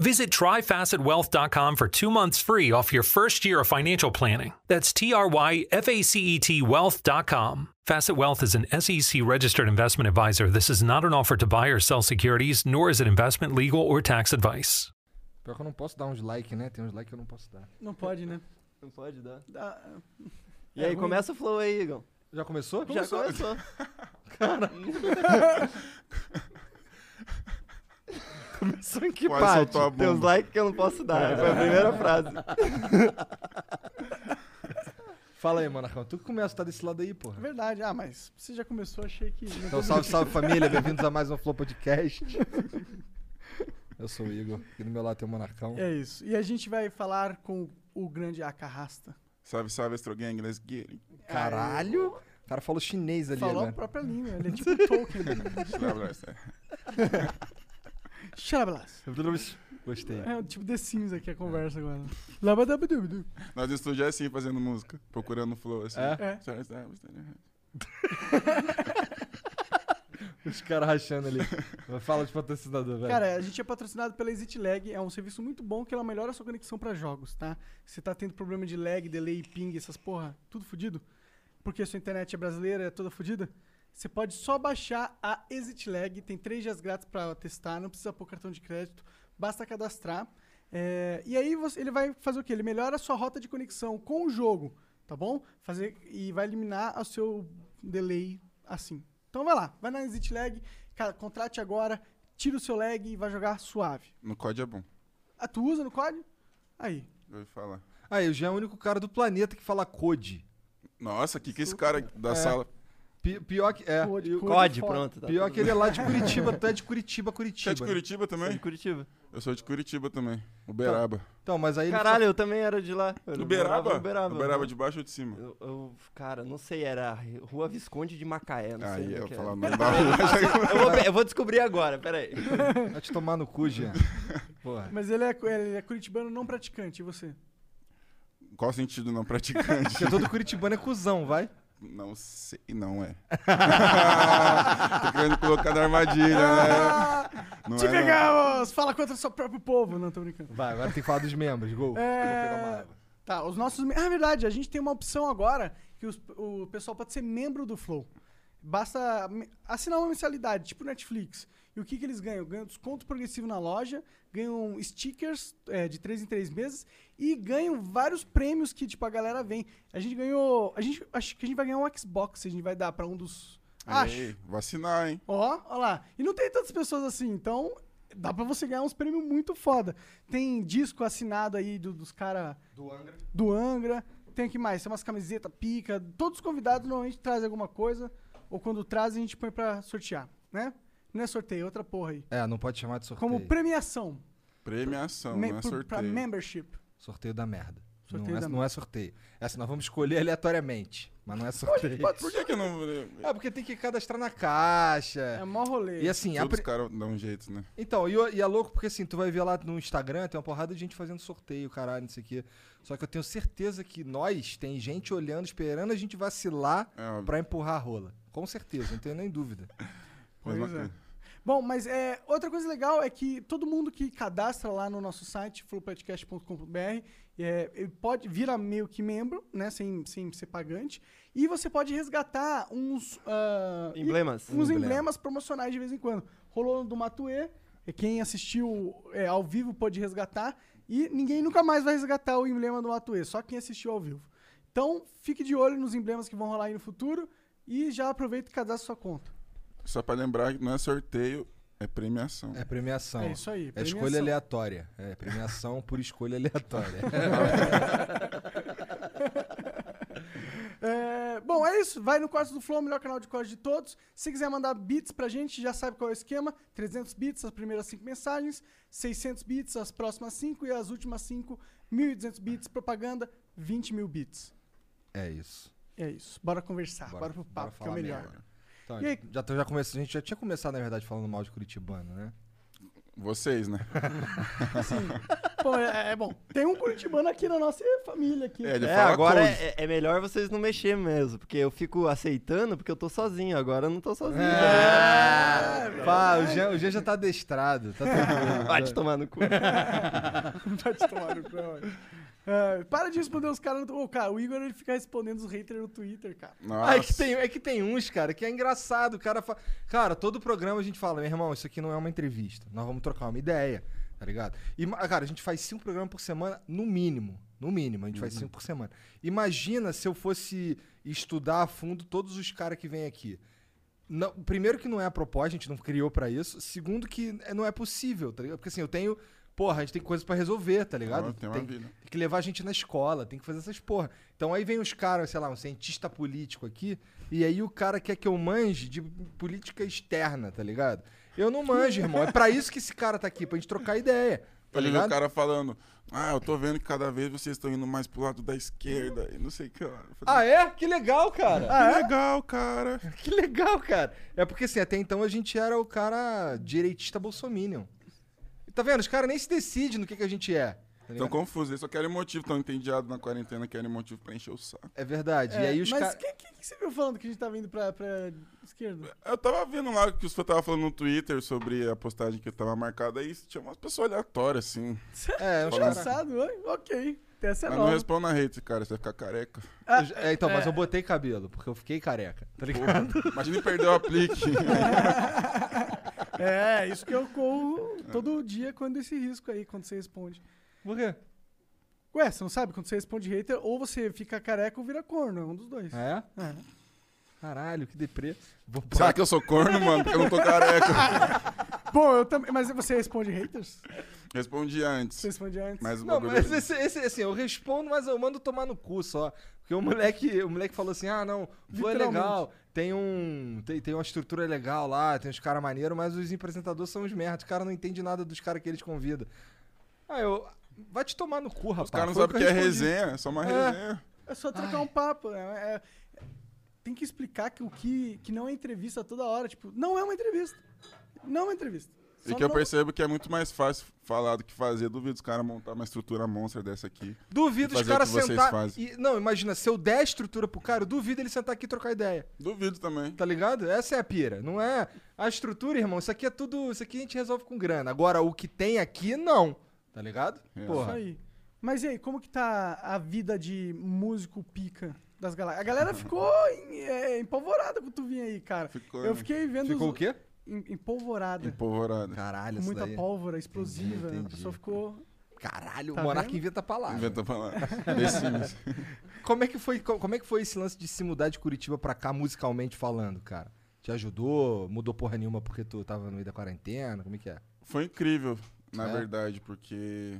Visit tryfacetwealth.com for two months free off your first year of financial planning. That's T R Y F A C E T wealth.com. Facet Wealth is an SEC registered investment advisor. This is not an offer to buy or sell securities, nor is it investment, legal, or tax advice. Pior que eu não posso dar uns like, né? Tem uns like que eu não posso dar. Não pode, né? Não pode dar. Dá- E É aí, ruim. começa o flow aí, Igor. Já começou? Já começou. Começou em que Quase parte? soltou a Tem uns likes que eu não posso dar. Foi a primeira frase. Fala aí, Monarcão. Tu que começa, tá desse lado aí, É porra. verdade. Ah, mas você já começou, achei que. Então, salve, salve família, bem-vindos a mais um Flow Podcast. Eu sou o Igor, aqui do meu lado tem o Monarcão. É isso. E a gente vai falar com o grande Acarrasta. Salve, salve, Astro Gang, let's get it. Caralho! O cara falou chinês ali Falou a agora. própria língua. Ele é tipo Tolkien. Blá, blá. Xalablas. Gostei. É tipo The Sims aqui a conversa agora. Labadabadubidu. Nós no estúdio é assim, fazendo música, procurando flow, assim. É? É. Sabe. Os caras rachando ali. Fala de patrocinador, velho. Cara, a gente é patrocinado pela Exit Lag, é um serviço muito bom que ela melhora a sua conexão pra jogos, tá? Você tá tendo problema de lag, delay, ping, essas porra, tudo fudido, porque a sua internet é brasileira, é toda fudida, você pode só baixar a Exit Lag, tem três dias grátis pra testar, não precisa pôr cartão de crédito, basta cadastrar. É, e aí você- ele vai fazer o quê? Ele melhora a sua rota de conexão com o jogo, tá bom? Fazer, e vai eliminar o seu delay assim. Então vai lá, vai na Exit Lag, cara, contrate agora, tira o seu lag e vai jogar suave. No COD é bom. Ah, tu usa no COD? Aí. Eu vou falar. Aí, o Jean é o único cara do planeta que fala code. Nossa, que que esse cara da É. sala. Pi- Pior que. É. Code, COD, pronto. Tá Pior que ele é lá de Curitiba, tu é de Curitiba, Você Curitiba. é de Curitiba também? de Curitiba. Eu sou de Curitiba também. Uberaba. Então, mas aí Caralho, eu também era de lá. Eu Uberaba? Uberaba. Uberaba de baixo ou de cima? Eu, eu- cara, não sei, era Rua Visconde de Macaé, não sei. Aí onde eu falar nome da rua. eu, vou, pe- eu vou descobrir agora, peraí. vai te tomar no cu, Jean. Porra. Mas ele é, ele é curitibano não praticante, e você? Qual o sentido não praticante? Porque todo curitibano é cuzão, vai. Não sei, não é. Tô querendo colocar na armadilha, né? Não Te é, não. pegamos! Fala contra o seu próprio povo. Não, tô brincando. Vai, agora tem que falar dos membros. Gol. É. Tá, os nossos... Ah, é verdade, a gente tem uma opção agora que os- o pessoal pode ser membro do Flow. Basta assinar uma mensalidade, tipo Netflix. E o que, que eles ganham? Ganham desconto progressivo na loja, ganham stickers é, de 3 em 3 meses e ganham vários prêmios que, tipo, a galera vem. A gente ganhou... A gente, acho que a gente vai ganhar um Xbox, a gente vai dar pra um dos... Acho. Ei, vou assinar, hein? Ó, ó lá. E não tem tantas pessoas assim, então dá pra você ganhar uns prêmios muito foda. Tem disco assinado aí do- dos caras Do Angra. do Angra. Tem o que mais? Tem umas camisetas, pica. Todos os convidados normalmente trazem alguma coisa. Ou quando trazem, a gente põe pra sortear, né? Não é sorteio, é outra porra aí. É, não pode chamar de sorteio. Como premiação. Premiação, Me- não é por- sorteio. Pra membership. Sorteio da merda. Sorteio não, é, da não é sorteio. É assim, nós vamos escolher aleatoriamente. Mas não é sorteio. Por que que eu não... É porque tem que cadastrar na caixa. É mó rolê. E assim, a Todos pri- os caras dão um jeito, né? Então, e, o- e é louco porque assim, tu vai ver lá no Instagram, tem uma porrada de gente fazendo sorteio, caralho, não sei o quê. Só que eu tenho certeza que nós, tem gente olhando, esperando a gente vacilar É pra empurrar a rola. Com certeza, não tenho nem dúvida. Pois é. Bom, mas é, outra coisa legal é que todo mundo que cadastra lá no nosso site, flowpodcast.com.br, é, pode vira meio que membro, né, sem, sem ser pagante, e você pode resgatar uns ah, Emblemas. uns Emblema. emblemas promocionais de vez em quando. Rolou no do Matue, quem assistiu é, ao vivo pode resgatar, e ninguém nunca mais vai resgatar o emblema do Matue, só quem assistiu ao vivo. Então, fique de olho nos emblemas que vão rolar aí no futuro e já aproveita e cadastra sua conta. Só pra lembrar que não é sorteio, É premiação. É premiação. É isso aí. É premiação. escolha aleatória. É premiação por escolha aleatória. É, bom, é isso. Vai no Cortes do Flow, o melhor canal de cortes de todos. Se quiser mandar bits pra gente, já sabe qual é o esquema. 300 bits as primeiras 5 mensagens, 600 bits as próximas 5 e as últimas 5, 1.200 bits propaganda, 20 mil bits. é isso. É isso. Bora conversar, bora, pro bora papo, que é o melhor. merda. Então, E aí? já, já comece- a gente já tinha começado, na verdade, falando mal de Curitibano, né? Vocês, né? Bom, é, é bom. Tem um curitibano aqui na nossa família. Aqui. É, ele É, agora é, é melhor vocês não mexer mesmo, porque eu fico aceitando porque eu tô sozinho, agora eu não tô sozinho. É, pá, o Jean, o Jean já tá adestrado. Tá. Vai te tomar no cu. Vai te tomar no cu. É, para de responder os caras no Ô, cara, o Igor ele fica respondendo os haters no Twitter, cara. Nossa. Ah, é, que tem, é que tem uns, cara, que é engraçado. O cara fala. Cara, todo programa a gente fala, meu irmão, isso aqui não é uma entrevista. Nós vamos trocar uma ideia, tá ligado? E, ma- cara, a gente faz cinco programas por semana, no mínimo. No mínimo, a gente faz cinco por semana. Imagina se eu fosse estudar a fundo todos os caras que vêm aqui. Não- primeiro que não é a proposta, a gente não criou pra isso. Segundo que é- não é possível, tá ligado? Porque assim, eu tenho. Porra, a gente tem coisas pra resolver, tá ligado? Tem uma vida. tem que levar a gente na escola, tem que fazer essas porra. Então aí vem os caras, sei lá, um cientista político aqui, e aí o cara quer que eu manje de política externa, tá ligado? Eu não manjo, irmão. É pra isso que esse cara tá aqui, pra gente trocar ideia. Tá vi o ligado? cara falando, ah, eu tô vendo que cada vez vocês estão indo mais pro lado da esquerda e não sei o que. lá. Ah, é? Que legal, cara. que legal, cara. Que legal, cara. É porque assim, até então a gente era o cara direitista bolsominion. E Tá vendo? Os caras nem se decidem no que, que a gente é. tá Tão confusos, eles só querem motivo, tão entediados na quarentena, querem motivo pra encher o saco. É verdade. e É, aí os mas caras. quem que, que você viu falando que a gente tá vindo pra, pra esquerda? Eu tava vendo lá que os fãs tava falando no Twitter sobre a postagem que tava marcada aí, tinha umas pessoas aleatórias, assim. É. Engraçado, ok. Essa é Mas não nova. responda na rede, cara, você vai ficar careca. É, então, mas eu botei cabelo, porque eu fiquei careca. Tá ligado? Porra, imagina ele perder o aplique. É, isso que eu corro todo dia quando esse risco aí, quando você responde. Por quê? Ué, você não sabe? Quando você responde hater, ou você fica careca ou vira corno, é um dos dois. É? É. Caralho, que deprê. Vou Será que eu sou corno, mano? Porque eu não tô careca. Bom, eu também. Mas você responde haters? Respondi antes. Você responde antes? Mas o Não, bagulho... mas esse, esse, assim, eu respondo, mas eu mando tomar no cu só. Porque o moleque, o moleque falou assim: ah, não, o Flow é legal, tem um. Tem, tem uma estrutura legal lá, tem uns caras maneiros, mas os apresentadores são os merda. Os caras não entendem nada dos caras que eles convidam. Ah, eu. Vai te tomar no cu, rapaz. Os caras não Foi sabem o que eu é resenha, é só uma É. resenha. É só trocar um papo. é- é- tem que explicar que o que, que não é entrevista toda hora. Tipo, não é uma entrevista. Não é uma entrevista. E Só que eu não- percebo que é muito mais fácil falar do que fazer. Duvido os caras montar uma estrutura monstro dessa aqui. Duvido os caras sentar. fazem. E, não, imagina, se eu der estrutura pro cara, eu duvido ele sentar aqui e trocar ideia. Duvido também. Tá ligado? Essa é a pira. Não é. A estrutura, irmão, isso aqui é tudo. Isso aqui a gente resolve com grana. Agora, o que tem aqui, não. Tá ligado? É. Isso Porra. aí. Mas e aí, como que tá a vida de músico pica das galáxias? A galera ficou em, é, empolvorada com tu vinha aí, cara. Ficou, Eu né? fiquei vendo. Ficou os- o quê? Em- Empolvorada. Empolvorada. Caralho, Com muita daí. pólvora explosiva. Entendi, A entendi. pessoa ficou. Caralho, Tá o vendo? inventa palavra. Inventa Sims. Como é, que foi, co- como é que foi esse lance de se mudar de Curitiba pra cá, musicalmente falando, cara? Te ajudou? Mudou porra nenhuma porque tu tava no meio da quarentena? Como é que é? Foi incrível, na É? verdade, porque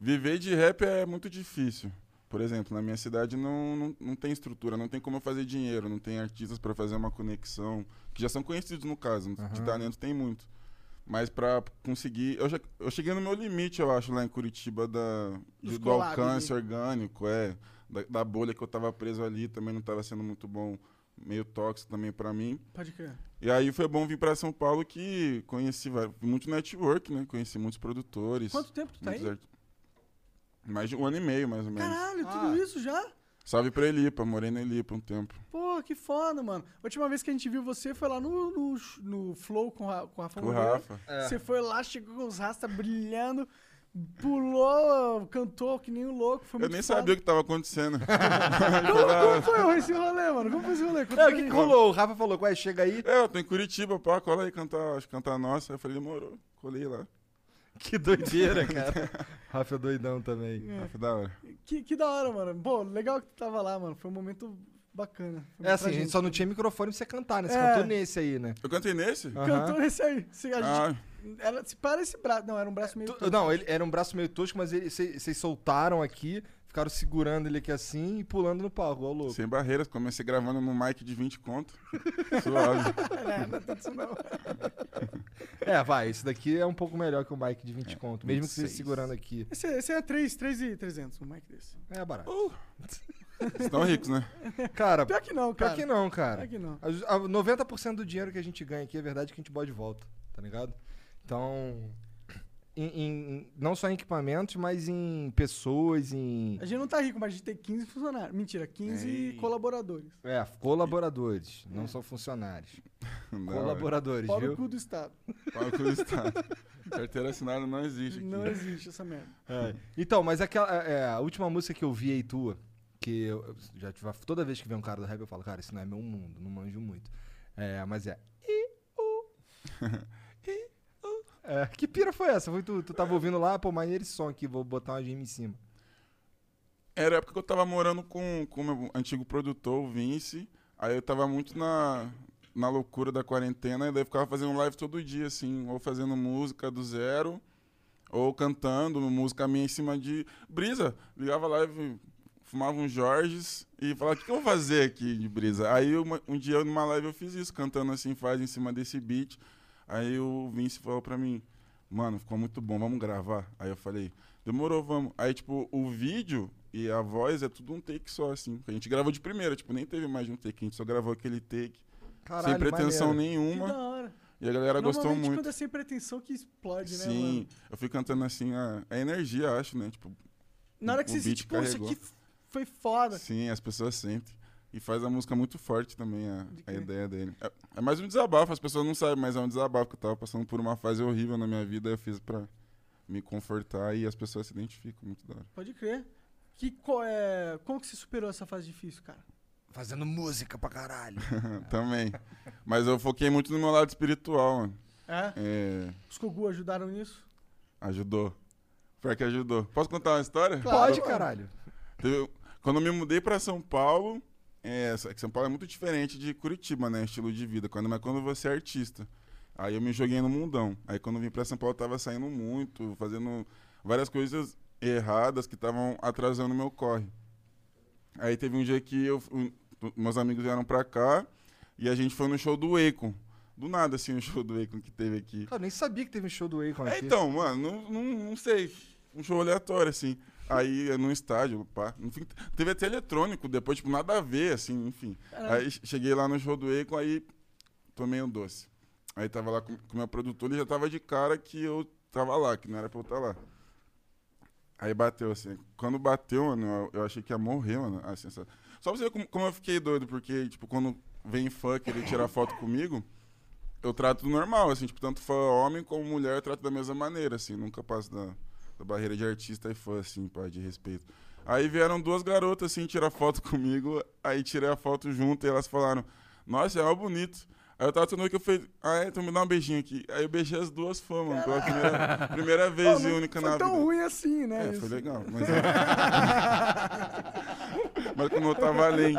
viver de rap é muito difícil. Por exemplo, na minha cidade não, não, não tem estrutura, não tem como eu fazer dinheiro, não tem artistas pra fazer uma conexão, que já são conhecidos no caso, de Aham. talento tem muito. Mas pra conseguir. Eu, já, eu cheguei no meu limite, eu acho, lá em Curitiba, da, de- do alcance orgânico, é. Da, da bolha que eu tava preso ali, também não tava sendo muito bom, meio tóxico também pra mim. Pode crer. E aí foi bom vir pra São Paulo que conheci muito network, né? Conheci muitos produtores. Quanto tempo tu tá aí? art- Mais de um ano e meio, mais ou menos. Caralho, Ah. tudo isso já? Salve pra Elipa, morei na Elipa um tempo. Pô, que foda, mano. A última vez que a gente viu você foi lá no, no, no Flow com, a, com o Rafa Com o Moreira. Rafa. Você foi lá, chegou com os rastas brilhando, pulou, cantou que nem um louco. Foi Eu muito nem foda. sabia o que tava acontecendo. Como, como foi esse rolê, mano? Como foi esse rolê? Conta É, o que rolou? O Rafa falou, ué, chega aí. é, eu tô em Curitiba, pá, cola aí cantar, acho que cantar nossa. Eu falei, demorou. Colei lá. Que doideira, cara. Rafa é doidão também. É. Rafa, da hora. Que, que da hora, mano. Pô, legal que tu tava lá, mano. Foi um momento bacana. Foi É assim, a gente só não tinha microfone pra você cantar, né? Você É. cantou nesse aí, né? Eu cantei nesse? Cantou esse aí. Se, a gente, Ah, era, se para esse braço. Não, era um braço meio. Tu- tosco. Não, ele era um braço meio tosco, mas vocês soltaram aqui, ficaram segurando ele aqui assim e pulando no palco, igual louco. sem barreiras. Comecei gravando no mic de 20 conto. Suave. É, não é tanto isso não. É, vai, esse daqui é um pouco melhor que o mic de 20 conto, mesmo que você 26. segurando aqui. Esse, esse é 3, 3 e 300, um mic desse. É barato. Vocês estão ricos, né? Cara, Pior que não, pior cara. que não, cara. Pior que não. A- a 90% do dinheiro que a gente ganha aqui é verdade que a gente bota de volta, tá ligado? Então, em- em- não só em equipamentos, mas em pessoas, em A gente não tá rico, mas a gente tem 15 funcionários. Mentira, 15 Ei. colaboradores. é, colaboradores, não são funcionários. Não, Colaboradores, Fora viu? o cu do Estado. Para com o Estado. Carteira assinada não existe aqui. Não existe essa merda. É. Então, mas aquela, é, a última música que eu vi aí tua, que eu eu já tive, toda vez que vem um cara do rap eu falo, cara, isso não é meu mundo, não manjo muito. É, mas é. É, que pira foi essa? Foi tu, tu tava ouvindo lá, pô, maneiro esse som aqui, vou botar uma gema em cima. Era a época que eu tava morando com o meu antigo produtor, o Vince. Aí eu tava muito na, na loucura da quarentena, e daí ficava fazendo live todo dia, assim, ou fazendo música do zero, ou cantando música minha em cima de brisa. Ligava live, fumava um Jorges e falava, o que, que eu vou fazer aqui de brisa? Aí uma- um dia numa live eu fiz isso, cantando assim, faz em cima desse beat. Aí o Vince falou pra mim, mano, ficou muito bom, vamos gravar? Aí eu falei, demorou, vamos. Aí, tipo, o vídeo e a voz é tudo um take só, assim. A gente gravou de primeira, tipo, nem teve mais de um take, a gente só gravou aquele take, Caralho, sem pretensão maneiro. Que nenhuma. da hora. E a galera gostou muito. quando é sem pretensão que explode, né, Sim, eu fui cantando assim, a, a energia, acho, né? Tipo, Na hora que você beat sente, pô, isso carregou. aqui foi foda. sim, as pessoas sentem. E faz a música muito forte também, a, a ideia dele. É, é mais um desabafo, as pessoas não sabem, mas é um desabafo, que eu tava passando por uma fase horrível na minha vida, eu fiz pra me confortar e as pessoas se identificam muito da hora. Pode crer. Que, qual é, como que você superou essa fase difícil, cara? Fazendo música pra caralho. também. Mas eu foquei muito no meu lado espiritual, mano. É? É, Os Kogu ajudaram nisso? ajudou. Pior que ajudou. Posso contar uma história? Claro, Pode, caralho. Teve- quando eu me mudei pra São Paulo, é, Sa- que São Paulo é muito diferente de Curitiba, né? Estilo de vida. Quando, mas quando você é artista. Aí eu me joguei no mundão. Aí quando eu vim pra São Paulo, eu tava saindo muito, fazendo várias coisas erradas que estavam atrasando o meu corre. Aí teve um dia que eu, um- meus amigos vieram pra cá e a gente foi no show do Akon. Do nada, assim, o show do Akon que teve aqui. Cara, eu nem sabia que teve um show do Akon É, aqui. então, mano, não, não, não sei. Um show aleatório, assim. Aí, num estádio, pá. Enfim, teve até eletrônico depois, tipo, nada a ver, assim, enfim. Caralho. Aí cheguei lá no show do Akon, aí tomei um doce. Aí tava lá com com meu produtor, ele já tava de cara que eu tava lá, que não era pra eu estar lá. Aí bateu, assim. Quando bateu, mano, eu, eu achei que ia morrer, mano. Assim, só, só pra você ver como, como eu fiquei doido, porque, tipo, quando vem fã querer tirar foto comigo, eu trato normal, assim, tipo, tanto fã homem como mulher, eu trato da mesma maneira, assim, nunca passo da, da barreira de artista e fã, assim, pá, de respeito. Aí vieram duas garotas, assim, tirar foto comigo, aí tirei a foto junto e elas falaram, nossa, é algo bonito. Aí eu tava tomando que eu falei, ah, é, então me dá um beijinho aqui. Aí eu beijei as duas fãs, mano, pela primeira, primeira vez Pô, e não única foi na tão vida. ruim assim, né? É, isso. foi legal, mas... mas como eu tava além.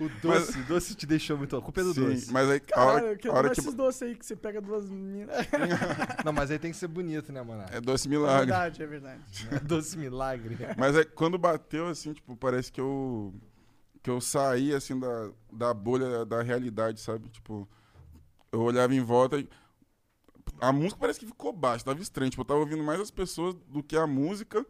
O doce, o doce te deixou muito. A culpa é do Sim, doce. mas aí a Caralho, hora, eu a quero hora que... esses doces aí que você pega duas meninas. Não, mas aí tem que ser bonito, né, mano? É doce É milagre. verdade, é verdade. doce milagre. Mas é, quando bateu, assim, tipo, parece que eu. Que eu saí, assim, da, da bolha da realidade, sabe? Tipo, eu olhava em volta e. A música parece que ficou baixa, tava estranho. Tipo, eu tava ouvindo mais as pessoas do que a música.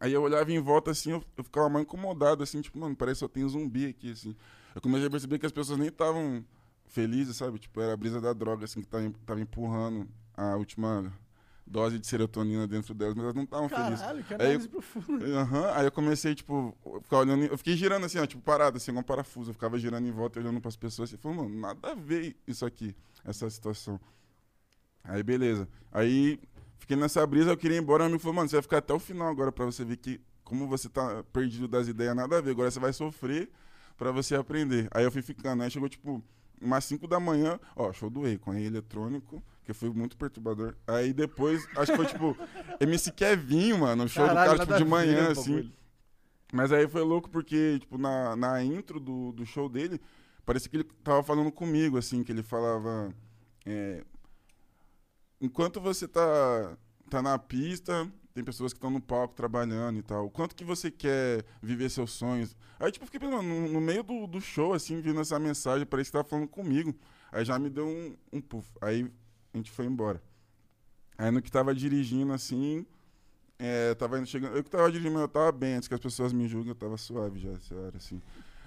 Aí eu olhava em volta, assim, eu, eu ficava mais incomodado, assim, tipo, mano, parece que só tem zumbi aqui, assim. Eu comecei a perceber que as pessoas nem estavam felizes, sabe? Tipo, era a brisa da droga, assim, que tava, tava empurrando a última dose de serotonina dentro delas, mas elas não estavam felizes. Caralho, que Aí- análise profunda. Aham, Aí eu comecei, tipo, ficar olhando. Eu fiquei girando assim, ó, tipo, parado, assim, igual um parafuso. Eu ficava girando em volta, olhando pras pessoas. E falando, mano, nada a ver isso aqui, essa situação. Aí, beleza. Aí, fiquei nessa brisa, eu queria ir embora. Meu amigo falou, mano, você vai ficar até o final agora pra você ver que, como você tá perdido das ideias, nada a ver. Agora você vai sofrer pra você aprender. Aí eu fui ficando. Aí chegou, tipo, umas 5 da manhã, ó, show do Akon, aí eletrônico, que foi muito perturbador. Aí depois, acho que foi, tipo, MC Kevinho, mano, o show Caralho, do cara, tipo, de manhã, o assim. bagulho. Mas aí foi louco porque, tipo, na, na intro do, do show dele, parecia que ele tava falando comigo, assim, que ele falava. é, enquanto você tá, tá na pista, tem pessoas que estão no palco trabalhando e tal. O quanto que você quer viver seus sonhos? Aí, tipo, fiquei pensando, no, no meio do, do show, assim, vindo essa mensagem, parece que tava falando comigo. Aí já me deu um, um puff. Aí a gente foi embora. Aí no que tava dirigindo, assim, é, tava indo chegando. Eu que tava dirigindo, eu tava bem, antes que as pessoas me julguem, eu tava suave já, essa hora, assim.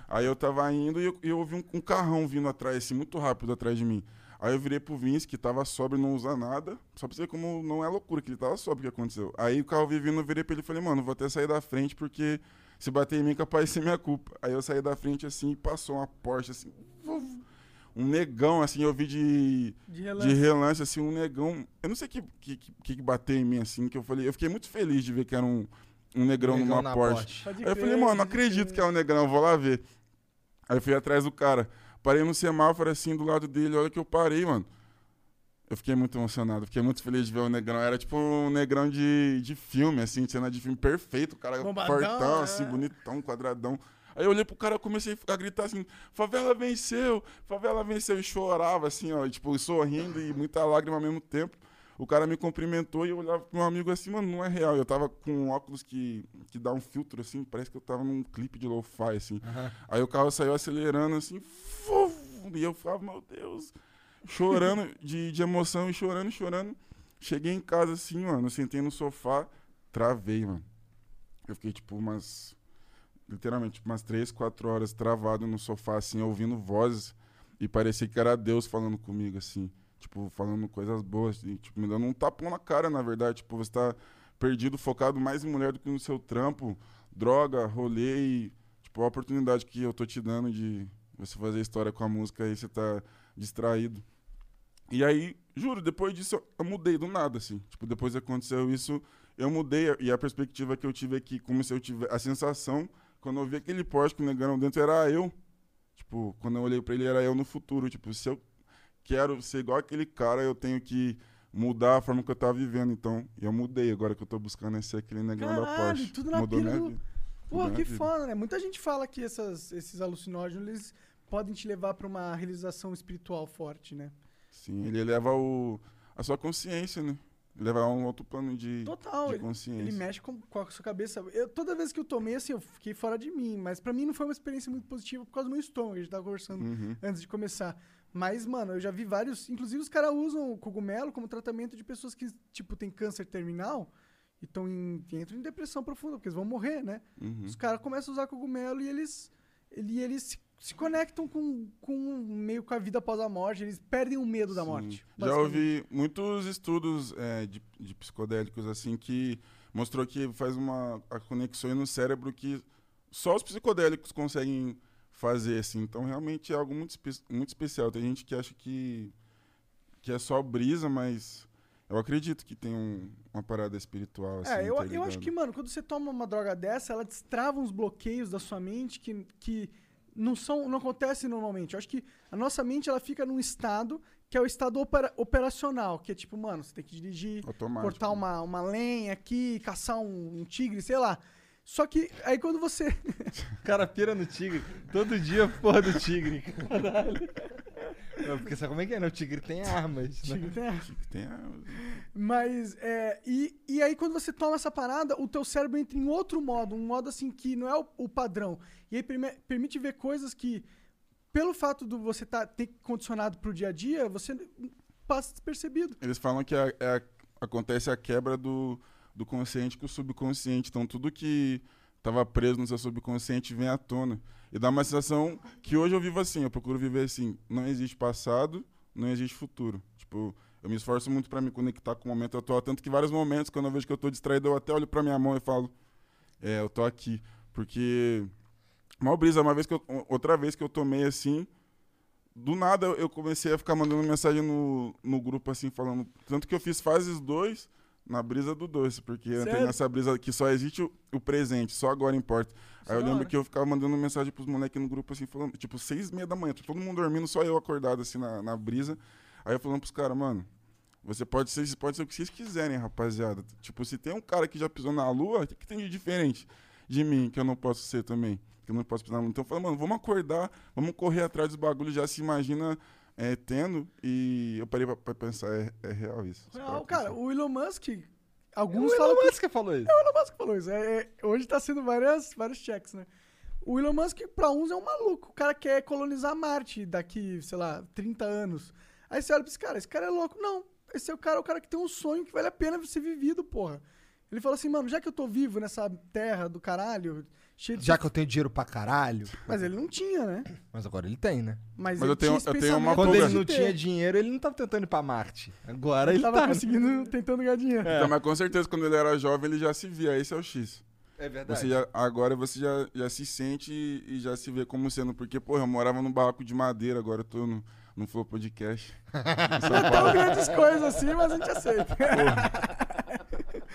Aí eu tava indo e eu, eu ouvi um, um carrão vindo atrás, assim, muito rápido atrás de mim. Aí eu virei pro Vince, que tava sóbrio, não usa nada. Só pra você ver como não é loucura, que ele tava sóbrio o que aconteceu. Aí o carro veio vindo, eu virei pra ele e falei, mano, vou até sair da frente, porque se bater em mim, capaz de ser minha culpa. Aí eu saí da frente, assim, e passou uma Porsche, assim, um negão, assim, eu vi de, De de relance. relance, assim, um negão. Eu não sei o que, que, que, que bateu em mim, assim, que eu falei. Eu fiquei muito feliz de ver que era um, um negrão, Negão numa Porsche. Pode Aí eu falei, mano, não acredito crer. que é um negrão, vou lá ver. Aí eu fui atrás do cara. Parei no semáforo, assim, do lado dele, olha que eu parei, mano. Eu fiquei muito emocionado, fiquei muito feliz de ver o negrão. Era tipo um negrão de, de filme, assim, cena de filme perfeito, o cara Bombadão, fortão, é. assim, bonitão, quadradão. Aí eu olhei pro cara comecei a gritar assim, favela venceu, favela venceu, e chorava assim, ó, tipo, sorrindo e muita lágrima ao mesmo tempo. O cara me cumprimentou e eu olhava pro meu amigo assim, mano, não é real. Eu tava com um óculos que, que dá um filtro, assim, parece que eu tava num clipe de lo-fi, assim. Aí o carro saiu acelerando, assim, e eu falava, meu Deus, chorando de, de emoção e chorando chorando. Cheguei em casa, assim, mano, sentei no sofá, travei, mano. Eu fiquei, tipo, umas, literalmente, tipo, umas três, quatro horas travado no sofá, assim, ouvindo vozes. E parecia que era Deus falando comigo, assim. Tipo, falando coisas boas. E, tipo, me dando um tapão na cara, na verdade. Tipo, você tá perdido, focado mais em mulher do que no seu trampo. Droga, rolê e... Tipo, a oportunidade que eu tô te dando de você fazer história com a música aí, você tá distraído. E aí, juro, depois disso eu- eu mudei do nada, assim. Tipo, depois aconteceu isso, eu mudei. E a perspectiva que eu tive aqui, como se eu tivesse... A sensação, quando eu vi aquele Porsche com o negão dentro, era eu. Tipo, quando eu olhei pra ele, era eu no futuro. Tipo, se eu quero ser igual aquele cara, eu tenho que mudar a forma que eu tava vivendo. Então, eu mudei. Agora que eu tô buscando ser aquele negão da Caralho, Porsche. tudo na Mudou minha do- vida. Porra, Mudou que vida. foda, né? Muita gente fala que essas, esses alucinógenos eles podem te levar pra uma realização espiritual forte, né? Sim, ele eleva o, a sua consciência, né? Leva a um outro plano de, Total, de ele- consciência. Ele mexe com, com a sua cabeça. Eu, toda vez que eu tomei, assim, eu fiquei fora de mim. Mas pra mim não foi uma experiência muito positiva por causa do meu estômago. A gente tava conversando Uhum. antes de começar. Mas, mano, eu já vi vários. Inclusive, os caras usam o cogumelo como tratamento de pessoas que, tipo, têm câncer terminal e tão em, entram em depressão profunda, porque eles vão morrer, né? Uhum. Os caras começam a usar cogumelo e eles, ele, eles se, se conectam com, com meio com a vida após a morte. Eles perdem o medo da Sim. morte. Já ouvi muitos estudos é, de, de psicodélicos assim que mostrou que faz uma a conexão no cérebro que só os psicodélicos conseguem fazer assim. Então realmente é algo muito, espe- muito especial. Tem gente que acha que que é só brisa, mas eu acredito que tem um- uma parada espiritual assim. É, eu, tá eu acho que, mano, quando você toma uma droga dessa, ela destrava uns bloqueios da sua mente que, que não são não acontecem normalmente. Eu acho que a nossa mente ela fica num estado que é o estado opera- operacional, que é tipo, mano, você tem que dirigir, automático. cortar uma, uma lenha aqui, caçar um, um tigre, sei lá. Só que aí quando você O cara pira no tigre. Todo dia, porra do tigre. Caralho. Não, porque sabe como é que é, né? O tigre tem armas. Né? Tigre tem- Que tem a- Mas, é, e, e aí quando você toma essa parada, o teu cérebro entra em outro modo, um modo assim que não é o, o padrão. E aí permite ver coisas que, pelo fato de você tá, ter condicionado pro dia a dia, você passa despercebido. Eles falam que é- é- acontece a quebra do, do consciente com o subconsciente. Então, tudo que estava preso no seu subconsciente vem à tona. E dá uma sensação que hoje eu vivo assim, eu procuro viver assim. Não existe passado, não existe futuro. Tipo, eu me esforço muito para me conectar com o momento atual. Tanto que vários momentos, quando eu vejo que eu tô distraído, eu até olho para minha mão e falo, é, eu tô aqui. Porque, mal brisa, uma vez que eu, outra vez que eu tomei assim, do nada eu- comecei a ficar mandando mensagem no, no grupo assim, falando. Tanto que eu fiz fases 2 na brisa do doce, porque eu entrei nessa brisa que só existe o, o presente, só agora importa. Aí eu lembro que eu ficava mandando mensagem pros moleques no grupo assim, falando, tipo, seis e meia da manhã, todo mundo dormindo, só eu acordado assim na, na brisa. Aí eu falando pros caras, mano, você pode ser, pode ser o que vocês quiserem, rapaziada. Tipo, se tem um cara que já pisou na lua, o que, que tem de diferente? de mim que eu não posso ser também? Que eu não posso pensar. Então eu falo, mano, vamos acordar, vamos correr atrás dos bagulhos, já se imagina é, tendo. E eu parei pra, pra pensar, é, é real isso. Real, cara, o Elon Musk. Alguns O Elon falam que Musk que falou isso. o Elon Musk falou isso. É, é, hoje tá sendo várias, vários checks, né? O Elon Musk, pra uns, é um maluco. O cara quer colonizar Marte daqui, sei lá, 30 anos. Aí você olha pra esse cara, esse cara é louco. Não, esse é o cara, o cara que tem um sonho que vale a pena ser vivido, porra. Ele falou assim, mano, já que eu tô vivo nessa terra do caralho. Já que eu tenho dinheiro pra caralho. Mas ele não tinha, né? Mas agora ele tem, né? Mas, Mas ele eu tenho- eu tenho uma Quando pulga. ele não tinha dinheiro, ele não tava tentando ir pra Marte. Agora Ele ele, tava tá. conseguindo, tentando ganhar dinheiro. Então, mas com certeza, quando ele era jovem, ele já se via. Esse é o X. É verdade. Você já, agora você já, já se sente e, e já se vê como sendo. Porque, porra, eu morava num barraco de madeira, agora eu tô no, no Flow Podcast. Não tão Paulo. grandes coisas assim, mas a gente aceita.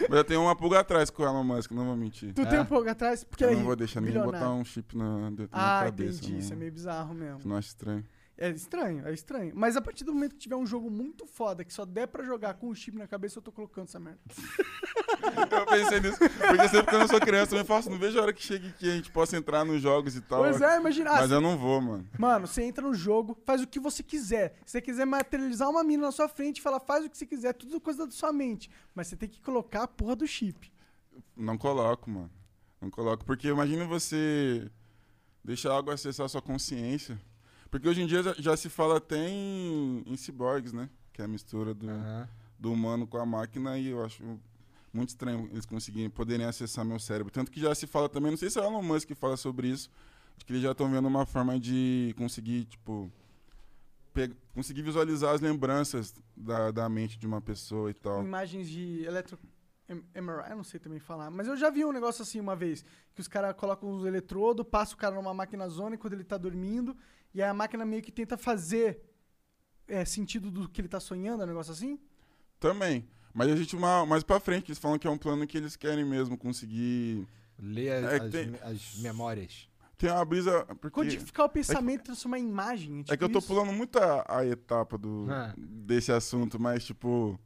Mas eu tenho uma pulga atrás com o Elon Musk, não vou mentir. Tu tem um pouco atrás, porque Eu ele não é vou deixar ninguém bilionário. botar um chip na, minha Ah, cabeça. entendi. não, Isso é meio bizarro mesmo. Não acho estranho. É estranho, é estranho. Mas a partir do momento que tiver um jogo muito foda, que só der pra jogar com o chip na cabeça, eu tô colocando essa merda. Eu pensei nisso, porque sempre quando eu sou criança, eu me faço, não vejo a hora que chegue que a gente possa entrar nos jogos e tal. Pois é, imagina. ah, Mas eu não vou, mano. Mano, você entra no jogo, faz o que você quiser. Se você quiser materializar uma mina na sua frente, fala, faz o que você quiser, tudo coisa da sua mente. Mas você tem que colocar a porra do chip. Não coloco, mano. Não coloco. Porque imagina você deixar algo acessar a sua consciência. Porque hoje em dia já, já se fala até em, em ciborgues, né? Que é a mistura do, Aham. do humano com a máquina e eu acho muito estranho eles conseguirem, poderem acessar meu cérebro. Tanto que já se fala também, não sei se é o Elon Musk que fala sobre isso, de que eles já estão vendo uma forma de conseguir, tipo, conseguir visualizar as lembranças da, da mente de uma pessoa e tal. Imagens de eletro... MRI, eu não sei também falar. Mas eu já vi um negócio assim uma vez, que os caras colocam uns eletrodos, passa o cara numa máquina zona quando ele tá dormindo, e aí a máquina meio que tenta fazer é, sentido do que ele tá sonhando, é um negócio assim? Também. Mas a gente, uma, mais pra frente, eles falam que é um plano que eles querem mesmo conseguir. Lê as, É que as tem- as memórias. Tem uma brisa. Porque Codificar o pensamento e transformar em imagem. é que eu tô isso. pulando muito a, a etapa do, Ah. desse assunto, mas, tipo.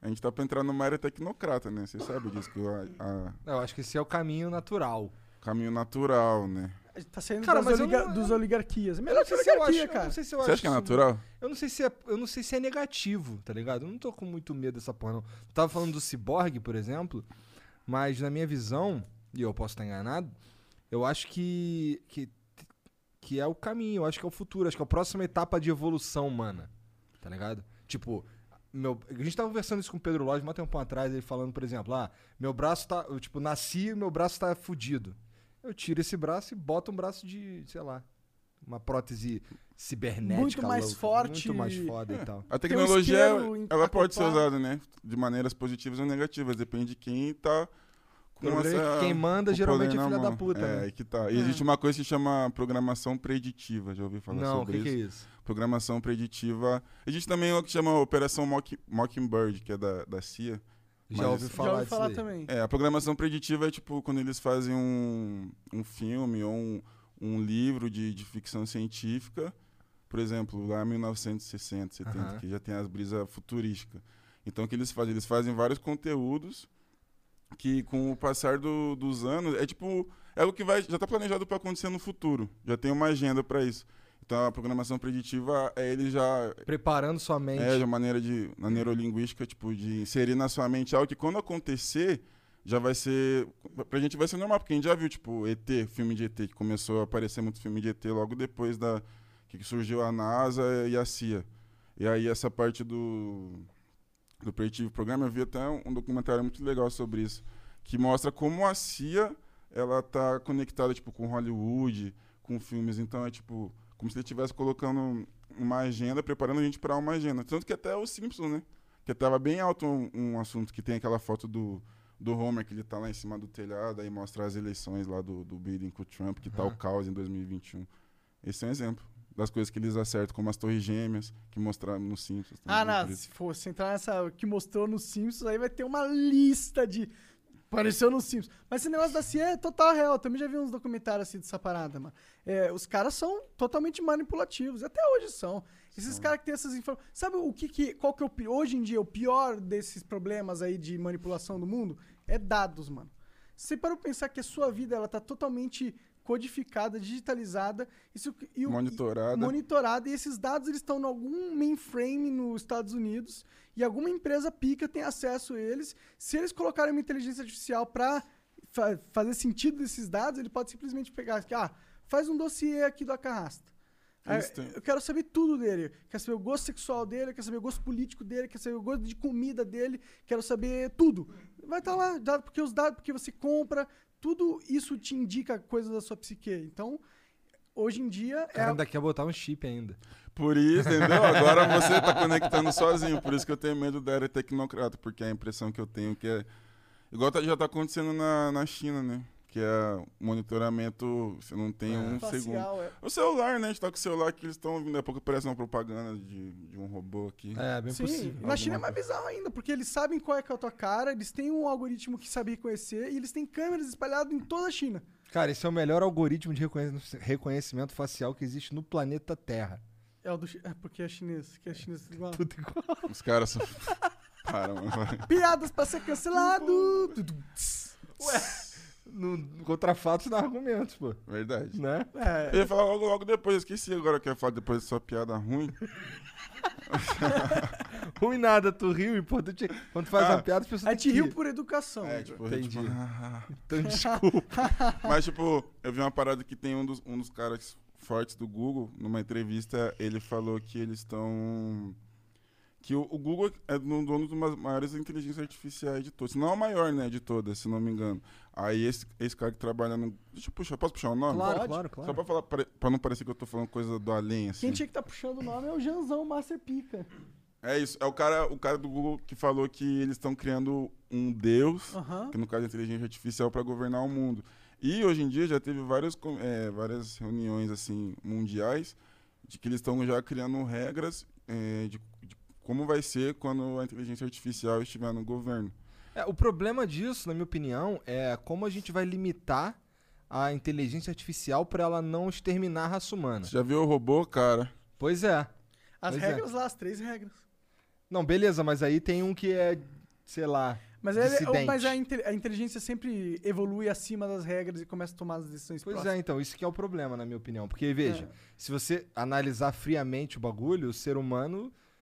A gente tá pra entrar numa área tecnocrata, né? Você sabe disso, que a, a Eu acho que esse é o caminho natural. caminho natural, né? Tá saindo Cara, das oliga- não- dos oligarquias. É Eu melhor não que sei se eu acho, oligarquia, eu cara. não sei se eu Você acho acha que é isso- natural? Eu não sei se é, eu não sei se é negativo, tá ligado? Eu não tô com muito medo dessa porra, não. Eu tava falando do ciborgue, por exemplo, mas na minha visão, e eu posso estar enganado, eu acho que, que que é o caminho, eu acho que é o futuro, acho que é a próxima etapa de evolução humana, tá ligado? Tipo, meu, a gente tava conversando isso com o Pedro Lodge um tempo atrás, ele falando, por exemplo, ah, meu braço tá, eu, tipo, nasci e meu braço tá fudido. Eu tiro esse braço e boto um braço de, sei lá, uma prótese cibernética Muito mais louca, forte. muito mais foda e tal. A um tecnologia, ela pode ser usada, né? De maneiras positivas ou negativas. Depende de quem tá O problema é que quem manda com o geralmente é filha da puta, É, né? que tá. E existe uma coisa que chama programação preditiva. Já ouviu falar Não, o sobre que, que isso? é isso? Programação preditiva. Existe também o que chama Operação Mock, Mockingbird, que é da, da CIA. Já ouvi falar Já ouvi falar também. É, a programação preditiva é tipo quando eles fazem um, um filme ou um, um livro de, de ficção científica, por exemplo, lá em 1960, 70, Aham. que já tem as brisas futurísticas. Então o que eles fazem? Eles fazem vários conteúdos que com o passar do- dos anos, é tipo, é o que vai, já está planejado para acontecer no futuro. Já tem uma agenda para isso. Então a programação preditiva é ele já Preparando sua mente. é, de uma maneira de. Na neurolinguística, tipo, de inserir na sua mente algo que quando acontecer, já vai ser. Pra gente vai ser normal, porque a gente já viu, tipo, ET, filme de ET, que começou a aparecer muito filme de ET logo depois da. que surgiu a NASA e a CIA. E aí essa parte do. do preditivo programa, eu vi até um documentário muito legal sobre isso. Que mostra como a CIA ela tá conectada, tipo, com Hollywood, com filmes. Então é tipo, como se ele estivesse colocando uma agenda, preparando a gente para uma agenda. Tanto que até o Simpsons, né? Que tava bem alto um, um assunto que tem aquela foto do, do Homer, que ele tá lá em cima do telhado, aí mostra as eleições lá do, do Biden com o Trump, que tá o caos em 2021. Esse é um exemplo das coisas que eles acertam, como as torres gêmeas, que mostraram no Simpsons. Ah, também, não. Se fosse entrar nessa que mostrou no Simpsons, aí vai ter uma lista de. Apareceu no Simpsons. Mas esse negócio da CIA é total real. Eu também já vi uns documentários assim dessa parada, mano. É, os caras são totalmente manipulativos. Até hoje são. Esses caras que têm essas informações. Sabe o que, que. Qual que é o? Hoje em dia, o pior desses problemas aí de manipulação do mundo é dados, mano. Você parou pra pensar que a sua vida ela tá totalmente codificada, digitalizada, isso e Monitorada. e- monitorada e esses dados eles estão em algum mainframe nos Estados Unidos e alguma empresa pica tem acesso a eles. Se eles colocarem uma inteligência artificial para fazer sentido desses dados, ele pode simplesmente pegar, aqui, ah, faz um dossiê aqui do Acarrasta. Eu quero saber tudo dele. Quero saber o gosto sexual dele, quero saber o gosto político dele, quero saber o gosto de comida dele, quero saber tudo. Vai estar lá, dado- porque os dados, porque você compra, tudo isso te indica coisas da sua psique. Então, hoje em dia O cara é ainda quer botar um chip ainda. Por isso, entendeu? Agora você tá conectando sozinho. Por isso que eu tenho medo da era tecnocrata, porque a impressão que eu tenho que é. Igual tá- já tá acontecendo na, na China, né? Que é monitoramento, você não tem um segundo. facial. É. O celular, né? A gente tá com o celular que eles estão ouvindo. Daqui a pouco parece uma propaganda de, de um robô aqui. É, bem Sim, possível. na China é mais bizarro ainda, porque eles sabem qual é, que é a tua cara, eles têm um algoritmo que sabe reconhecer e eles têm câmeras espalhadas em toda a China. Cara, esse é o melhor algoritmo de reconhec- reconhecimento facial que existe no planeta Terra. É o do é porque é chinês, que é chinês tudo igual. Tudo igual. Os caras são. Para, mano. Piadas pra ser cancelado. Tss. No, contra fatos dá argumentos, pô. Verdade. Né? É, Eu ia falar logo, logo depois, eu esqueci agora que eu ia falar depois da sua piada ruim. Ruim nada, tu riu, o importante é quando tu faz Ah. uma piada, as pessoas a gente riu por educação. É, tipo, Entendi. tipo, Então, desculpa. Mas, tipo, eu vi uma parada que tem um dos, um dos caras fortes do Google, numa entrevista, ele falou que eles estão. Que o, o Google é um dono de uma das maiores inteligências artificiais de todas. Se não é o maior, né, de todas, se não me engano. Aí esse, esse cara que trabalha no. Deixa eu puxar, posso puxar o nome? Claro, Pode? claro, Só claro. pra, falar, pra, pra não parecer que eu tô falando coisa do além, assim. Quem tinha que estar puxando o nome é o Janzão Master Pica. É isso, é o cara, o cara do Google que falou que eles estão criando um deus que no caso é inteligência artificial para governar o mundo. E hoje em dia já teve várias, é, várias reuniões assim mundiais de que eles estão já criando regras é, de, de como vai ser quando a inteligência artificial estiver no governo. É, o problema disso, na minha opinião, é como a gente vai limitar a inteligência artificial pra ela não exterminar a raça humana. Você já viu o robô, cara? Pois é. As Pois é. regras lá, as três regras. Não, beleza, mas aí tem um que é, sei lá. Mas, ele- Dissidente. mas a, a inteligência sempre evolui acima das regras e começa a tomar as decisões Pois próximas. é, então, isso que é o problema, na minha opinião. Porque, veja, É. se você analisar friamente o bagulho, o ser humano.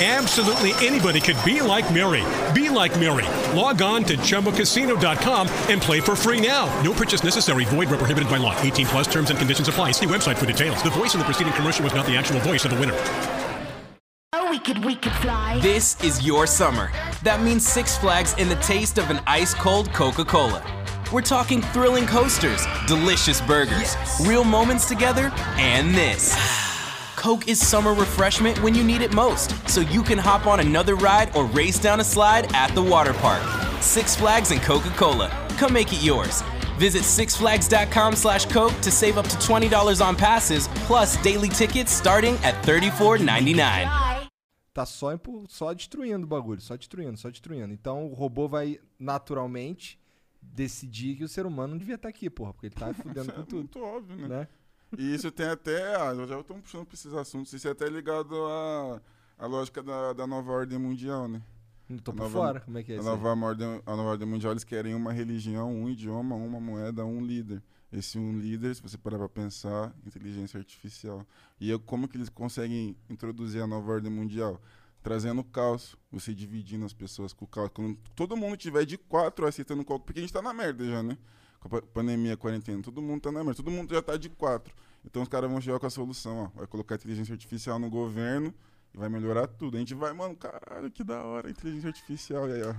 Absolutely anybody could be like Mary. Be like Mary. Log on to chumbacasino.com and play for free now. No purchase necessary. Void where prohibited by law. 18 plus terms and conditions apply. See website for details. The voice in the preceding commercial was not the actual voice of the winner. Oh, we could, we could fly. This is your summer. That means Six Flags and the taste of an ice cold Coca Cola. We're talking thrilling coasters, delicious burgers, real moments together, and this. Coke is summer refreshment when you need it most, so you can hop on another ride or race down a slide at the water park. Six Flags and Coca Cola. Come make it yours. Visit sixflags.com slash Coke to save up to $20 on passes, plus daily tickets starting at $34.99. Tá só, só destruindo o bagulho, só destruindo, só destruindo. Então o robô vai naturalmente decidir que o ser humano não devia estar aqui, porra, porque ele tá fudendo com tudo, muito óbvio, né? né? E isso tem até. Ah, já estou puxando para esses assuntos. Isso é até ligado à, à lógica da, da nova ordem mundial, né? Não tô A por nova- fora, como é que é a, isso? nova ordem, a nova ordem mundial, eles querem uma religião, um idioma, uma moeda, um líder. Esse um líder, se você parar pra pensar, inteligência artificial. E eu- como que eles conseguem introduzir a nova ordem mundial? Trazendo caos, você dividindo as pessoas com o caos. Quando todo mundo tiver de quatro aceitando qualquer... Porque a gente tá na merda já, né? Com a pa- pandemia, quarentena, todo mundo tá na merda. Todo mundo já tá de quatro. Então os caras vão chegar com a solução, ó. Vai colocar inteligência artificial no governo e vai melhorar tudo. A gente vai, mano, caralho, que da hora, inteligência artificial. E aí, ó.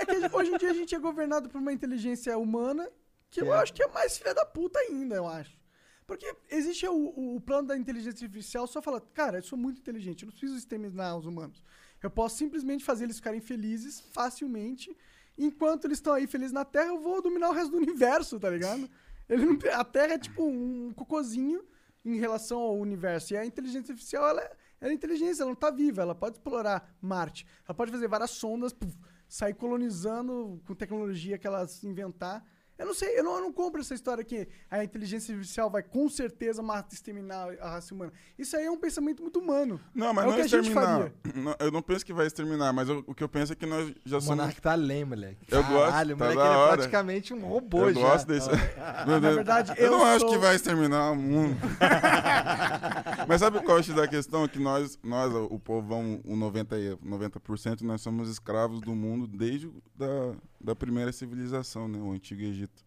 É que hoje em dia a gente é governado por uma inteligência humana que eu É. acho que é mais filha da puta ainda, eu acho. Porque existe o, o- o plano da inteligência artificial só fala, cara, eu sou muito inteligente, eu não preciso exterminar os humanos. Eu posso simplesmente fazer eles ficarem felizes facilmente. Enquanto eles estão aí felizes na Terra, eu vou dominar o resto do universo, tá ligado? Ele não- a Terra é tipo um cocôzinho em relação ao universo. E a inteligência artificial, ela é, ela é inteligência, ela não tá viva, ela pode explorar Marte. Ela pode fazer várias sondas, puf, sair colonizando com tecnologia que elas inventar. Eu não sei, eu não, eu não compro essa história que a inteligência artificial vai com certeza matar, exterminar a raça humana. Isso aí é um pensamento muito humano. Não, mas é o não que a gente exterminar. faria. Não, eu não penso que vai exterminar, mas eu- o que eu penso é que nós já O somos. Monark tá além, moleque. Eu gosto, Caralho, o tá moleque da ele é hora. praticamente um robô Eu já. gosto desse. Na verdade, eu, eu não acho sou- que vai exterminar o mundo. Mas sabe qual é o X da questão? Que nós, nós o povão, o 90%, e- 90% nós somos escravos do mundo desde o- da, da primeira civilização, né? O Antigo Egito.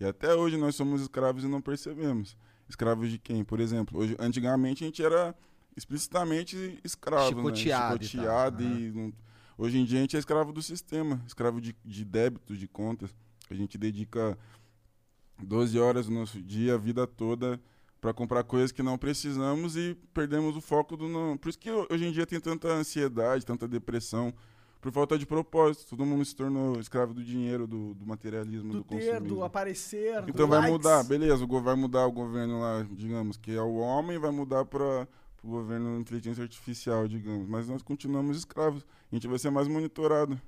E até hoje nós somos escravos e não percebemos. Escravos de quem? Por exemplo, hoje, antigamente a gente era explicitamente escravo, Chicoteado e né? tal. Chicoteado e não- Hoje em dia a gente é escravo do sistema, escravo de, de débitos, de contas. A gente dedica 12 horas do nosso dia, a vida toda, para comprar coisas que não precisamos e perdemos o foco do não. Por isso que ho- hoje em dia tem tanta ansiedade, tanta depressão, por falta de propósito. Todo mundo se tornou escravo do dinheiro, do, do materialismo, do, Do ter, consumismo. do aparecer, do Então vai likes. mudar, beleza, o vai mudar o governo lá, digamos, que é o homem, vai mudar para o governo inteligência artificial, digamos. Mas nós continuamos escravos. A gente vai ser mais monitorado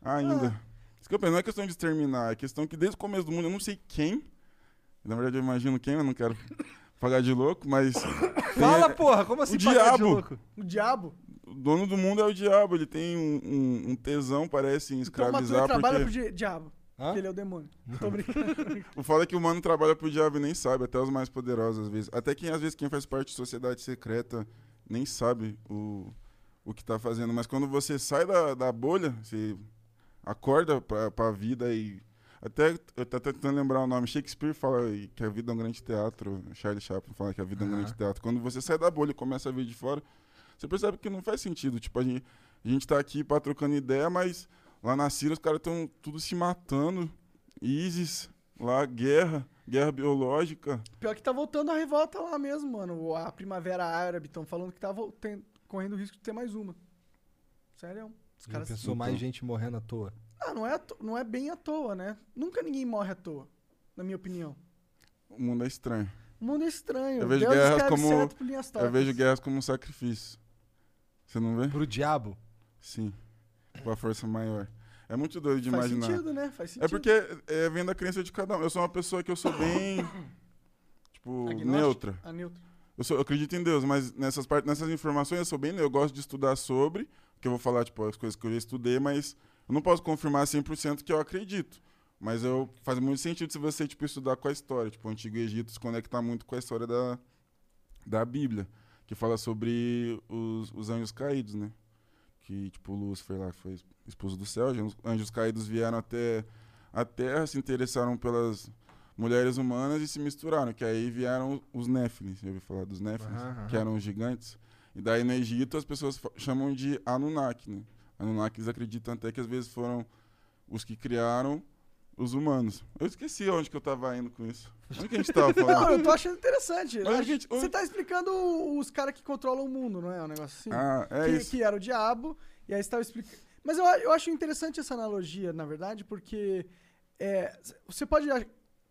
ainda. Ah. Isso que eu penso, não é questão de exterminar, é questão que desde o começo do mundo, eu não sei quem, na verdade eu imagino quem, eu não quero pagar de louco, mas Fala, porra, como assim o pagar de diabo. louco? O diabo. O dono do mundo é o diabo, ele tem um, um- um tesão, parece, em Então o Matuê escravizar, trabalha porque... pro di- diabo. Hã? Porque ele é o demônio. Tô brincando. O foda é que o humano trabalha pro diabo e nem sabe, até os mais poderosos às vezes. Até quem, às vezes, quem faz parte de sociedade secreta nem sabe o, o que tá fazendo. Mas quando você sai da, da bolha, você acorda pra, pra vida e. Até eu tô tentando lembrar o nome. Shakespeare fala que a vida é um grande teatro. Charlie Chaplin fala que a vida é um grande teatro. Quando você sai da bolha e começa a ver de fora, você percebe que não faz sentido. Tipo, a gente, a gente tá aqui pra trocando ideia, mas lá na Síria os caras estão tudo se matando. ISIS, lá, guerra, guerra biológica. Pior que tá voltando a revolta lá mesmo, mano. A primavera árabe estão falando que tá vol- tem- correndo o risco de ter mais uma. Sério. Os caras. pensou mais gente morrendo à toa. Ah, não é, não é bem à toa, né? Nunca ninguém morre à toa, na minha opinião. O mundo é estranho. O mundo é estranho. Eu vejo Deus guerras como- certo por linhas Eu vejo guerras como um sacrifício. Você não vê? Pro diabo? Sim. Com a força maior. É muito doido de Faz imaginar. sentido, né? Faz sentido. É porque é, vem da crença de cada um. Eu sou uma pessoa que eu sou bem. tipo, Agnóstico? neutra. A neutra. Eu, sou, eu acredito em Deus, mas nessas, partes, nessas informações eu sou bem. Eu gosto de estudar sobre, que eu vou falar, tipo, as coisas que eu já estudei, mas eu não posso confirmar 100% que eu acredito. Mas eu, faz muito sentido se você, tipo, estudar com a história. Tipo, o Antigo Egito se conecta muito com a história da, da Bíblia, que fala sobre os, os anjos caídos, né? Que, tipo, Lúcifer lá, foi expulso do céu, os anjos caídos vieram até a Terra, se interessaram pelas mulheres humanas e se misturaram, que aí vieram os Néfilis, já ouviu falar dos Néfilis? Aham, Que eram os gigantes. E daí no Egito as pessoas chamam de Anunnaki, né? Anunnakis acreditam até que às vezes foram os que criaram os humanos. Eu esqueci onde que eu tava indo com isso. Onde que a gente tava falando? Não, eu tô achando interessante. Mas a gente- Você tá explicando os caras que controlam o mundo, não é? Um negócio assim? Ah, é que, isso. que era o diabo, e aí você tava explicando. Mas eu, eu acho interessante essa analogia, na verdade, porque é, você pode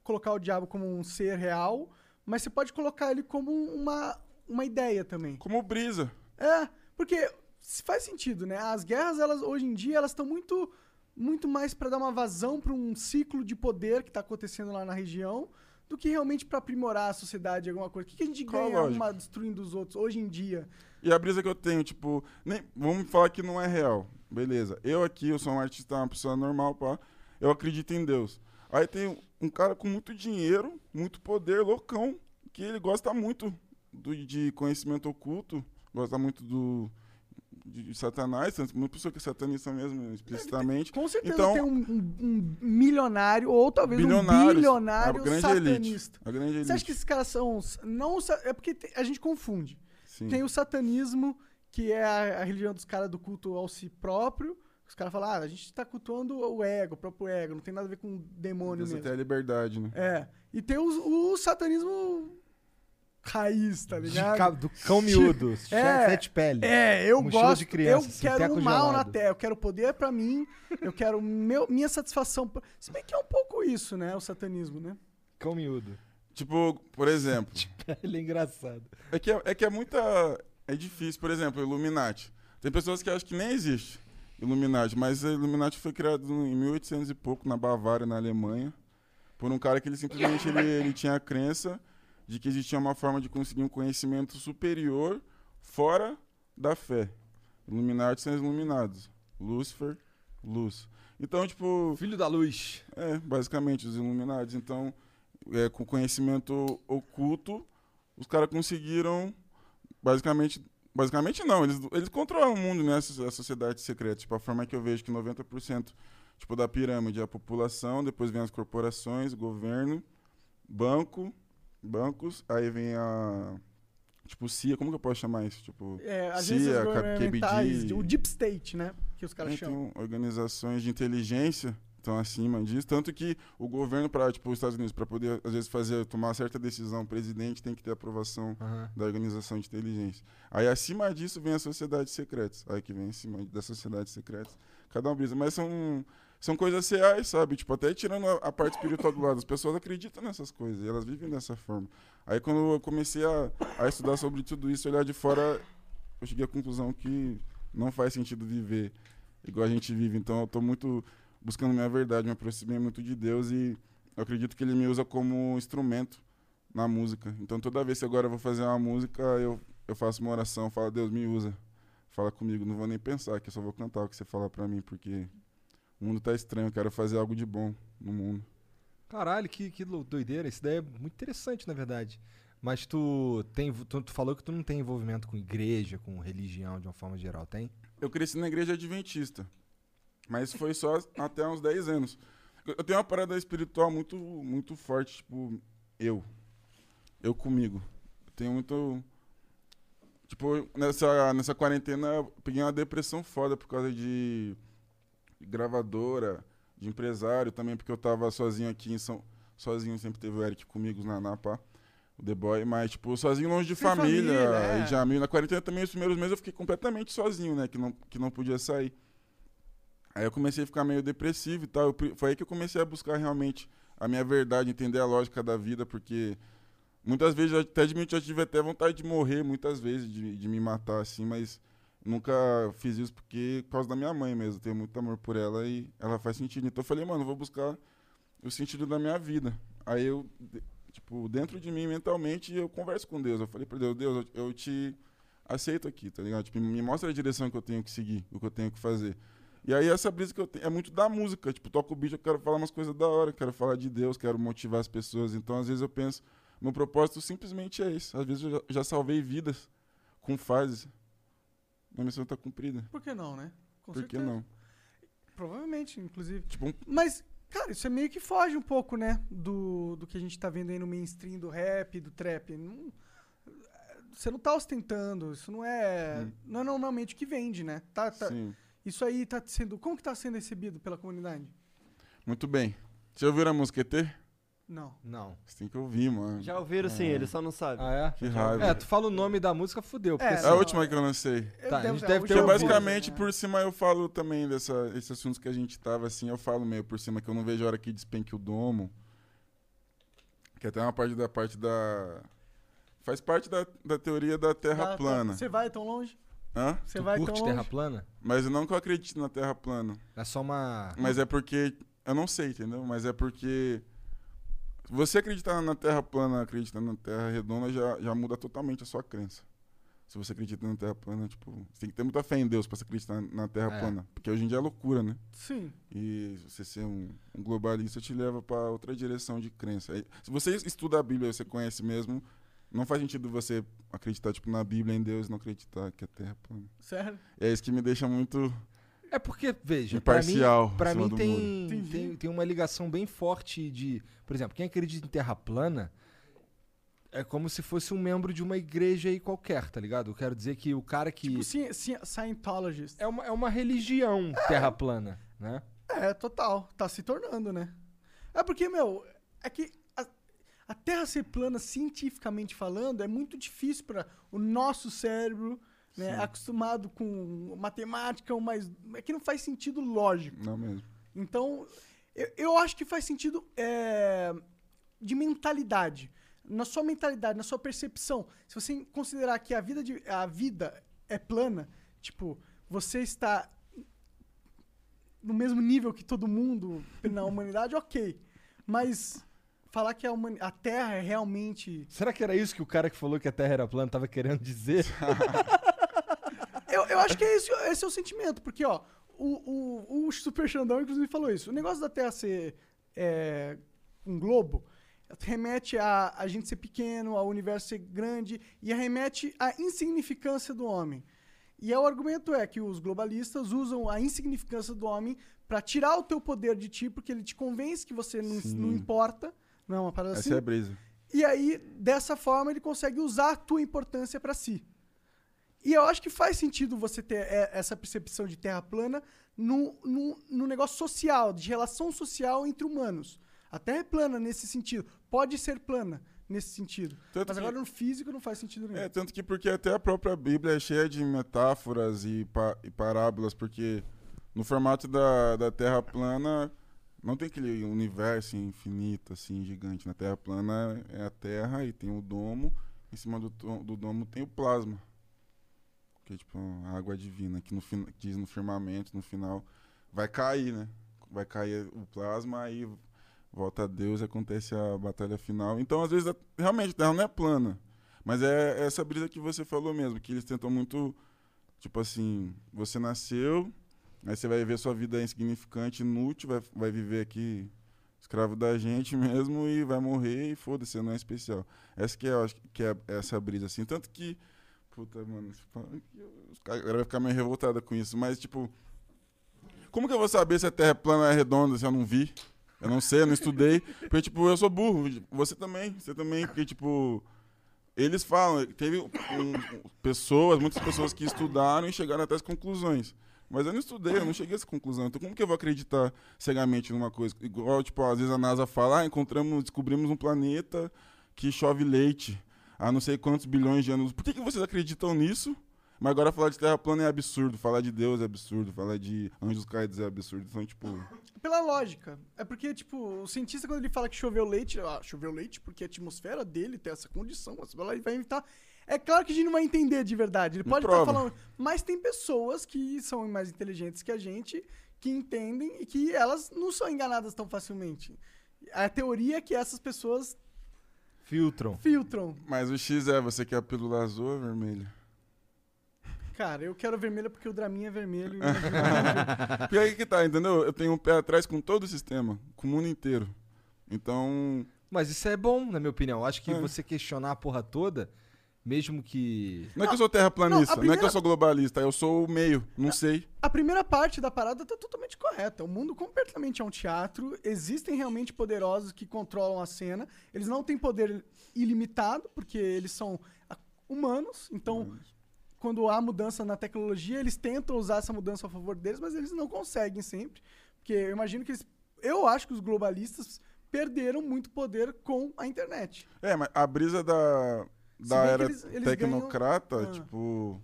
colocar o diabo como um ser real, mas você pode colocar ele como uma, uma ideia também. Como brisa. É, porque se faz sentido, né? As guerras, elas hoje em dia, elas estão muito muito mais para dar uma vazão para um ciclo de poder que tá acontecendo lá na região do que realmente para aprimorar a sociedade, alguma coisa. O que, que a gente Qual ganha uma destruindo os outros hoje em dia? E a brisa que eu tenho, tipo, nem, vamos falar que não é real. Beleza. Eu aqui, eu sou um artista, uma pessoa normal, pá. Eu acredito em Deus. Aí tem um cara com muito dinheiro, muito poder, loucão, que ele gosta muito do, de conhecimento oculto, gosta muito do de, de Satanás, uma pessoa que é satanista mesmo, explicitamente. Com certeza Então- tem um, um- um milionário ou talvez um bilionário a grande satanista. elite. A grande elite. Você acha que esses caras são. Não, é porque te- a gente confunde. Sim. Tem o satanismo, que é a, a religião dos caras do culto ao si próprio. Os caras falam, ah, a gente tá cultuando o ego, o próprio ego, não tem nada a ver com demônio Deus mesmo. até a liberdade, né? É. E tem os- o, satanismo raiz, tá De ligado? ca- do cão miúdo, É, sete pele. É, eu Mochila gosto, de criança, eu assim, quero o mal na terra, eu quero poder pra mim, eu quero meu, minha satisfação. pra- Se bem que é um pouco isso, né, o satanismo, né? Cão miúdo. Tipo, por exemplo, Ele é engraçado. É que é, é que é muita. É difícil, por exemplo, Illuminati. Tem pessoas que acham que nem existe. Illuminati, mas a Illuminati foi criado em 1800 e pouco na Bavária, na Alemanha, por um cara que ele simplesmente ele, ele tinha a crença de que existia uma forma de conseguir um conhecimento superior fora da fé. Illuminati são os iluminados. Lúcifer, luz. Então, tipo, Filho da luz. é, basicamente, os Illuminati. Então, é, com conhecimento oculto, os caras conseguiram, basicamente, basicamente não, eles, eles controlam o mundo, né, a sociedade secreta. Tipo, a forma que eu vejo que 90% tipo, da pirâmide é a população, depois vem as corporações, governo, banco, bancos, aí vem a, tipo, CIA, como que eu posso chamar isso? Tipo, É, CIA, KBD. o Deep State, né? Que os caras É, chamam. organizações de inteligência estão acima disso, tanto que o governo para tipo os Estados Unidos para poder às vezes fazer tomar certa decisão, o presidente tem que ter aprovação Aham. da organização de inteligência. Aí acima disso vem as sociedades secretas. Aí que vem acima das sociedades secretas, cada um brisa, mas são são coisas reais, sabe? Tipo, até tirando a, a parte espiritual do lado, as pessoas acreditam nessas coisas, e elas vivem dessa forma. Aí quando eu comecei a, a estudar sobre tudo isso, olhar de fora, eu cheguei à conclusão que não faz sentido viver igual a gente vive. Então eu tô muito buscando minha verdade, me aproximei muito de Deus e eu acredito que ele me usa como instrumento na música. Então toda vez que agora eu vou fazer uma música, eu, eu faço uma oração, falo, Deus me usa. Fala comigo, não vou nem pensar, que eu só vou cantar o que você falar pra mim, porque o mundo tá estranho, eu quero fazer algo de bom no mundo. Caralho, que, que doideira. Isso daí é muito interessante, na verdade. Mas tu tem. Tu, tu falou que tu não tem envolvimento com igreja, com religião de uma forma geral, tem? Eu cresci na igreja adventista, mas foi só até uns 10 anos. Eu eu tenho uma parada espiritual muito, muito forte, tipo, eu. Eu comigo. Eu tenho muito. Tipo, nessa, nessa quarentena eu peguei uma depressão foda por causa de gravadora, de empresário também, porque eu tava sozinho aqui em São. Sozinho, sempre teve o Eric comigo na Napa, o The Boy, mas, tipo, sozinho longe de Sem família, família, é. e de amigo. Na quarentena também, os primeiros meses eu fiquei completamente sozinho, né? Que não, que não podia sair. Aí eu comecei a ficar meio depressivo e tal. Eu foi aí que eu comecei a buscar realmente a minha verdade, entender a lógica da vida, porque muitas vezes, até admito, eu tive até vontade de morrer, muitas vezes, de, de me matar, assim, mas nunca fiz isso porque por causa da minha mãe mesmo. Tenho muito amor por ela e ela faz sentido. Então eu falei, mano, eu vou buscar o sentido da minha vida. Aí eu, tipo, dentro de mim, mentalmente, eu converso com Deus. Eu falei pra Deus, Deus, eu, te aceito aqui, tá ligado? Tipo, me mostra a direção que eu tenho que seguir, o que eu tenho que fazer. E aí essa brisa que eu tenho é muito da música. Tipo, toco o bicho, eu quero falar umas coisas da hora, quero falar de Deus, quero motivar as pessoas. Então, às vezes eu penso, meu propósito simplesmente é esse. Às vezes eu já, já salvei vidas com fases. Minha missão tá cumprida. Por que não, né? Com Por que certeza. não? Provavelmente, inclusive. Tipo, um- Mas, cara, isso é meio que foge um pouco, né? Do, do que a gente tá vendo aí no mainstream do rap, do trap. Não- você não tá ostentando, isso não é. Não é normalmente o que vende, né? Tá, tá- sim. isso aí tá sendo. Como que tá sendo recebido pela comunidade? Muito bem. Já ouviram a música ET? Não. Não. Você tem que ouvir, mano. Já ouviram sim, ele só não sabe. Ah, é? Que raiva. É, tu fala o nome da música, fudeu. É, assim, É a última que eu lancei. Tá, a gente deve ter Porque ouvido. basicamente né? por cima eu falo também dessa, esses assuntos que a gente tava assim, eu falo meio por cima que eu não vejo a hora que despenque o domo. Que até é uma parte da parte da. Faz parte da, da teoria da Terra plana. Você vai tão longe? Hã? Você vai curte tão terra longe? plana? Mas eu não que eu acredito na Terra plana. É só uma. Mas é porque. Eu não sei, entendeu? Mas é porque. Você acreditar na Terra plana, acreditar na Terra redonda, já, já muda totalmente a sua crença. Se você acredita na Terra plana, tipo, você tem que ter muita fé em Deus pra você acreditar na Terra É. plana. Porque hoje em dia é loucura, né? Sim. E você ser um, um globalista te leva pra outra direção de crença. Aí, se você estuda a Bíblia e você conhece mesmo, não faz sentido você acreditar tipo, na Bíblia em Deus e não acreditar que a Terra é plana. Sério? É isso que me deixa muito É porque, veja, pra mim, imparcial. pra em cima mim tem, tem, tem uma ligação bem forte de. Por exemplo, quem acredita em terra plana é como se fosse um membro de uma igreja aí qualquer, tá ligado? Eu quero dizer que o cara que. Tipo, ci- ci- Scientologist. é, uma, é uma religião terra plana, né? É, total. Tá se tornando, né? É porque, meu, é que a, a Terra ser plana, cientificamente falando, é muito difícil para o nosso cérebro, né? Acostumado com matemática, mas é que não faz sentido lógico. Não mesmo. Então, eu, eu acho que faz sentido é, de mentalidade. Na sua mentalidade, na sua percepção. Se você considerar que a vida, de, a vida é plana, tipo, você está no mesmo nível que todo mundo na humanidade, ok. Mas falar que a, a Terra é realmente. Será que era isso que o cara que falou que a Terra era plana tava querendo dizer? Eu, eu acho que é esse, esse é o sentimento, porque, ó, o, o, o Super Xandão, inclusive, falou isso. O negócio da Terra ser é, um globo remete a a gente ser pequeno, ao universo ser grande, e remete à insignificância do homem. E aí o argumento é que os globalistas usam a insignificância do homem para tirar o teu poder de ti, porque ele te convence que você não, não importa, não é uma parada Essa assim. é a brisa. E aí, dessa forma, ele consegue usar a tua importância para si. E eu acho que faz sentido você ter é, essa percepção de terra plana no, no, no negócio social, de relação social entre humanos. A terra é plana nesse sentido. Pode ser plana nesse sentido. Tanto Mas que- agora no físico não faz sentido nenhum. É, tanto que porque até a própria Bíblia é cheia de metáforas e, pa- e parábolas, porque no formato da, da Terra plana não tem aquele universo infinito, assim, gigante. Na Terra plana é a Terra e tem o domo, em cima do, do domo tem o plasma. É tipo a água divina, que no, fin- diz no firmamento, no final, vai cair, né? Vai cair o plasma, aí volta a Deus acontece a batalha final. Então, às vezes, a- realmente, a Terra não é plana. Mas é essa brisa que você falou mesmo, que eles tentam muito, tipo assim, você nasceu, aí você vai ver sua vida insignificante, inútil, vai, vai viver aqui escravo da gente mesmo e vai morrer e foda-se, não é especial. Essa que é, que é essa brisa, assim. Tanto que, puta, mano, tipo, vai ficar meio revoltada com isso, mas, tipo, como que eu vou saber se a Terra é plana é redonda se eu não vi? Eu não sei, eu não estudei. Porque, tipo, eu sou burro. Você também, você também. Porque, tipo, eles falam, teve um- pessoas, muitas pessoas que estudaram e chegaram até as conclusões. Mas eu não estudei, eu não cheguei a essa conclusão. Então como que eu vou acreditar cegamente numa coisa? Igual, tipo, às vezes a NASA fala, ah, encontramos, descobrimos um planeta que chove leite há não sei quantos bilhões de anos. Por que, que vocês acreditam nisso? Mas agora falar de Terra plana é absurdo, falar de Deus é absurdo, falar de anjos caídos é absurdo. Então, tipo, Pela lógica. É porque, tipo, o cientista, quando ele fala que choveu leite, ah, choveu leite porque a atmosfera dele tem essa condição, mas ele vai evitar. É claro que a gente não vai entender de verdade. Ele pode estar falando. Mas tem pessoas que são mais inteligentes que a gente, que entendem e que elas não são enganadas tão facilmente. A teoria é que essas pessoas Filtram. filtram. mas o X é, você quer a pílula azul ou vermelha? Cara, eu quero vermelho porque o Dramin é vermelho. Porque aí que tá, entendeu? Eu tenho um pé atrás com todo o sistema, com o mundo inteiro. Então, Mas isso é bom, na minha opinião. Eu Acho que É. você questionar a porra toda, mesmo que. não é que eu sou terraplanista, não, a não, é que primeira- eu sou globalista, eu sou o meio, não sei. A primeira parte da parada tá totalmente correta. O mundo completamente é um teatro. Existem realmente poderosos que controlam a cena. Eles não têm poder ilimitado, porque eles são ah, humanos. Então, quando há mudança na tecnologia, eles tentam usar essa mudança a favor deles, mas eles não conseguem sempre. Porque eu imagino que eles. Eu acho que os globalistas perderam muito poder com a internet. É, mas a brisa da, da era eles- eles tecnocrata, ganham- Ah. tipo.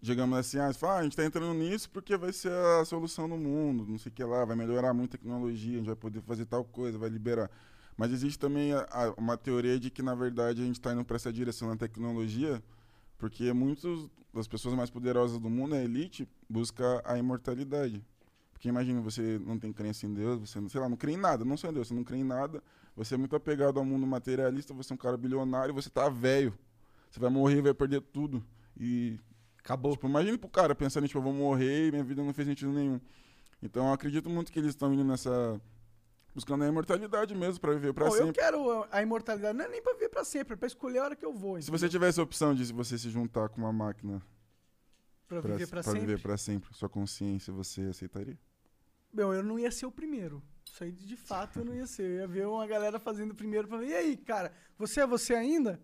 Digamos assim, ah, fala, ah, a gente tá entrando nisso porque vai ser a solução do mundo, não sei o que lá, vai melhorar muito a tecnologia, a gente vai poder fazer tal coisa, vai liberar. Mas existe também a- a- uma teoria de que, na verdade, a gente está indo para essa direção na tecnologia, porque muitas das pessoas mais poderosas do mundo, a elite, busca a imortalidade. Porque imagina, você não tem crença em Deus, você, não- sei lá, não crê em nada, não só em Deus, você não crê em nada, você é muito apegado ao mundo materialista, você é um cara bilionário, você tá velho. Você vai morrer, vai perder tudo. E Acabou. Tipo, imagine pro cara pensando, tipo, eu vou morrer e minha vida não fez sentido nenhum. Então eu acredito muito que eles estão indo nessa. buscando a imortalidade mesmo, pra viver pra Bom, eu sempre. quero a- imortalidade. Não é nem pra viver pra sempre, é pra escolher a hora que eu vou. Se entendeu? você tivesse a opção de você se juntar com uma máquina Pra viver pra, pra sempre. viver pra sempre, sua consciência, você aceitaria? Meu, eu não ia ser o primeiro. Isso aí de fato eu não ia ser. Eu ia ver uma galera fazendo primeiro pra ver. E aí, cara, você é você ainda?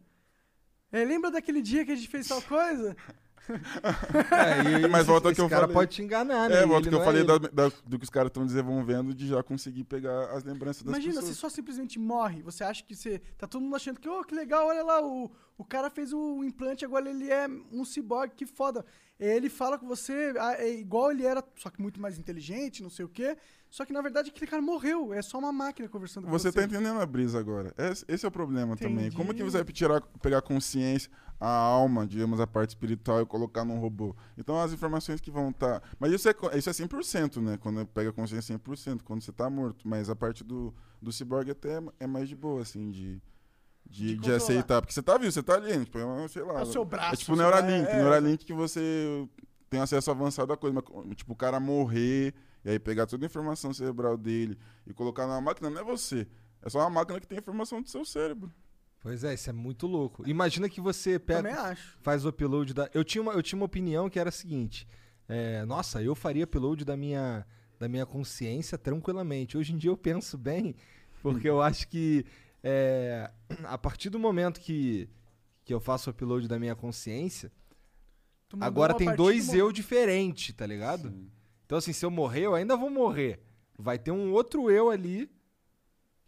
É, lembra daquele dia que a gente fez tal coisa? É, e Mas volta ao que eu cara falei. pode te enganar, né? É, volta que eu é falei da- da- do que os caras estão desenvolvendo de já conseguir pegar as lembranças das Imagina, pessoas. você só simplesmente morre. Você acha que você. Tá todo mundo achando que, oh, que legal, olha lá, o, o cara fez o implante, agora ele é um ciborgue, que foda. Ele fala com você ah, é igual ele era, só que muito mais inteligente, não sei o quê. Só que na verdade aquele cara morreu. É só uma máquina conversando com você. Você tá entendendo a brisa agora. Esse, esse é o problema também. Como que Entendi. você vai tirar, pegar consciência, a alma, digamos, a parte espiritual e colocar num robô? Então as informações que vão estar. Mas isso é, isso é 100%, né? Quando pega consciência 100%, quando você tá morto. Mas a parte do, do ciborgue até é- mais de boa, assim, de. De, De de aceitar, porque você tá vivo, você tá ali, tipo, é sei lá. É o seu braço, É tipo Neuralink, é. Neuralink que você tem acesso avançado à coisa, mas, tipo, o cara morrer e aí pegar toda a informação cerebral dele e colocar na máquina, não é você. É só uma máquina que tem informação do seu cérebro. Pois é, isso é muito louco. Imagina que você pega, Também acho. faz o upload da. Eu tinha uma, eu tinha uma opinião que era a seguinte: é, nossa, eu faria upload da minha, da minha consciência tranquilamente. Hoje em dia eu penso bem, porque eu acho que é, a partir do momento que, que eu faço o upload da minha consciência, agora a tem dois do eu diferentes, tá ligado? Então, assim, se eu morrer, eu ainda vou morrer. Vai ter um outro eu ali,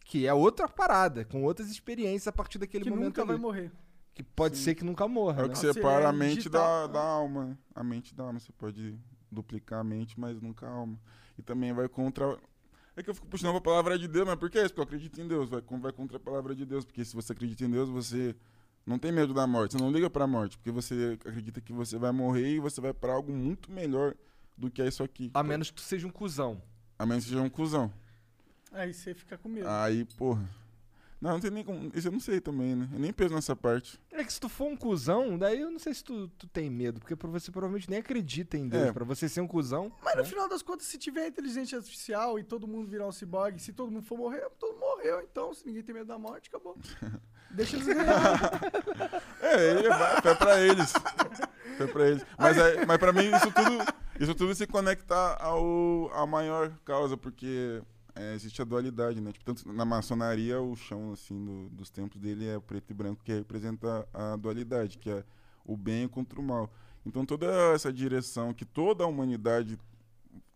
que é outra parada, com outras experiências a partir daquele que momento nunca vai ali. morrer. Que pode ser que nunca morra, É o né? que separa é a mente da, né? da alma. né? A mente da alma. Você pode duplicar a mente, mas nunca a alma. E também vai contra. É que eu fico puxando a palavra de Deus, mas por que isso? Porque eu acredito em Deus. Vai, vai contra a palavra de Deus. Porque se você acredita em Deus, você não tem medo da morte. Você não liga pra morte. Porque você acredita que você vai morrer e você vai pra algo muito melhor do que é isso aqui. A menos que tu seja um cuzão. A menos que seja um cuzão. Aí você fica com medo. Aí, porra. Não, não tem nem como. Isso eu não sei também, né? Eu nem penso nessa parte. É que se tu for um cuzão, daí eu não sei se tu, tu tem medo, porque você provavelmente nem acredita em Deus. É. Pra você ser um cuzão. Mas no né? final das contas, se tiver inteligência artificial e todo mundo virar um ciborgue, se todo mundo for morrer, todo mundo morreu. Então, se ninguém tem medo da morte, acabou. Deixa eles ganhar. É, é pra eles. É pra eles. Mas, é, mas pra mim, isso tudo, isso tudo se conecta ao, à maior causa, porque é, existe a dualidade, né? Tipo, tanto na maçonaria, o chão, assim, do- dos templos dele é preto e branco, que representa a dualidade, que é o bem contra o mal. Então, toda essa direção que toda a humanidade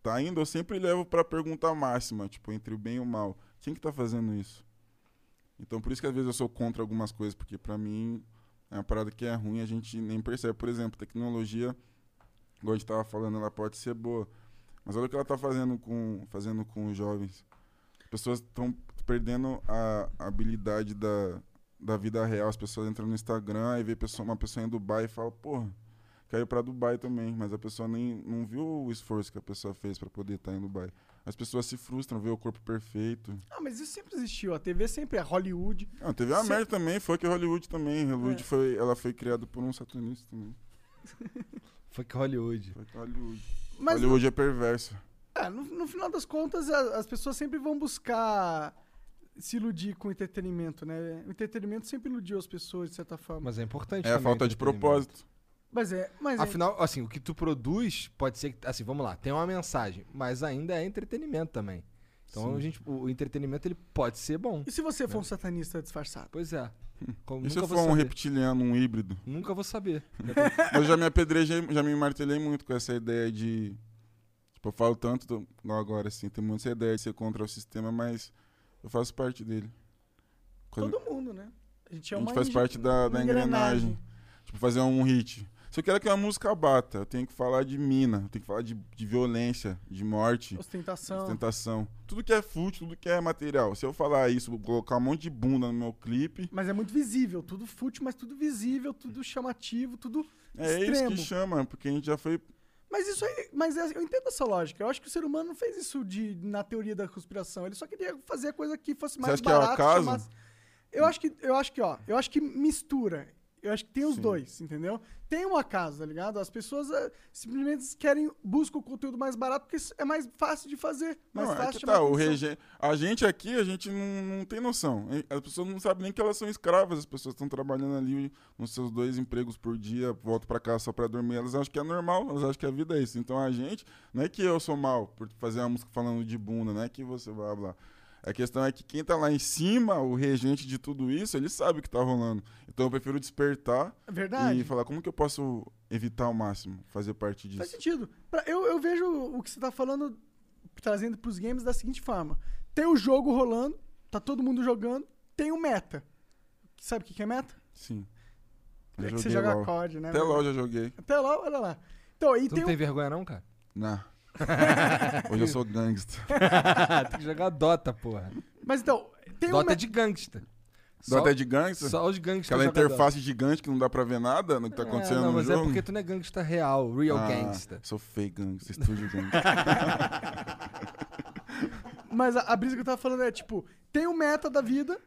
tá indo, eu sempre levo pra pergunta máxima, tipo, entre o bem e o mal. Quem que tá fazendo isso? Então, por isso que às vezes eu sou contra algumas coisas, porque pra mim é uma parada que é ruim, a gente nem percebe. Por exemplo, tecnologia, igual a gente tava falando, ela pode ser boa. Mas olha o que ela tá fazendo com, fazendo com os jovens. As pessoas estão perdendo a habilidade da, da vida real. As pessoas entram no Instagram e vê pessoa, uma pessoa em Dubai e fala, porra, quero ir pra Dubai também. Mas a pessoa nem não viu o esforço que a pessoa fez pra poder estar em Dubai. As pessoas se frustram, vê o corpo perfeito. ah, mas isso sempre existiu. A TV sempre é Hollywood. Ah, teve uma Se- merda também, foi que Hollywood também. Hollywood É. foi, ela foi criada por um satanista também. Foi que Hollywood. Foi que Hollywood. Mas Hollywood é perverso. É, no, no final das contas, a- as pessoas sempre vão buscar se iludir com entretenimento, né? O entretenimento sempre iludiu as pessoas, de certa forma. Mas é importante É a falta de propósito. Mas é. Mas é- Afinal, assim, o que tu produz pode ser que. Assim, vamos lá, tem uma mensagem, mas ainda é entretenimento também. Então Sim. a gente, o, entretenimento ele pode ser bom. E se você for um satanista disfarçado? Pois é. Como- E se nunca eu for um saber. reptiliano, um híbrido? Nunca vou saber. eu já me apedrejei, já me martelei muito com essa ideia de. Tipo, eu falo tanto do, agora, assim, tem muita ideia de ser contra o sistema, mas eu faço parte dele. Quando- Todo mundo, né? A gente é a gente faz parte da, da uma engrenagem. Tipo, fazer um hit. Se eu quero que a música bata, eu tenho que falar de mina, eu tenho que falar de, de violência, de morte, Ostentação. ostentação. Tudo que é fútil, tudo que é material. Se eu falar isso, vou colocar um monte de bunda no meu clipe, Mas é muito visível, tudo fútil, mas tudo visível, tudo chamativo, tudo é isso extremo. que chama, porque a gente já foi. Mas isso aí, mas é- eu entendo essa lógica. Eu acho que o ser humano não fez isso de na teoria da conspiração. Ele só queria fazer a coisa que fosse mais acha que é o barato, acaso? chamasse- Eu acho que eu acho que, ó, eu acho que mistura. Eu acho que tem os Sim. dois, entendeu? Tem um acaso, tá ligado? As pessoas eh, simplesmente querem buscam o conteúdo mais barato porque é mais fácil de fazer, mais Não, é fácil chamar tá, o rege... A gente aqui, a gente não, não tem noção. As pessoas não sabem nem que elas são escravas. As pessoas estão trabalhando ali nos seus dois empregos por dia, voltam pra casa só pra dormir. Elas acham que é normal, elas acham que a vida é isso. Então a gente, não é que eu sou mal por fazer uma música falando de bunda, não é que você blá blá. A questão é que quem tá lá em cima, o regente de tudo isso, ele sabe o que tá rolando. Então eu prefiro despertar É verdade. e falar como que eu posso evitar ao máximo, fazer parte disso. Faz sentido. Pra- eu, eu vejo o que você tá falando, trazendo pros games da seguinte forma. Tem o jogo rolando, tá todo mundo jogando, tem o meta. Sabe o que que é meta? Sim. É que você joga LOL. COD, né? Até? LOL já joguei. Até lá, olha lá. Então, e Tu tem não um... tem vergonha não, cara? Não. Hoje eu sou gangster. tem que jogar Dota, porra. Mas então, tem um... Dota é me- de gangsta. Só- é de gangster? Só os gangsters Aquela interface gigante que não dá pra ver nada no que tá Dota. acontecendo é, não, no mas jogo. é porque tu não é gangsta real, real Ah, gangsta. Sou fake gangster, estúdio gangster. Mas a, a brisa que eu tava falando é, tipo, tem o meta da vida.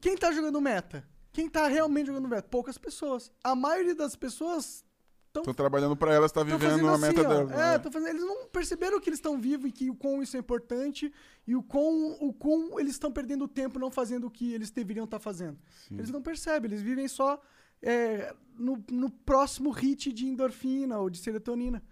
Quem tá jogando meta? Quem tá realmente jogando meta? Poucas pessoas. A maioria das pessoas Tô trabalhando pra elas, tá vivendo a meta assim, ó. delas. É, né? fazendo, eles não perceberam que eles estão vivos e que o quão isso é importante e o quão, o quão eles estão perdendo tempo não fazendo o que eles deveriam estar fazendo. Eles não percebem, eles vivem só é, no, no próximo hit de endorfina ou de serotonina.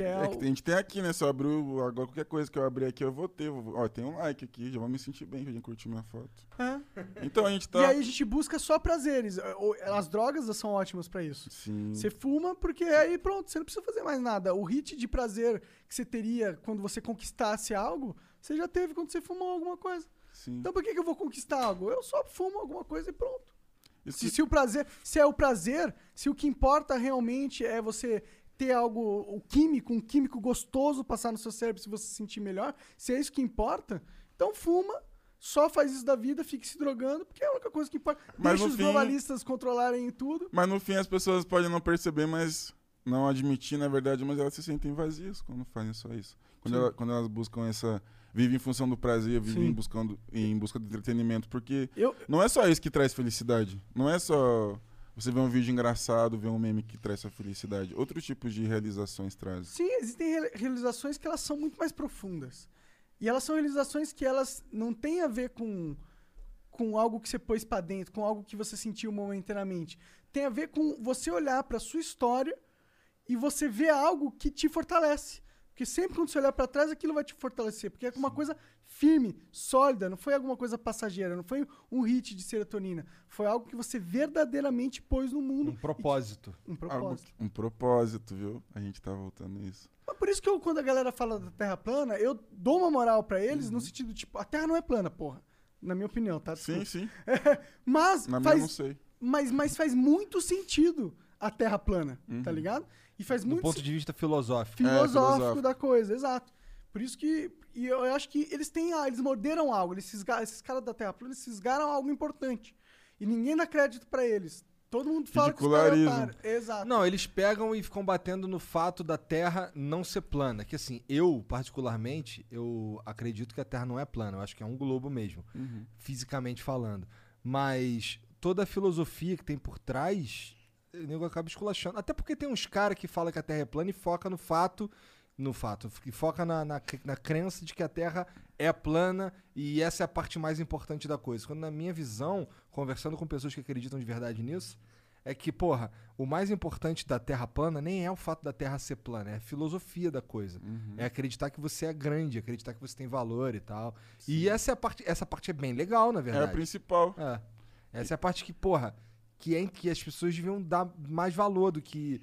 Que é, É que a gente tem aqui, né? Se eu abrir agora qualquer coisa que eu abrir aqui, eu vou ter. Ó, tem um like aqui, já vou me sentir bem que alguém curtiu minha foto. É. Então a gente tá. E aí a gente busca só prazeres. O- As drogas são ótimas pra isso. Sim. Você fuma porque aí pronto, você não precisa fazer mais nada. O hit de prazer que você teria quando você conquistasse algo, você já teve quando você fumou alguma coisa. Sim. Então por que, que eu vou conquistar algo? Eu só fumo alguma coisa e pronto. Se, se o prazer, se é o prazer, se o que importa realmente é você ter algo, o químico, um químico gostoso passar no seu cérebro se você se sentir melhor, se é isso que importa, então fuma, só faz isso da vida, fique se drogando, porque é a única coisa que importa. Mas Deixa os fim- globalistas controlarem tudo. Mas no fim as pessoas podem não perceber, mas não admitir, na verdade, mas elas se sentem vazias quando fazem só isso. Quando, ela- quando elas buscam essa. Vivem em função do prazer, vivem em, buscando, em busca do entretenimento. Porque Eu- não é só isso que traz felicidade. Não é só você ver um vídeo engraçado, ver um meme que traz sua felicidade. Outros tipos de realizações trazem. Sim, existem re- realizações que elas são muito mais profundas. E elas são realizações que elas não têm a ver com, com algo que você pôs pra dentro, com algo que você sentiu momentaneamente. Tem a ver com você olhar pra sua história e você ver algo que te fortalece. Porque sempre quando você olhar pra trás, aquilo vai te fortalecer. Porque é uma coisa firme, sólida, não foi alguma coisa passageira, não foi um hit de serotonina. Foi algo que você verdadeiramente pôs no mundo. Um propósito. Um Algo- propósito. um propósito, viu? A gente tá voltando nisso. Mas por isso que eu, quando a galera fala da Terra plana, eu dou uma moral pra eles Uhum. no sentido, tipo, a Terra não é plana, porra. Na minha opinião, tá? Sim, sim. mas Na minha faz, eu não sei. Mas, mas faz muito sentido a Terra plana, tá ligado? E faz Do muito ponto se- de vista filosófico. filosófico, É, filosófico. da coisa, exato. Por isso que e eu acho que eles têm, ah, eles morderam algo, eles fisga- esses caras da Terra plana, eles fisgaram algo importante. E ninguém dá crédito pra eles. Todo mundo fala que os caras é. Exato. Não, eles pegam e ficam batendo no fato da Terra não ser plana. Que assim, eu, particularmente, eu acredito que a Terra não é plana. Eu acho que é um globo mesmo, fisicamente falando. Mas toda a filosofia que tem por trás, o nego acaba esculachando. Até porque tem uns caras que falam que a Terra é plana e foca no fato. No fato, e foca na, na, na crença de que a Terra é plana e essa é a parte mais importante da coisa. Quando, na minha visão, conversando com pessoas que acreditam de verdade nisso, é que, porra, o mais importante da Terra plana nem é o fato da Terra ser plana, é a filosofia da coisa. É acreditar que você é grande, acreditar que você tem valor e tal. E essa é a parte, essa parte é bem legal, na É a verdade. principal. É. Essa é a parte que, porra, que, é, que as pessoas deviam dar mais valor do que.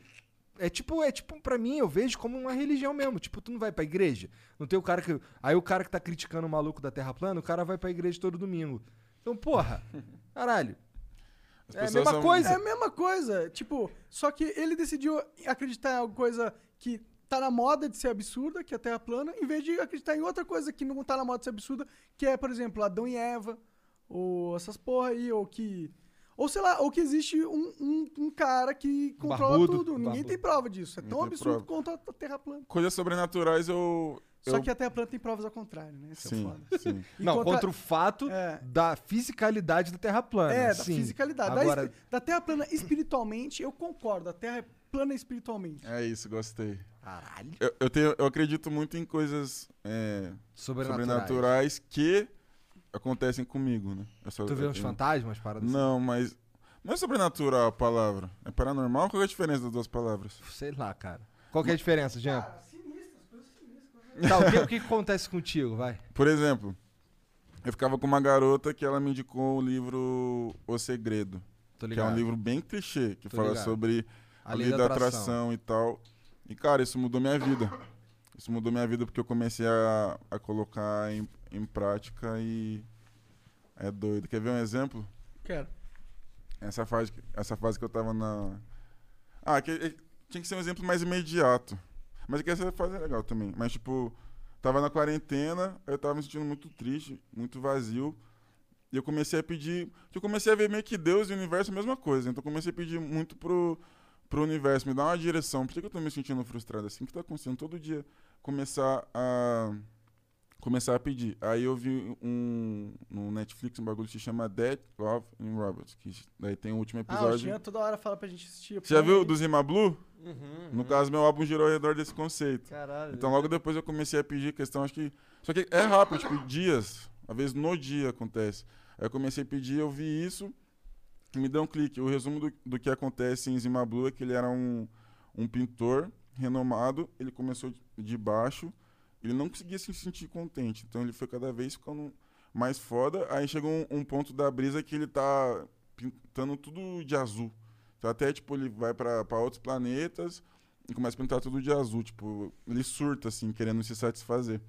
É tipo, é tipo, pra mim, eu vejo como uma religião mesmo. Tipo, tu não vai pra igreja. Não tem o cara que. Aí o cara que tá criticando o maluco da Terra plana, o cara vai pra igreja todo domingo. Então, porra, caralho. As É a mesma são- coisa. É a mesma coisa. Tipo, só que ele decidiu acreditar em alguma coisa que tá na moda de ser absurda, que é a Terra plana, em vez de acreditar em outra coisa que não tá na moda de ser absurda, que é, por exemplo, Adão e Eva, ou essas porra aí, ou que. Ou sei lá, ou que existe um, um, um cara que controla Barbudo, tudo. Ninguém barbudo. tem prova disso. É tão absurdo prova. quanto a Terra plana. Coisas sobrenaturais eu. Só eu- que a Terra plana tem provas ao contrário, né? Isso é Sim, foda. sim. E não, contra... o fato É. da fisicalidade da Terra plana. É, da sim. fisicalidade. Da Agora, espi- Da, Terra plana espiritualmente, eu concordo. A Terra é plana espiritualmente. É isso, gostei. Caralho. Eu, eu, tenho, eu acredito muito em coisas é, Sobrenaturais. sobrenaturais que acontecem comigo, né? Eu só- Tu vê eu- uns fantasmas, paradas Não, mas. Não é sobrenatural a palavra. É paranormal? Qual é a diferença das duas palavras? assim? Sei lá, cara. Qual que é a diferença, Jean? Tá, o que, o que acontece contigo, vai? Por exemplo, eu ficava com uma garota que ela me indicou o livro O Segredo. Tô Que é um livro bem clichê, que Tô fala ligado. sobre A a lei lei da da atração. atração e tal. E, cara, isso mudou minha vida. Isso mudou minha vida porque eu comecei a, a colocar em, em prática e é doido. Quer ver um exemplo? Quero. Essa fase, essa fase que eu tava na. Ah, que, tinha que ser um exemplo mais imediato. Mas é que essa fase é legal também. Mas, tipo, tava na quarentena, eu tava me sentindo muito triste, muito vazio. E eu comecei a pedir. Eu comecei a ver meio que Deus e o universo a mesma coisa. Então eu comecei a pedir muito pro, pro universo, me dar uma direção. Por que, que eu tô me sentindo frustrado assim? O que tá acontecendo? Todo dia começar a. Começar a pedir. Aí eu vi um no Netflix um bagulho que se chama Dead Love and Robots. Que daí tem o último Ah, o episódio. Jean toda hora fala pra gente assistir. Você já viu do Zima Blue? Uhum, No caso, meu álbum girou ao redor desse conceito. Caralho. Então logo depois eu comecei a pedir questão, acho que. Só que é rápido, tipo, dias. Às vezes no dia acontece. Aí eu comecei a pedir, eu vi isso me deu um clique. O resumo do, do que acontece em Zima Blue é que ele era um, um pintor renomado, ele começou de baixo, ele não conseguia se sentir contente. Então ele foi cada vez ficando mais foda. Aí chegou um, um ponto da brisa que ele tá pintando tudo de azul. Então até, tipo, ele vai pra outros planetas e começa a pintar tudo de azul. Tipo, ele surta, assim, querendo se satisfazer.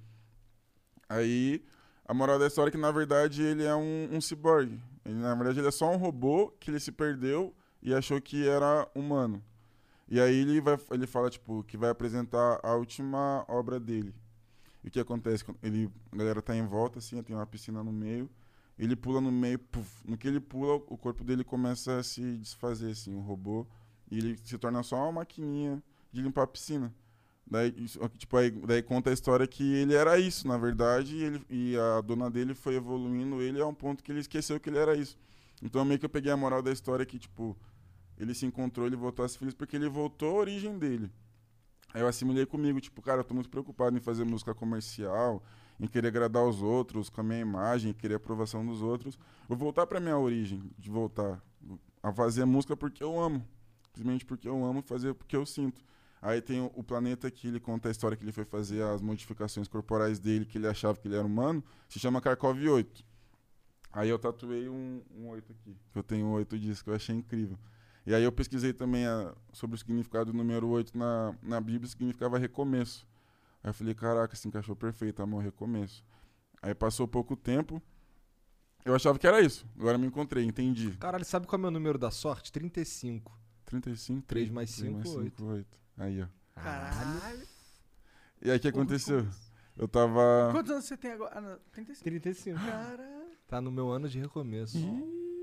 Aí, a moral da história é que, na verdade, ele é um, um ciborgue. Ele, na verdade, ele é só um robô que ele se perdeu e achou que era humano. E aí ele, vai, ele fala, tipo, que vai apresentar a última obra dele. E o que acontece? Quando Ele, a galera tá em volta, assim, tem uma piscina no meio. Ele pula no meio, puf, no que ele pula, o corpo dele começa a se desfazer, assim, o robô. E ele se torna só uma maquininha de limpar a piscina. Daí, tipo, aí, daí conta a história que ele era isso, na verdade, e, ele, e a dona dele foi evoluindo ele a um ponto que ele esqueceu que ele era isso. Então meio que eu peguei a moral da história que, tipo, ele se encontrou, ele voltou a ser feliz porque ele voltou à origem dele. Aí eu assimilei comigo, tipo, cara, eu tô muito preocupado em fazer música comercial, em querer agradar os outros, com a minha imagem, querer aprovação dos outros. Vou voltar pra minha origem, de voltar a fazer música porque eu amo. Simplesmente porque eu amo fazer porque eu sinto. Aí tem o, o planeta que ele conta a história que ele foi fazer as modificações corporais dele, que ele achava que ele era humano, se chama Kharkov 8. Aí eu tatuei um, um 8 aqui, que eu tenho oito disso, que eu achei incrível. E aí eu pesquisei também a- sobre o significado do número 8 na, na Bíblia, significava recomeço. Aí eu falei, caraca, se encaixou perfeito, amor, recomeço. Aí passou pouco tempo, eu achava que era isso. Agora me encontrei, entendi. Caralho, sabe qual é o meu número da sorte? 35. 35, Três mais três cinco, oito. cinco, oito. Aí, ó. Caralho. E aí o que aconteceu? Eu tava. Quantos anos você tem agora? Ah, não, 35. 35. Caralho. Tá no meu ano de recomeço.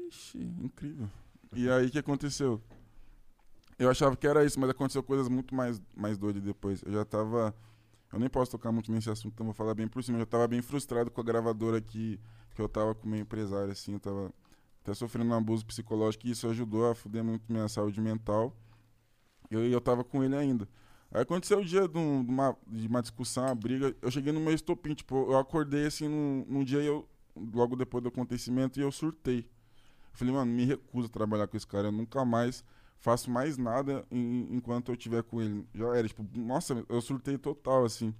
Ixi, incrível. E aí o que aconteceu? Eu achava que era isso, mas aconteceu coisas muito mais, mais doidas depois. Eu já tava. Eu nem posso tocar muito nesse assunto, então vou falar bem por cima. Eu já tava bem frustrado com a gravadora que, que eu tava com o meu empresário, assim. Eu tava até sofrendo um abuso psicológico e isso ajudou a fuder muito minha saúde mental. E eu, eu tava com ele ainda. Aí aconteceu o dia de, um- uma, de uma discussão, uma briga. Eu cheguei no meu estopim, tipo, eu acordei assim num, num dia eu, logo depois do acontecimento e eu surtei. Eu falei, mano, me recuso a trabalhar com esse cara. Eu nunca mais faço mais nada em- enquanto eu estiver com ele. Já era, tipo, nossa, eu surtei total, assim.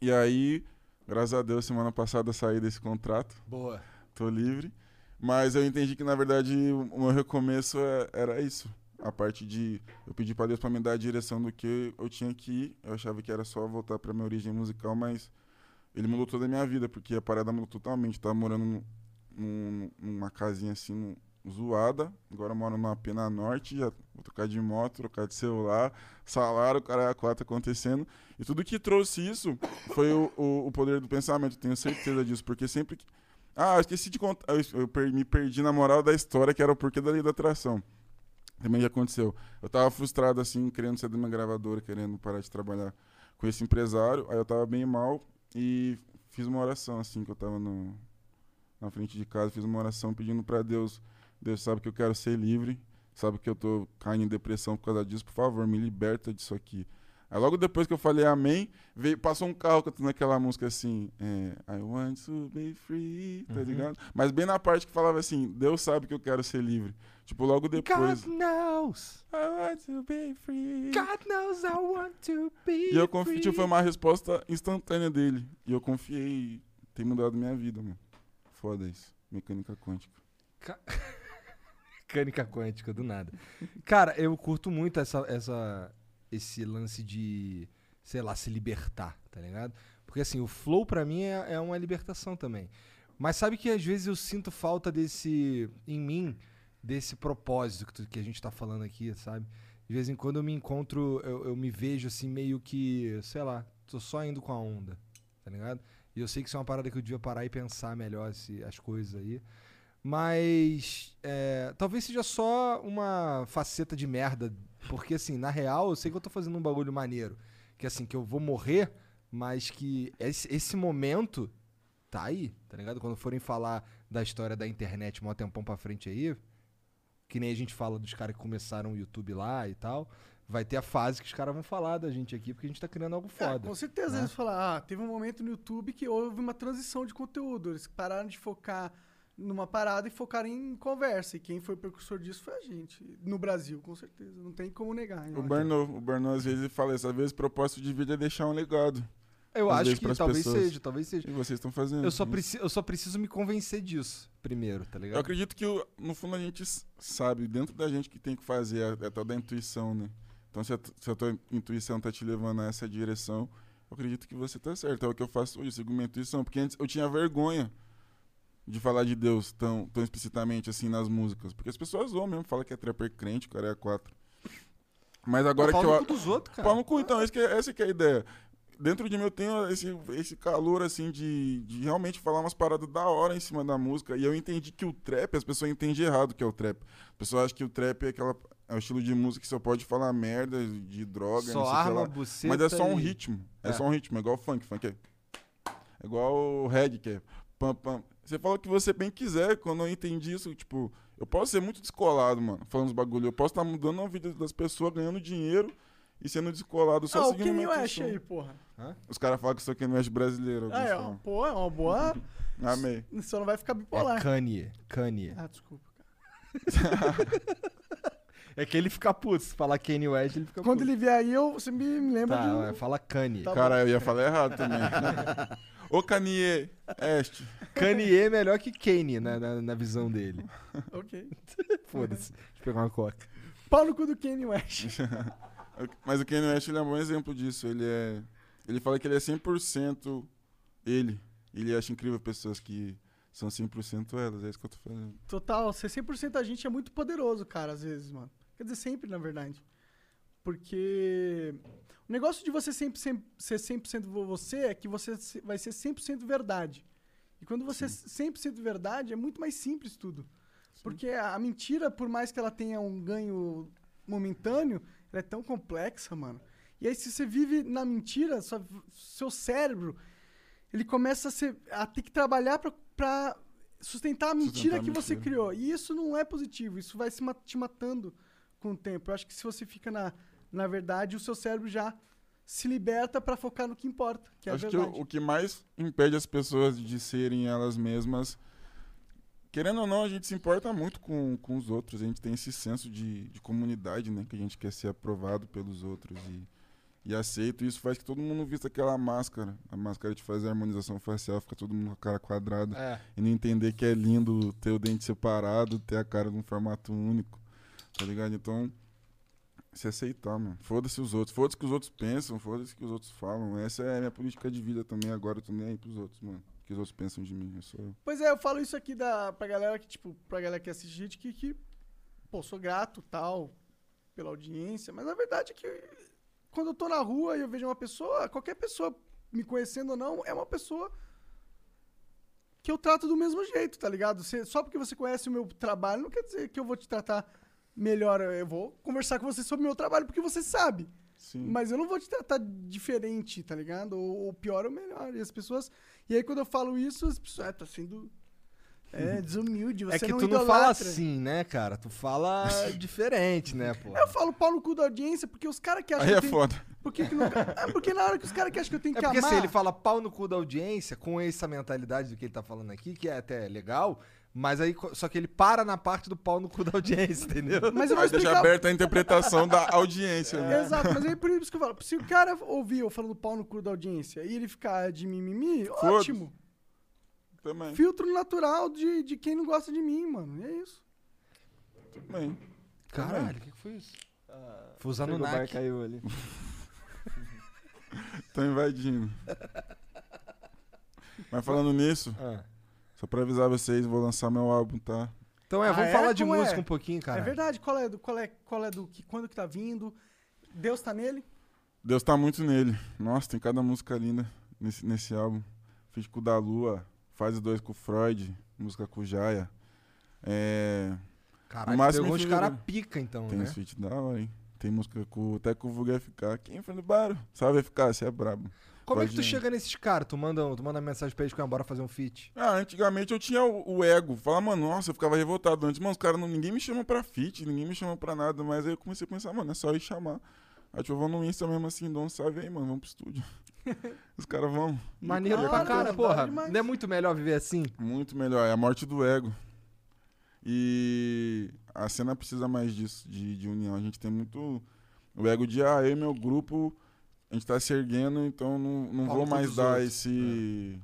E aí, graças a Deus, semana passada saí desse contrato. Boa. Tô livre. Mas eu entendi que, na verdade, o meu recomeço é- era isso. A parte de. Eu pedi pra Deus pra me dar a direção do que eu tinha que ir. Eu achava que era só voltar pra minha origem musical, mas ele mudou toda a minha vida, porque a parada mudou totalmente. Eu tava morando num- num- numa casinha assim, zoada. Agora moro numa pena norte, já vou trocar de moto, trocar de celular, salário, cara, a quatro acontecendo. E tudo que trouxe isso foi o, o, o poder do pensamento, tenho certeza disso, porque sempre que. Ah, eu esqueci de contar. Eu, eu me perdi na moral da história, que era o porquê da lei da atração. Também já aconteceu. Eu tava frustrado, assim, querendo sair da minha gravadora, querendo parar de trabalhar com esse empresário. Aí eu tava bem mal e fiz uma oração, assim, que eu tava no, na frente de casa. Fiz uma oração pedindo pra Deus: Deus sabe que eu quero ser livre, sabe que eu tô caindo em depressão por causa disso. Por favor, me liberta disso aqui. Aí logo depois que eu falei amém, veio, passou um carro cantando aquela música assim, é, I want to be free, tá Uhum. ligado? Mas bem na parte que falava assim, Deus sabe que eu quero ser livre. Tipo, logo depois. God knows. I want to be free. God knows I want to be E eu confiei, tipo, foi uma resposta instantânea dele. E eu confiei tem mudado minha vida, mano. Foda isso. Mecânica quântica. Mecânica quântica, do nada. Cara, eu curto muito essa, essa, esse lance de, sei lá, se libertar, tá ligado? Porque assim, o flow pra mim é, é uma libertação também. Mas sabe que às vezes eu sinto falta desse, em mim, desse propósito que, tu- que a gente tá falando aqui, sabe? De vez em quando eu me encontro, eu, eu me vejo assim, meio que, sei lá, tô só indo com a onda, tá ligado? E eu sei que isso é uma parada que eu devia parar e pensar melhor esse- as coisas aí. Mas é, talvez seja só uma faceta de merda. Porque, assim, na real, eu sei que eu tô fazendo um bagulho maneiro. Que, assim, que eu vou morrer, mas que esse, esse momento tá aí, tá ligado? Quando forem falar da história da internet mó tempão pra frente aí, que nem a gente fala dos caras que começaram o YouTube lá e tal, vai ter a fase que os caras vão falar da gente aqui, porque a gente tá criando algo É, foda. com certeza, né? eles falaram, ah, teve um momento no YouTube que houve uma transição de conteúdo. Eles pararam de focar numa parada e focaram em conversa. E quem foi precursor disso foi a gente. No Brasil, com certeza. Não tem como negar. O Bernou, o Bernou às vezes fala isso, às vezes o propósito de vida é deixar um legado. Eu às acho que talvez pessoas. seja, talvez seja. E vocês estão fazendo. Eu só, preci eu só preciso me convencer disso primeiro, tá ligado? Eu acredito que o- no fundo a gente sabe, dentro da gente que tem que fazer, é, é tal da intuição, né? Então se a, se a tua intuição tá te levando a essa direção, eu acredito que você tá certo. É o que eu faço hoje, eu sigo minha intuição. Porque antes eu tinha vergonha de falar de Deus tão, tão explicitamente assim nas músicas. Porque as pessoas zoam mesmo, falam que é trapper crente, o cara é quatro. Mas agora Pau que no eu. cu dos outros, cara. Pau no cu, então, esse que é- essa que é a ideia. Dentro de mim eu tenho esse, esse calor, assim, de, de realmente falar umas paradas da hora em cima da música. E eu entendi que o trap, as pessoas entendem errado o que é o trap. As pessoas acham que o trap é, aquela, é o estilo de música que só pode falar merda, de droga, Só não sei o que arma, buceta Mas é só um e- ritmo. É, É. só um ritmo, é igual o funk. Funk é. É igual o reggae, que é. Pam, pam. Você fala o que você bem quiser. Quando eu entendi isso, tipo, eu posso ser muito descolado, mano, falando os bagulho. Eu posso estar mudando a vida das pessoas, ganhando dinheiro e sendo descolado só Ah, o seguindo Kanye minha West aí, porra. Os caras falam que eu sou Kanye West brasileiro. Ah, é, pô, é uma boa. Amei. Só não vai ficar bipolar. É Kanye, Kanye. Ah, desculpa. É que ele fica puto, se falar Kanye West, ele fica Quando puto. ele vier aí, eu, você me me lembra Tá, de um... fala Kanye. Tá Cara, eu ia falar errado também. Ô Kanye Este. Kanye é melhor que Kanye na, na, na visão dele. Ok. Foda-se. Deixa eu pegar uma coca. Pau no cu do Kanye West. Mas o Kanye West ele é um bom exemplo disso. Ele é. Ele fala que ele é 100% ele. Ele acha incrível pessoas que são 100% elas. É isso que eu tô fazendo. Total, ser 100% a gente é muito poderoso, cara, às vezes, mano. Quer dizer, sempre, na verdade. Porque o negócio de você sempre, sempre ser 100% vo- você é que você vai ser 100% verdade. E quando você é 100% verdade, é muito mais simples tudo. Porque a, a mentira, por mais que ela tenha um ganho momentâneo, ela é tão complexa, mano. E aí, se você vive na mentira, sua- seu cérebro, ele começa a, ser, a ter que trabalhar pra sustentar a mentira Sustentar a que você mentira. criou. E isso não é positivo, isso vai se te matando com o tempo. Eu acho que se você fica na, na verdade, o seu cérebro já se liberta pra focar no que importa, que é a Acho que verdade. o, o que mais impede as pessoas de serem elas mesmas. Querendo ou não, a gente se importa muito com, com os outros. A gente tem esse senso de, de comunidade, né? Que a gente quer ser aprovado pelos outros e, e aceito. Isso faz que todo mundo vista aquela máscara. A máscara de fazer harmonização facial, fica todo mundo com a cara quadrada. É. E não entender que é lindo ter o dente separado, ter a cara num formato único. Tá ligado? Então, se aceitar, mano. Foda-se os outros. Foda-se que os outros pensam, foda-se que os outros falam. Essa é a minha política de vida também agora. Eu tô nem aí pros outros, mano. O que os outros pensam de mim. Eu sou eu. Pois é, eu falo isso aqui da, pra galera que, tipo, pra galera que assiste gente que, que, pô, sou grato, tal, pela audiência, mas a verdade é que quando eu tô na rua e eu vejo uma pessoa, qualquer pessoa me conhecendo ou não, é uma pessoa que eu trato do mesmo jeito, tá ligado? Você- só porque você conhece o meu trabalho não quer dizer que eu vou te tratar melhor. Eu vou conversar com você sobre o meu trabalho porque você sabe. Sim. Mas eu não vou te tratar diferente, tá ligado? Ou, ou pior ou melhor. E as pessoas. E aí, quando eu falo isso, as pessoas. Ah, tá sendo. É, desumilde. Você É que não tu não idolatra." fala assim, né, cara? Tu fala diferente, né, pô? Eu falo pau no cu da audiência porque os caras que acham Aí que. é tenho- foda. Por que que não... é porque na hora que os caras que acham que eu tenho É que porque amar. assim, ele fala pau no cu da audiência com essa mentalidade do que ele tá falando aqui, que é até legal, mas aí só que ele para na parte do pau no cu da audiência, entendeu? Mas eu vou explicar. aberta a interpretação da audiência, né? Exato, mas aí por isso que eu falo. Se o cara ouvir eu falando pau no cu da audiência e ele ficar de mimimi, Foda-se. ótimo. Também. Filtro natural de, de quem não gosta de mim, mano. E é isso. Também. Caralho, o que, que foi isso? Foi usando o Frigobar NAC. caiu ali. Tô invadindo. Mas falando nisso, Ah. Só pra avisar vocês, vou lançar meu álbum, tá? Então é, Ah, vamos é? falar de Como é? música um pouquinho, cara. É verdade. Qual é do, qual é, qual é do que, quando que tá vindo? Deus tá nele? Deus tá muito nele. Nossa, tem cada música linda nesse, nesse álbum. Fiz com o da Lua, fase 2 com o Freud, música com o Jaya. É, Caralho, máximo pegou em caras pica, então, tem né? uns feat da hora, hein? Tem música com, até com o Vulgar FK. Quem foi no bar? Salve FK, você é brabo. Como é que tu chega nesses caras? Tu manda, tu manda mensagem pra eles que bora fazer um feat. Ah, antigamente eu tinha o, o ego. Falar, mano, nossa, eu ficava revoltado antes. Mano, os caras, ninguém me chama pra feat, ninguém me chama pra nada. Mas aí eu comecei a pensar, mano, é só ir chamar. Aí tipo, eu vou no Insta mesmo assim, dou um salve aí, mano, vamos pro estúdio. os caras vão. Maneiro pra cara, porra. demais. Não é muito melhor viver assim? Muito melhor, é a morte do ego. E a cena precisa mais disso, de, de união. A gente tem muito o ego de, ah, eu e meu grupo, a gente tá se erguendo, então não, não vou mais dar outros. esse...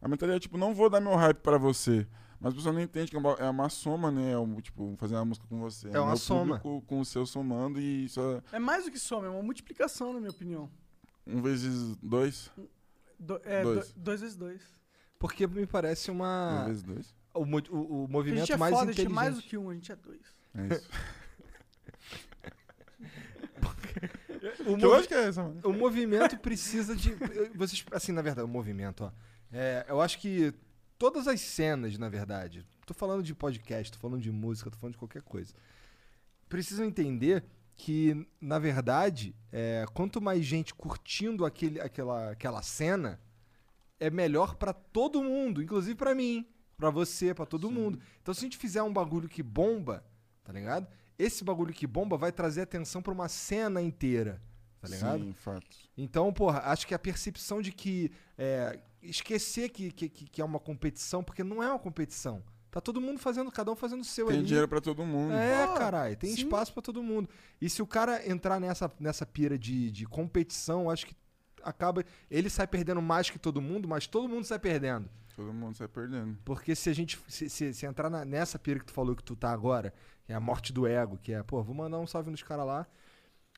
A mentalidade é, tipo, não vou dar meu hype pra você. Mas a pessoa não entende que é uma, é uma soma, né? É um, tipo, fazer uma música com você. É uma meu soma. público com o seu somando e isso é É mais do que soma, é uma multiplicação, na minha opinião. um vezes dois. Do- é, Dois. do- dois vezes dois. Porque me parece Um uma... vezes dois. O, o, o A gente movimento é mais foda, a gente é inteligente. mais do que um, a gente é dois. É isso. O movi- é essa, mano. O movimento precisa de. Vocês, assim, na verdade, o movimento, ó. É, eu acho que todas as cenas, na verdade. Tô falando de podcast, tô falando de música, tô falando de qualquer coisa. Precisam entender que, na verdade, é, quanto mais gente curtindo aquele, aquela, aquela cena, é melhor pra todo mundo, inclusive pra mim, pra você, pra todo mundo. Então, se a gente fizer um bagulho que bomba, tá ligado? Esse bagulho que bomba vai trazer atenção pra uma cena inteira, tá ligado? Sim, fatos. Então, porra, acho que a percepção de que. é, esquecer que, que, que é uma competição, porque não é uma competição. Tá todo mundo fazendo, cada um fazendo o seu Tem ali. dinheiro pra todo mundo. É, Pô, caralho, tem sim. espaço pra todo mundo. E se o cara entrar nessa, nessa pira de, de competição, acho que acaba. Ele sai perdendo mais que todo mundo, mas todo mundo sai perdendo. Todo mundo sai perdendo. Porque se a gente. Se, se- se entrar na- nessa pira que tu falou que tu tá agora, que é a morte do ego, que é, pô, vou mandar um salve nos caras lá.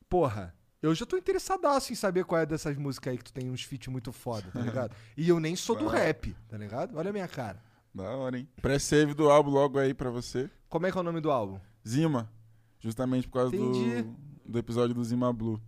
Porra, eu já tô interessadaço em saber qual é dessas músicas aí que tu tem uns feat muito foda, tá ligado? E eu nem sou do Vai. rap, tá ligado? Olha a minha cara. Da hora, hein? Pré-save do álbum logo aí pra você. Como é que é o nome do álbum? Zima. Justamente por causa Entendi. do, do episódio do Zima Blue.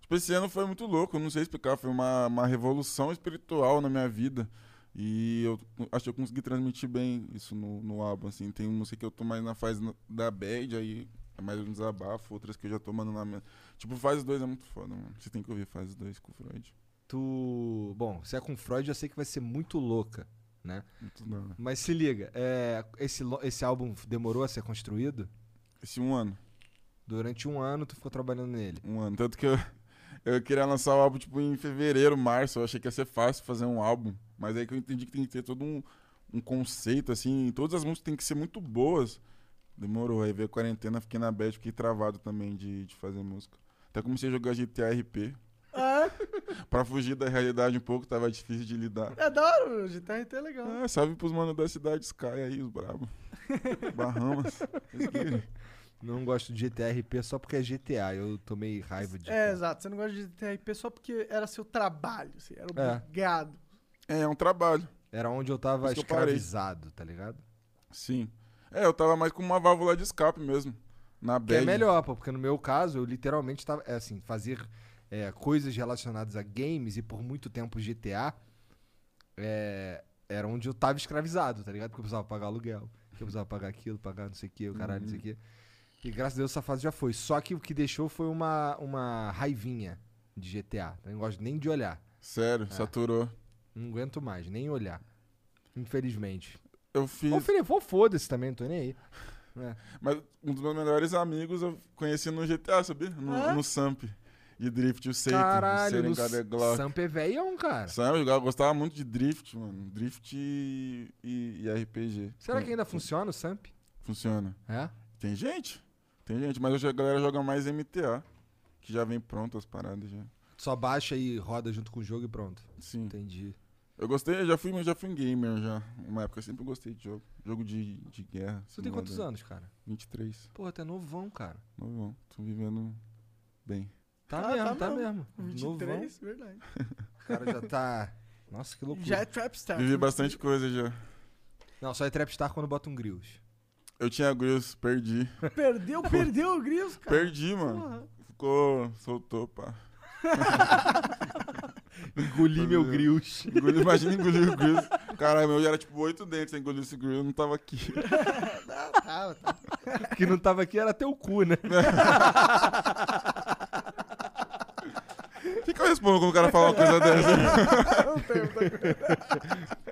Tipo, esse ano foi muito louco, não sei explicar. Foi uma, uma revolução espiritual na minha vida. E eu acho que eu consegui transmitir bem isso no, no álbum, assim. Tem música que eu tô mais na fase da bad, aí é mais um desabafo. Outras que eu já tô mandando na minha... Tipo, fase 2 é muito foda, mano. Você tem que ouvir fase 2 com o Freud. Tu. Bom, se é com Freud, eu sei que vai ser muito louca, né? Muito hora. Mas se liga, é, esse, esse álbum demorou a ser construído? Esse um ano. Durante um ano tu ficou trabalhando nele. Um ano. Tanto que eu, eu queria lançar o álbum, tipo, em fevereiro, março. Eu achei que ia ser fácil fazer um álbum. Mas aí que eu entendi que tem que ter todo um, um conceito, assim. Todas as músicas têm que ser muito boas. Demorou. Aí veio a quarentena, fiquei na bad, fiquei travado também de, de fazer música. Até comecei a jogar GTA RP. Ah, Pra fugir da realidade um pouco, tava difícil de lidar. é da hora, o GTRT é legal. Ah, salve pros manos da cidade Sky aí, os brabos. Bahamas. Não gosto de GTRP só porque é GTA. Eu tomei raiva de. É, exato. Você não gosta de GTRP só porque era seu trabalho, assim, era É. obrigado. É, é um trabalho. Era onde eu tava que eu escravizado, tá ligado? Sim. É, eu tava mais com uma válvula de escape mesmo. Na Que é melhor, pô, porque no meu caso, eu literalmente tava, é, assim, fazer é, coisas relacionadas a games e por muito tempo GTA é, era onde eu tava escravizado, tá ligado? Porque eu precisava pagar aluguel, que eu precisava pagar aquilo, pagar não sei o que, o caralho, não sei o que. E graças a Deus essa fase já foi. Só que o que deixou foi uma, uma raivinha de GTA. Eu não gosto nem de olhar. Sério, É. saturou. Não aguento mais, nem olhar. Infelizmente. Eu fiz. Ou Felipe, ou foda-se também, não tô nem aí. É. Mas um dos meus melhores amigos eu conheci no GTA, sabia? No, É? no Samp. De Drift, o Seito. Caralho, o Glock. Samp é velhão, cara. Sam, eu jogava- gostava muito de Drift, mano. Drift e, e- e RPG. Será que ainda funciona o Samp? Funciona. É? Tem gente. Tem gente, mas hoje a galera joga mais MTA. Que já vem pronto as paradas já. Só baixa e roda junto com o jogo e pronto. Sim. Entendi. Eu gostei, eu já fui, mas já fui um gamer já. Uma época eu sempre gostei de jogo. Jogo de, de guerra. Você tem quantos anos, cara? 23. Pô, até novão, cara. Novão. Tô vivendo bem. Tá Ah, mesmo, tá tá mesmo. mesmo. Novão. 23, verdade. O cara já tá. Nossa, que loucura. Já é Trapstar. Vivi bastante coisa já. Não, só é Trapstar quando bota um grills. Eu tinha grills, perdi. Perdeu, perdeu o Grills, cara. Perdi, mano. Ficou. soltou, pá. Engoli meu grills. Imagina engolir o grills. Caralho, meu já era tipo oito dentes. Engoliu esse grill, eu não tava aqui. que não tava aqui era teu cu, né? O que, que eu respondo quando o cara fala uma coisa dessa?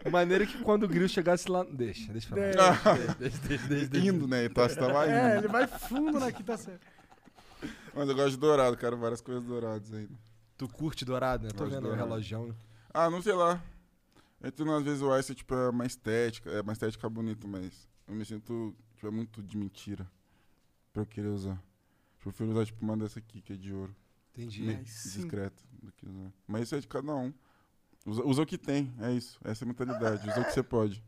Maneira que quando o grill chegasse lá. Deixa, deixa pra lá. Deixa, deixa, deixa, deixa, deixa. Indo, né? Então você tava indo. É, ele vai fundo na quinta série. Mas eu gosto de dourado, cara. Várias coisas douradas ainda. Tu curte dourado, né? Tô Gosto vendo o dourado. relojão. Ah, não sei lá. Entre às vezes o Ice tipo, é uma estética, é uma estética bonita, mas eu me sinto tipo, é muito de mentira pra eu querer usar. Eu prefiro usar tipo uma dessa aqui, que é de ouro. Entendi. Meio sim. discreto do que usar. Mas isso é de cada um. Usa, usa o que tem, é isso. Essa é a mentalidade. Usa o que você pode.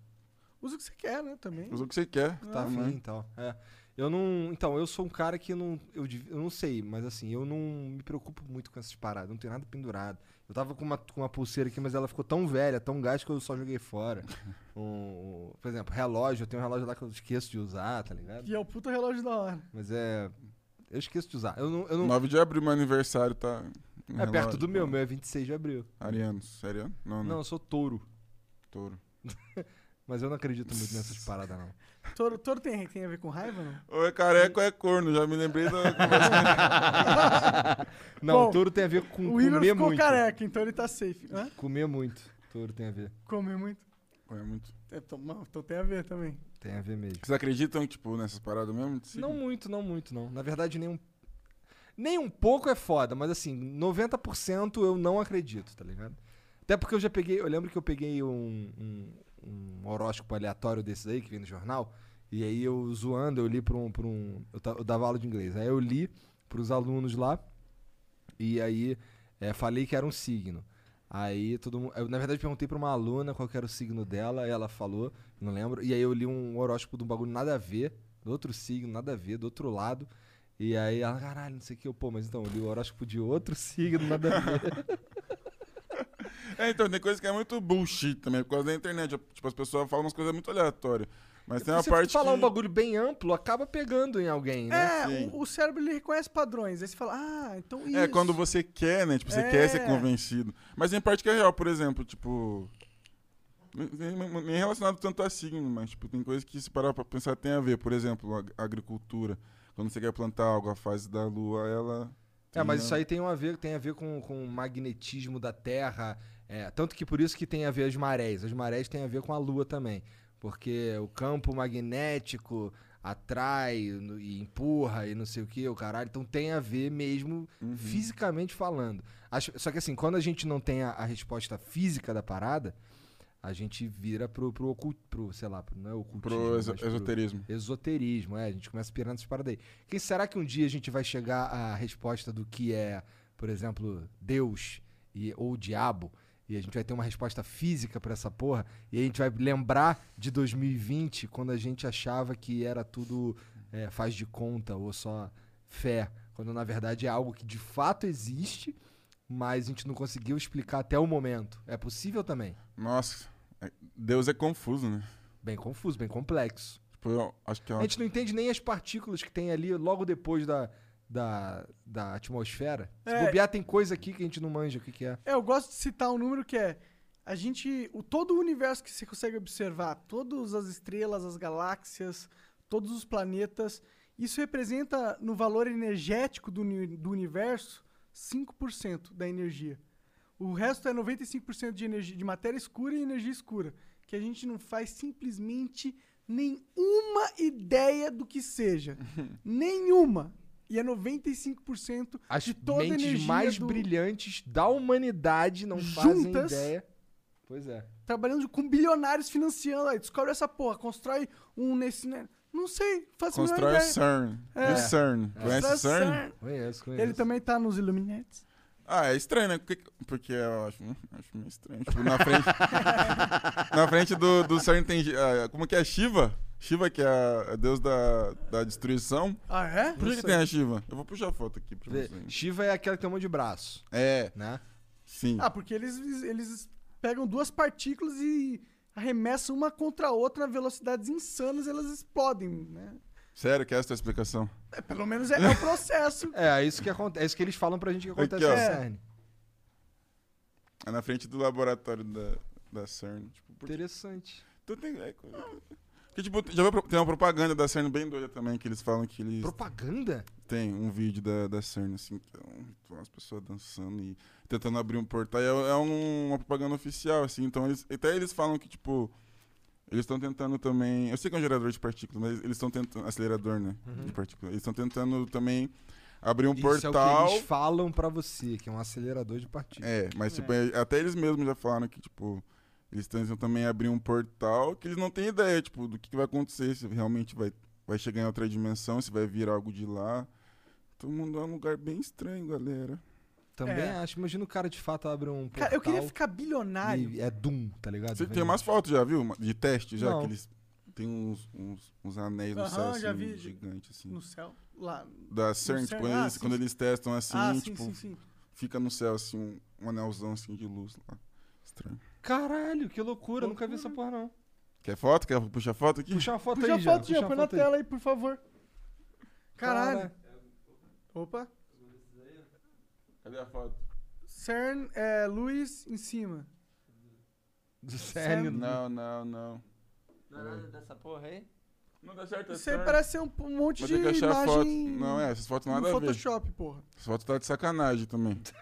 Usa o que você quer, né, também. Usa o que você quer. Tá também. afim e tal. É. Eu não. Então, eu sou um cara que não. Eu, eu não sei, mas assim, eu não me preocupo muito com essas paradas. Não tenho nada pendurado. Eu tava com uma, com uma pulseira aqui, mas ela ficou tão velha, tão gasta que eu só joguei fora. Um- um- por exemplo, relógio. Eu tenho um relógio lá que eu esqueço de usar, tá ligado? Que é o puta relógio da hora. Mas é. Eu esqueço de usar. Eu não. Eu não 9 de abril, meu aniversário tá. um é perto relógio, do meu, tá? meu é 26 de abril. Arianos. Ariano? Não, Não, não. eu sou touro. Touro. Mas eu não acredito muito nessas paradas, não. Touro, touro tem, tem a ver com raiva, não? Ou é careca ou é corno. Já me lembrei da conversa. Não, Bom, touro tem a ver com o Igor comer ficou muito. careca, então ele tá safe. Hã? Comer muito. Touro tem a ver. Comer muito. é muito. É, Então, não, então tem a ver também. Tem a ver mesmo. Vocês acreditam, tipo, nessas paradas mesmo? signo? Não muito, não muito, não. Na verdade, nem um. Nem um pouco é foda, mas assim, 90% eu não acredito, tá ligado? Até porque eu já peguei. Eu lembro que eu peguei um, um, um horóscopo aleatório desses aí que vem no jornal. E aí eu zoando, eu li pra um. Pra um eu, eu dava aula de inglês. Aí eu li pros alunos lá. E aí é, falei que era um signo. Aí todo mundo. Eu, na verdade, perguntei pra uma aluna qual era o signo dela, ela falou, não lembro. E aí eu li um horóscopo de um bagulho nada a ver, do outro signo, nada a ver, do outro lado. E aí ela, caralho, não sei o que, eu, pô, mas então, eu li o horóscopo de outro signo, nada a ver. É, então, tem coisa que é muito bullshit também, por causa da internet. Tipo, as pessoas falam umas coisas muito aleatórias. Mas tem uma Se parte você falar que... um bagulho bem amplo, acaba pegando em alguém, né? É, o, o cérebro ele reconhece padrões. Aí você fala, ah, então isso. É, quando você quer, né? Tipo, você É. quer ser convencido. Mas tem parte que é real, por exemplo, tipo... Nem relacionado tanto a signo, mas tipo, tem coisas que se parar pra pensar tem a ver. Por exemplo, a agricultura. Quando você quer plantar algo, a fase da lua, ela... É, mas isso aí tem, a ver, tem a ver com, com o magnetismo da Terra. É, tanto que por isso que tem a ver as marés. As marés têm a ver com a Lua também. Porque o campo magnético atrai e empurra e não sei o que, o caralho. Então tem a ver mesmo Uhum. fisicamente falando. Acho- só que assim, quando a gente não tem a, a resposta física da parada, a gente vira pro, pro oculto, pro, sei lá, pro, não é ocultismo, Pro exo- mas pro- esoterismo. Esoterismo, é. A gente começa a pirar nessas paradas aí. Quem será que um dia a gente vai chegar à resposta do que é, por exemplo, Deus e, ou o diabo? E a gente vai ter uma resposta física pra essa porra? E a gente vai lembrar de 2020, quando a gente achava que era tudo é, faz de conta ou só fé. Quando na verdade é algo que de fato existe, mas a gente não conseguiu explicar até o momento. É possível também. Nossa, é- Deus é confuso, né? Bem confuso, bem complexo. Tipo, eu acho que é A uma... gente não entende nem as partículas que tem ali logo depois da, da, da atmosfera. Se É. bobear, tem coisa aqui que a gente não manja o que, que é. É, eu gosto de citar um número que é. A gente. O, todo o universo que você consegue observar, todas as estrelas, as galáxias, todos os planetas, isso representa no valor energético do, do universo 5% da energia. O resto é 95% de energia de matéria escura e energia escura, que a gente não faz simplesmente nenhuma ideia do que seja. nenhuma. E é 95% As de toda a mentes energia mais do... brilhantes da humanidade não fazem Juntas. ideia. Pois é. trabalhando com bilionários financiando. Aí descobre essa porra, constrói um nesse. né? Não sei, faço Constrói o ideia. CERN. É. E o CERN? Conhece o Constrói CERN? Conheço, conheço. Ele também tá nos Illuminati. Ah, é estranho, né? Porque, porque eu acho, acho meio estranho. Tipo, na frente, na frente do, do CERN tem... ah, como que é? Shiva? Shiva, que é a, a deus da, da destruição. Ah, é? Por que, que tem a Shiva? Eu vou puxar a foto aqui pra você. Shiva é aquela que tem um monte de braço, É, né? sim. Ah, porque eles, eles pegam duas partículas e arremessam uma contra a outra a velocidades insanas, elas explodem, né? Sério, que é essa a explicação? É, pelo menos é, é o processo. É, é isso que acontece. É isso que eles falam pra gente que acontece Aqui, É. CERN. É na frente do laboratório da, da CERN. Tipo, por- Interessante. tu tem, é, que, tipo, já viu, tem uma propaganda da CERN bem doida também, que eles falam que eles... Propaganda? Tem um vídeo da, da CERN, assim, que é um, tem umas pessoas dançando e tentando abrir um portal. É, é um- uma propaganda oficial, assim. Então, eles, até eles falam que, tipo, eles estão tentando também... Eu sei que é um gerador de partículas, mas eles estão tentando... Acelerador, né? De partículas. Eles estão tentando também abrir um Isso é o portal... que eles falam pra você, que é um acelerador de partículas. É, mas tipo, é- até eles mesmos já falaram que, tipo, eles tentam também abrir um portal que eles não têm ideia, tipo, do que, que vai acontecer, se realmente vai, vai chegar em outra dimensão, se vai vir algo de lá. Todo mundo é um lugar bem estranho, galera. Também É. acho. Imagina o cara de fato abre um portal Cara, eu queria ficar bilionário. e é Doom, tá ligado? Você tem umas fotos já, viu? De teste já, Não. que eles têm uns, uns, uns anéis no Aham, céu, assim, já vi. gigante, assim. No céu. Lá. Da CERN, CERN, tipo, quando, ah, eles, quando sim. eles testam assim, ah, sim, tipo, sim, sim. fica no céu, assim, um, um anelzão assim de luz lá. Estranho. Caralho, que loucura. Nunca vi essa porra, não. Quer foto? Quer puxar foto aqui? Puxa uma foto Puxa a aí, Jean. foto, Jean, Puxa põe uma na foto aí. tela aí, por favor. Caralho. Cara, Opa. Cadê a foto? CERN, é, luz em cima. Do CERN. Não, não, não. Não é nada dessa porra aí? Não dá certo, é Isso aí parece ser um, um monte de ter que achar a foto. imagem Não, é, essas fotos não no nada a ver. Photoshop, porra. Essas fotos tá de sacanagem também.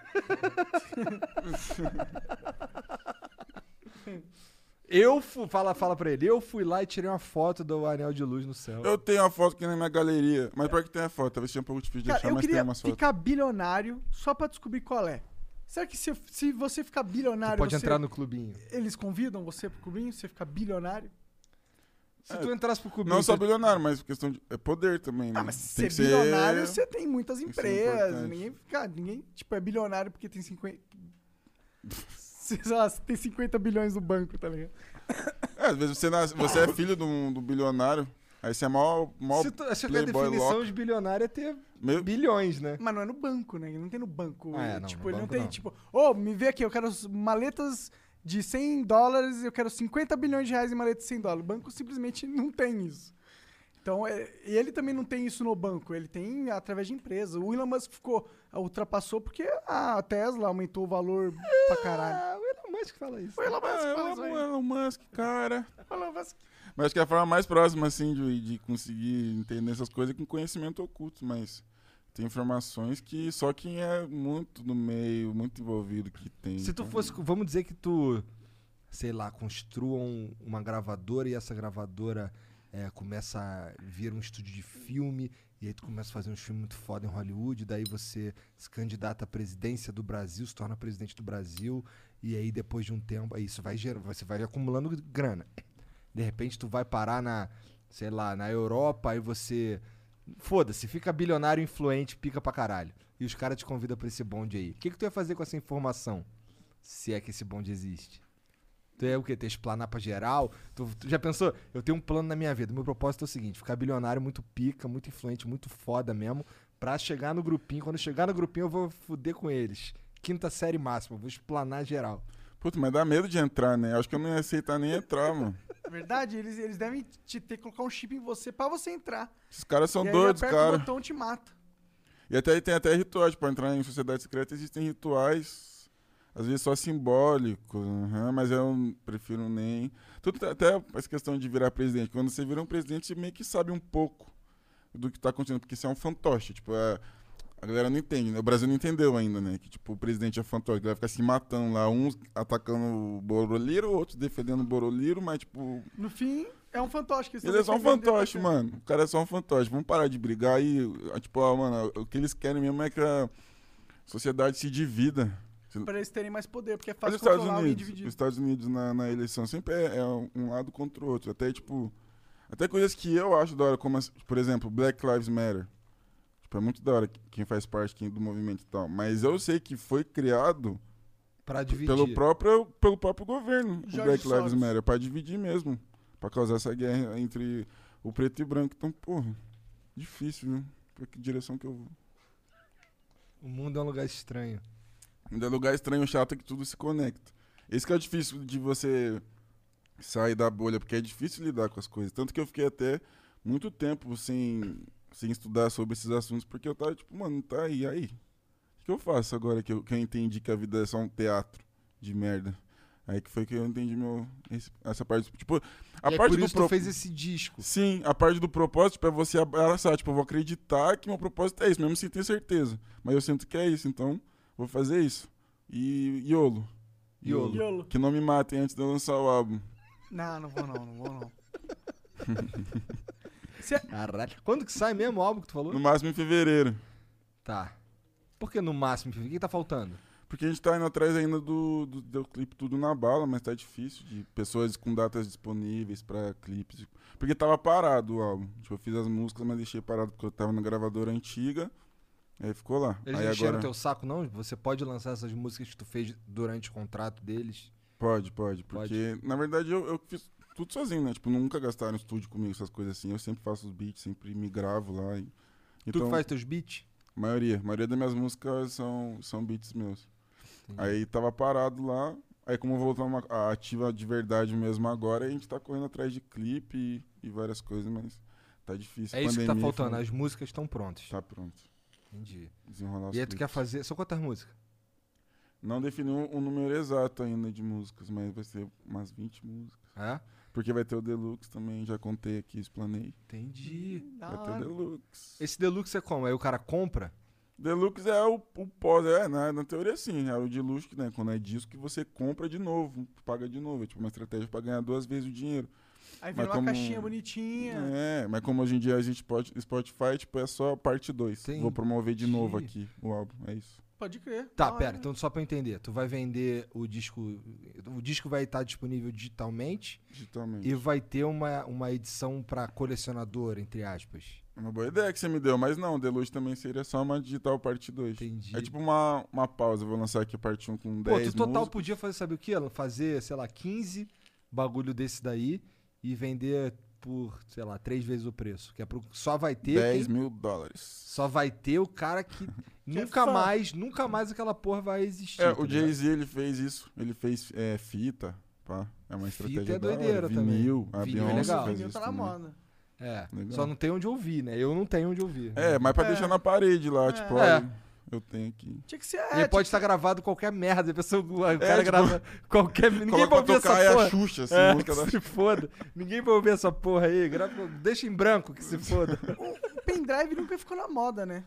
Eu fui, fala, fala pra ele. Eu fui lá e tirei uma foto do anel de luz no céu. Eu tenho uma foto aqui na minha galeria, mas pior que tem a foto, talvez seja um pouco difícil de Cara, achar, eu mas tem queria umas fotos. ficar bilionário só pra descobrir qual é. Será que se, se você ficar Tu bilionário, pode você- entrar no clubinho. eles convidam você pro clubinho, você ficar bilionário? Se tu entrasse pro clubinho... Não só tu- bilionário, mas questão de é poder também, né? Ah, mas tem ser bilionário, você tem muitas tem ser empresas. Ninguém, fica, ninguém, tipo, é bilionário porque tem 50. Sei lá, você tem 50 bilhões no banco, tá ligado? É, às vezes você, nasce, você é filho de um, do bilionário, aí você é mó, mó Se tu, acho que a playboy definição de bilionário é ter Meu- bilhões, né? Mas não é no banco, né? Ele não tem no banco. Ah, é, não, tipo, no ele não banco tem, não. tipo, ô, me vê aqui, eu quero as maletas de 100 dólares, eu quero 50 bilhões de reais em maletas de 100 dólares. O banco simplesmente não tem isso. Então, é, e ele também não tem isso no banco, ele tem através de empresa. O Elon Musk ficou, ultrapassou porque a Tesla aumentou o valor pra caralho. Ah, o Elon Musk fala isso. O Elon Musk Ah, fala isso o Elon Musk, cara. O Elon Musk Mas acho que é a forma mais próxima, assim, de, de conseguir entender essas coisas é com conhecimento oculto, mas tem informações que só quem é muito no meio, muito envolvido que tem. Se tu então- fosse, vamos dizer que tu, sei lá, construa um- uma gravadora e essa gravadora é, começa a vir um estúdio de filme e aí tu começa a fazer uns filmes muito foda em Hollywood, daí você se candidata à presidência do Brasil, se torna presidente do Brasil e aí depois de um tempo, aí isso vai gerando, você vai acumulando grana. De repente tu vai parar na, sei lá, na Europa, aí você foda-se, fica bilionário influente, pica pra caralho. E os caras te convidam pra esse bonde aí. O que, que tu ia fazer com essa informação? Se é que esse bonde existe. Tu é o quê? Tu ia explanar pra geral? Tu, tu já pensou? Eu tenho um plano na minha vida. Meu propósito é o seguinte: ficar bilionário muito pica, muito influente, muito foda mesmo. Pra chegar no grupinho. Quando eu chegar no grupinho, eu vou fuder com eles. Quinta série máxima, eu vou explanar geral. Puta, mas dá medo de entrar, né? Acho que eu não ia aceitar nem entrar, mano. É verdade, eles, eles devem te ter que colocar um chip em você pra você entrar. Esses caras são e aí doidos, aperta o cara. botão e te mata. E até tem até rituais, pra entrar em sociedade secreta existem rituais, às vezes só simbólicos, aham, mas eu prefiro nem. Tudo tá- até essa questão de virar presidente. Quando você vira um presidente, você meio que sabe um pouco do que tá acontecendo, porque isso é um fantoche. Tipo, é- a galera não entende, né? O Brasil não entendeu ainda, né? Que tipo, o presidente é fantoche, a galera fica se matando lá, uns atacando o Boroliro, outros defendendo o Boroliro, mas tipo, No fim, é um fantoche. que ele é só um fantoche, mano. O cara é só um fantoche. Vamos parar de brigar e, tipo, ó, mano, o que eles querem mesmo é que a sociedade se divida. Pra eles terem mais poder, porque é Os fácil Estados controlar alguém Unidos, os dividido. Estados Unidos na, na eleição sempre é, é um lado contra o outro. Até, tipo, até coisas que eu acho da hora, como, por exemplo, Black Lives Matter. Tipo, é muito da hora quem faz parte quem, do movimento e tal. Mas eu sei que foi criado Pra dividir. pelo próprio, pelo próprio governo, o George Black Lives Soros. Matter, pra dividir mesmo. Pra causar essa guerra entre o preto e branco. Então, porra, difícil, viu? Pra que direção que eu vou? O mundo é um lugar estranho. Ainda é lugar estranho, chato, é que tudo se conecta. Esse que é o difícil de você sair da bolha, porque é difícil lidar com as coisas. Tanto que eu fiquei até muito tempo sem, sem estudar sobre esses assuntos, porque eu tava tipo, mano, tá aí, aí. O que eu faço agora que eu, que eu entendi que a vida é só um teatro de merda? Aí que foi que eu entendi meu, esse- essa parte. Tipo, a e parte por do pro- fez esse disco. Sim, a parte do propósito tipo, é você abraçar. Tipo, eu vou acreditar que meu propósito é isso, mesmo sem ter certeza. Mas eu sinto que é isso, então vou fazer isso. E Iolo. Iolo. Iolo. Que não me matem antes de eu lançar o álbum. Não, não vou não, não vou não. Caralho. Quando que sai mesmo o álbum que tu falou? No máximo em fevereiro. Tá. Por que no máximo? O que que tá faltando? Porque a gente tá indo atrás ainda do, do, do clipe tudo na bala, mas tá difícil de pessoas com datas disponíveis pra clipes. Porque tava parado o álbum. Tipo, eu fiz as músicas, mas deixei parado porque eu tava na gravadora antiga. Aí ficou lá. Eles aí encheram agora... teu saco, não? Você pode lançar essas músicas que tu fez durante o contrato deles? Pode, pode. Porque, na verdade, eu, eu fiz tudo sozinho, né? Tipo, nunca gastaram estúdio comigo, essas coisas assim. Eu sempre faço os beats, sempre me gravo lá. E... Tu que faz teus beats? Maioria. A maioria das minhas músicas são, são beats meus. Aí tava parado lá. Aí como voltamos a ativa de verdade mesmo agora, a gente tá correndo atrás de clipe e, e várias coisas, mas tá difícil. É isso que tá Pandemia, faltando, foi- as músicas estão prontas. Tá pronto. Entendi. Desenrolar os E aí tu quer fazer. São quantas músicas? Não defini um, um número exato ainda de músicas, mas vai ser umas 20 músicas. É? Porque vai ter o Deluxe também, já contei aqui, explanei. Entendi. Vai ter o Deluxe. Esse Deluxe é como? Aí o cara compra? Deluxe é o, o pós, é, na, na teoria sim, é o de luxo, que, né, quando é disco que você compra de novo, paga de novo, é tipo uma estratégia pra ganhar duas vezes o dinheiro. Aí Mas vem uma como- caixinha bonitinha. É, mas como hoje em dia a gente pode, Spotify, tipo, é só parte 2. Vou promover de novo aqui o álbum, é isso. Pode crer. Tá, pera, então só pra eu entender. Tu vai vender o disco. O disco vai estar disponível digitalmente. Digitalmente. E vai ter uma, uma edição pra colecionador, entre aspas. É uma boa ideia que você me deu, mas não, o Deluxe também seria só uma digital parte 2. Entendi. É tipo uma, uma pausa, eu vou lançar aqui a parte 1 com 10 Pô, tu total músicas. podia fazer, sabe o quê? Fazer, sei lá, 15 bagulho desse daí e vender por, sei lá, três vezes o preço. Que é pro, só vai ter. 10 quem- mil dólares. Só vai ter o cara que nunca fã. mais, nunca mais aquela porra vai existir. É, tá o? Jay-Z ele fez isso. Ele fez é, fita, pá. É uma estratégia é da hora. doideira também. Vinil, a Vinil é Beyoncé legal. faz Vinil isso tá na também. moda. É, Legal. só não tem onde ouvir, né? Eu não tenho onde ouvir. É, mas pra É. deixar na parede lá, tipo, É. eu tenho aqui. Tinha que ser. E É, pode tinha estar gravado qualquer merda. A pessoa, o cara tipo, grava qualquer. Ninguém vai ouvir essa é a porra. Xuxa, assim, é, música da- se foda. Ninguém vai ouvir essa porra aí. Grava, deixa em branco que se foda. O pendrive nunca ficou na moda, né?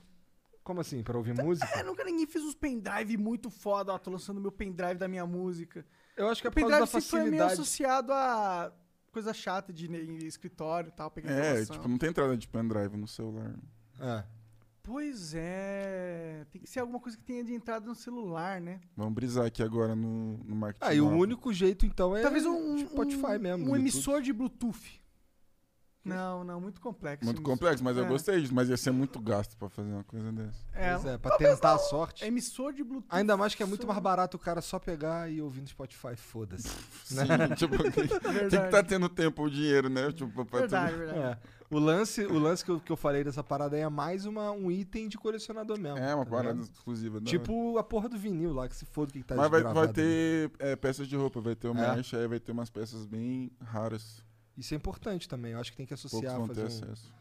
Como assim? Pra ouvir música? É, nunca ninguém fez uns pendrive muito foda. Ó, tô lançando meu pendrive da minha música. Eu acho que é o por causa pendrive da foi meio facilidade. associado a coisa chata de em escritório e tal, pegar É, tipo, não tem entrada de pendrive no celular. É. Pois é. Tem que ser alguma coisa que tenha de entrada no celular, né? Vamos brisar aqui agora no, no marketing. Ah, e o nova. único jeito então é Talvez um, Spotify um, mesmo. Um YouTube. emissor de Bluetooth. Não, não, muito complexo. Muito complexo, mas eu É. gostei disso. Mas ia ser muito gasto pra fazer uma coisa dessa. É, Pois é, pra tentar a não. sorte. Emissor de Bluetooth. Ainda mais que é muito mais barato o cara só pegar e ouvir no Spotify, foda-se. Sim, tipo, tem, tem que estar tendo tempo ou dinheiro, né? Tipo, pra Verdade, tudo. verdade. É. O lance, o lance que, eu, que eu falei dessa parada aí é mais uma, um item de colecionador mesmo. É, uma tá parada ligado? exclusiva. da hora. Tipo a porra do vinil lá, que se foda o que, que tá Mas vai, vai ali. ter é, peças de roupa, vai ter o É? merch, aí vai ter umas peças bem raras. Isso é importante também, eu acho que tem que Poucos associar. vão Fazer ter um... acesso.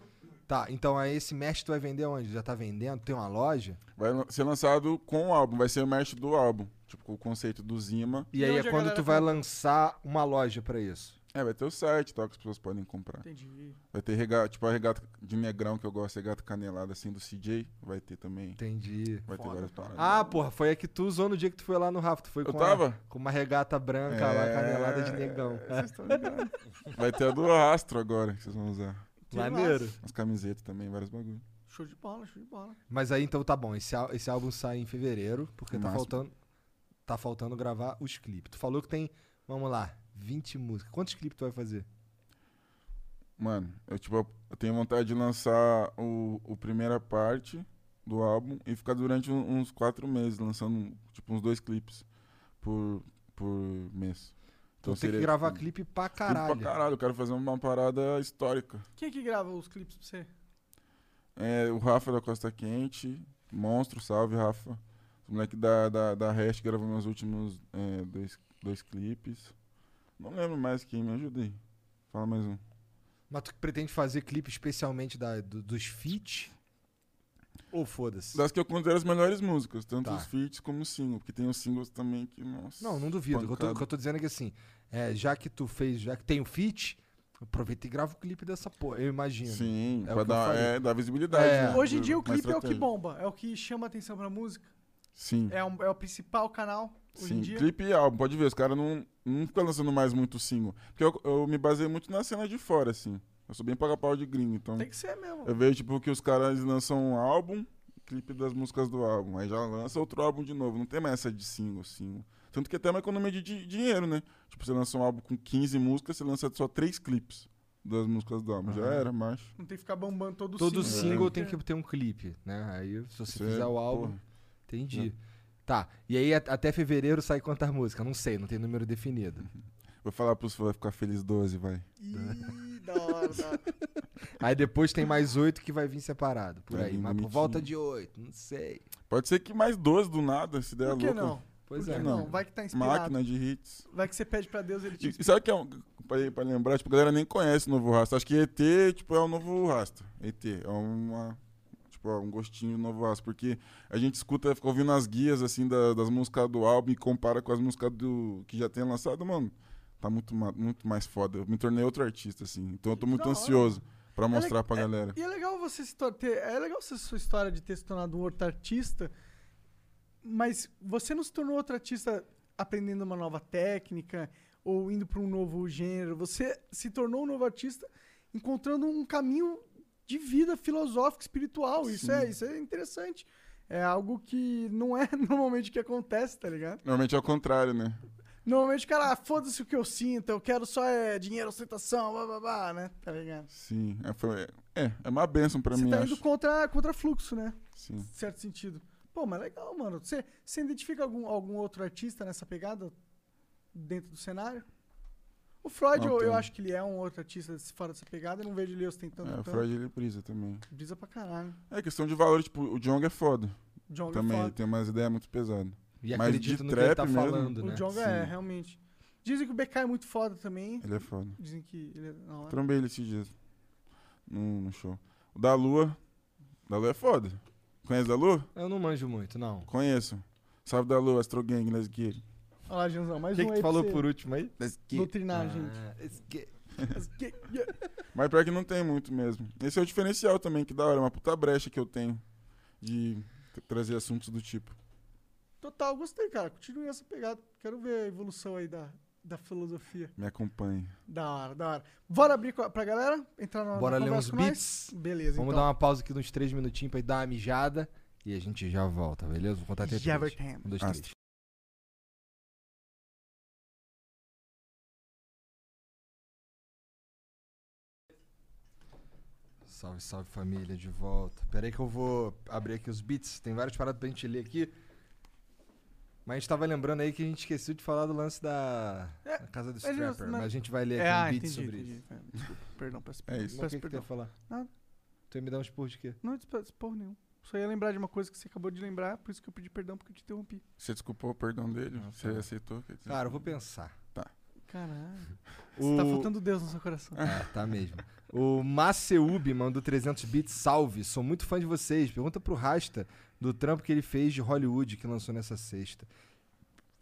Tá, então aí esse merch tu vai vender onde? Já tá vendendo? Tem uma loja? Vai ser lançado com o álbum, vai ser o merch do álbum. Tipo, com o conceito do Zima. E, aí é quando tu vai lançar uma loja pra isso. É, vai ter o site, tal, que as pessoas podem comprar. Entendi. Vai ter regata, tipo a regata de negrão que eu gosto, regata canelada assim do CJ, vai ter também. Entendi. Vai ter várias paradas. Ah, porra, foi a que tu usou no dia que tu foi lá no Rafa. Tu foi Eu com, tava? A, com uma regata branca lá, É, canelada de negão. vocês estão ligados. Vai ter a do Astro agora que vocês vão usar. Maneiro. As camisetas também, vários bagulho. Show de bola, show de bola. Mas aí então tá bom, esse, esse álbum sai em fevereiro, porque tá faltando, tá faltando gravar os clipes. Tu falou que tem, vamos lá, 20 músicas. Quantos clipes tu vai fazer? Mano, eu, tipo, eu- tenho vontade de lançar o, o primeira parte do álbum e ficar durante um- uns quatro meses lançando, tipo, uns dois clipes por, por mês. Então tem que gravar tipo, clipe pra clipe caralho. Pra caralho, eu quero fazer uma parada histórica. Quem é que grava os clipes pra você? É, o Rafa da Costa Quente, monstro, salve Rafa. O moleque da, da, da Hash gravou meus últimos é, dois, dois clipes. Não lembro mais quem, me ajuda aí. Fala mais um. Mas tu pretende fazer clipe especialmente da, do- dos feats? Ou foda-se? Das que eu considero as melhores músicas, tanto Tá. os feats como os singles. Porque tem os singles também que, nossa. Não, não duvido. O que eu tô, o que eu tô dizendo é que assim, é, já que tu fez, já que tem o feat, aproveita e grava o clipe dessa porra, eu imagino. Sim, É o pra que eu dar, falei. é, dar visibilidade. É. né? Hoje em dia o Uma clipe é o que estratégia. bomba, é o que chama atenção pra música. Sim. É, um- é o principal canal hoje em Sim, dia. clipe e álbum, pode ver, os caras não, não ficam lançando mais muito single. Porque eu, eu me baseei muito na cena de fora, assim. Eu sou bem paga-pau de gringo, então. Tem que ser mesmo. Eu vejo, tipo, que os caras lançam um álbum, clipe das músicas do álbum. Aí já lança outro álbum de novo. Não tem mais essa de single, single. Tanto que até é uma economia de di- dinheiro, né? Tipo, você lança um álbum com 15 músicas, você lança só 3 clipes das músicas do álbum. Já era, macho. Não tem que ficar bombando todo, Todo single. single É. tem que ter um clipe, né? Aí se você Isso é, fizer o álbum, porra. Entendi. Tá, e aí at- até fevereiro sai quantas músicas? Não sei, não tem número definido. Vou falar pros fãs, vai ficar feliz 12, vai. Ih, da hora, da hora. Aí depois tem mais oito que vai vir separado, por Vai aí. Mas por volta de oito, não sei. Pode ser que mais 12 do nada, se der Por que louco. não? Pois Por é. que não? Vai que tá inspirado. Máquina de hits. Vai que você pede pra Deus ele te E, sabe o que é um, pra, pra lembrar? Tipo, a galera nem conhece o novo Rasta. Acho que ET, tipo, é o novo Rasta. ET. É uma. Tipo, é um gostinho novo Rasta. Porque a gente escuta, fica ouvindo as guias, assim, da- das músicas do álbum e compara com as músicas do que já tem lançado, mano. Tá muito, muito mais foda. Eu me tornei outro artista, assim. Então eu tô muito ansioso pra mostrar le- pra galera. E é legal você se ter, é legal essa sua história de ter se tornado um outro artista, mas você não se tornou outro artista aprendendo uma nova técnica ou indo para um novo gênero. Você se tornou um novo artista encontrando um caminho de vida filosófico, espiritual. Isso é, isso é interessante. É algo que não é normalmente o que acontece, tá ligado? Normalmente é o contrário, né? Normalmente cara, ah, foda-se o que eu sinto, eu quero só é, dinheiro, ostentação, blá blá blá, né? Tá ligado? Sim. É, foi- é, é uma benção pra Você mim, tá acho. indo contra, contra fluxo, né? Sim. certo sentido. Pô, mas legal, mano. Você, você identifica algum, algum outro artista nessa pegada dentro do cenário? O Freud, Não eu, eu acho que ele é um outro artista fora dessa pegada. Eu não vejo ele ostentando É, o tanto. Freud ele brisa também. Brisa pra caralho. É questão de valor, tipo, o Jong é foda. O Jonga também, é foda. tem umas ideias muito pesadas. E Mas acredito de no que ele tá trap mesmo, falando, O né? Jonga é, Sim. realmente. Dizem que o BK é muito foda também. Ele é foda. Dizem que ele é. Não, é. Trombei ele esses dias. No, no show. O da Lua. Da Lua é foda. Conhece da Lua? Eu não manjo muito, não. Conheço. Salve da Lua, Astro Gang, it. Olha lá, Janzão, O mais que, um que aí pra falou você por último aí? Doutrinar, gente. Ah, que- Mas que- pior que não tem muito mesmo. Esse é o diferencial também, que da hora. É uma puta brecha que eu tenho de trazer assuntos do tipo. Total, gostei, cara. Continue essa pegada. Quero ver a evolução aí da, da filosofia. Me acompanhe. Da hora, da hora. Bora abrir pra galera? Entrar na Bora na ler uns beats? Beleza, Vamos então. dar uma pausa aqui de uns três minutinhos pra ir dar uma mijada e a gente já volta, beleza? Vou contar até três. Um, dois, três. Salve, salve família, de volta. Pera aí que eu vou abrir aqui os beats. Tem várias paradas pra gente ler aqui. Mas a gente tava lembrando aí que a gente esqueceu de falar do lance da, É, da casa do mas eu- Strapper. mas- Mas a gente vai ler aqui É, um ah, beat entendi, sobre entendi. isso. É, Desculpa, perdão, peço, É isso. Mas o peço que, que tu ia perdão. falar? Nada. Tu ia me dar um esporro de quê? Não, despeço porra nenhum. Só ia lembrar de uma coisa que você acabou de lembrar, por isso que eu pedi perdão, porque eu te interrompi. Você desculpou o perdão dele? Ah, Você tá. aceitou? Dizer? Cara, eu vou pensar. Caralho. Você tá O- faltando Deus no seu coração. É, tá mesmo. O Maceubi mandou 300 bits. Salve, sou muito fã de vocês. Pergunta pro Rasta do trampo que ele fez de Hollywood que lançou nessa sexta.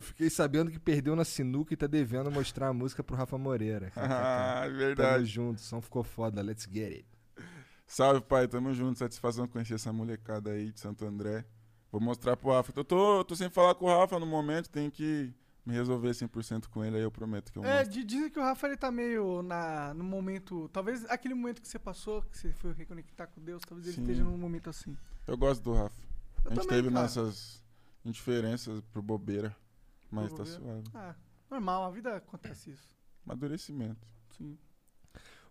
Fiquei sabendo que perdeu na sinuca e tá devendo mostrar a música pro Rafa Moreira. Ah, Tamo verdade. junto, o som ficou foda. Let's get it. Salve, pai. Tamo junto. Satisfação conhecer essa molecada aí de Santo André. Vou mostrar pro Rafa. Eu tô, tô sem falar com o Rafa no momento. Tenho que me resolver 100% com ele. Aí eu prometo que eu É, mostro. dizem que o Rafa ele tá meio na, no momento. Talvez aquele momento que você passou, que você foi reconectar com Deus, talvez ele Sim. esteja num momento assim. Eu gosto do Rafa. Eu a gente também, teve cara. nossas indiferenças por bobeira. Mas Por tá bobeira. suave. Ah, normal, a vida acontece isso. Amadurecimento. Sim.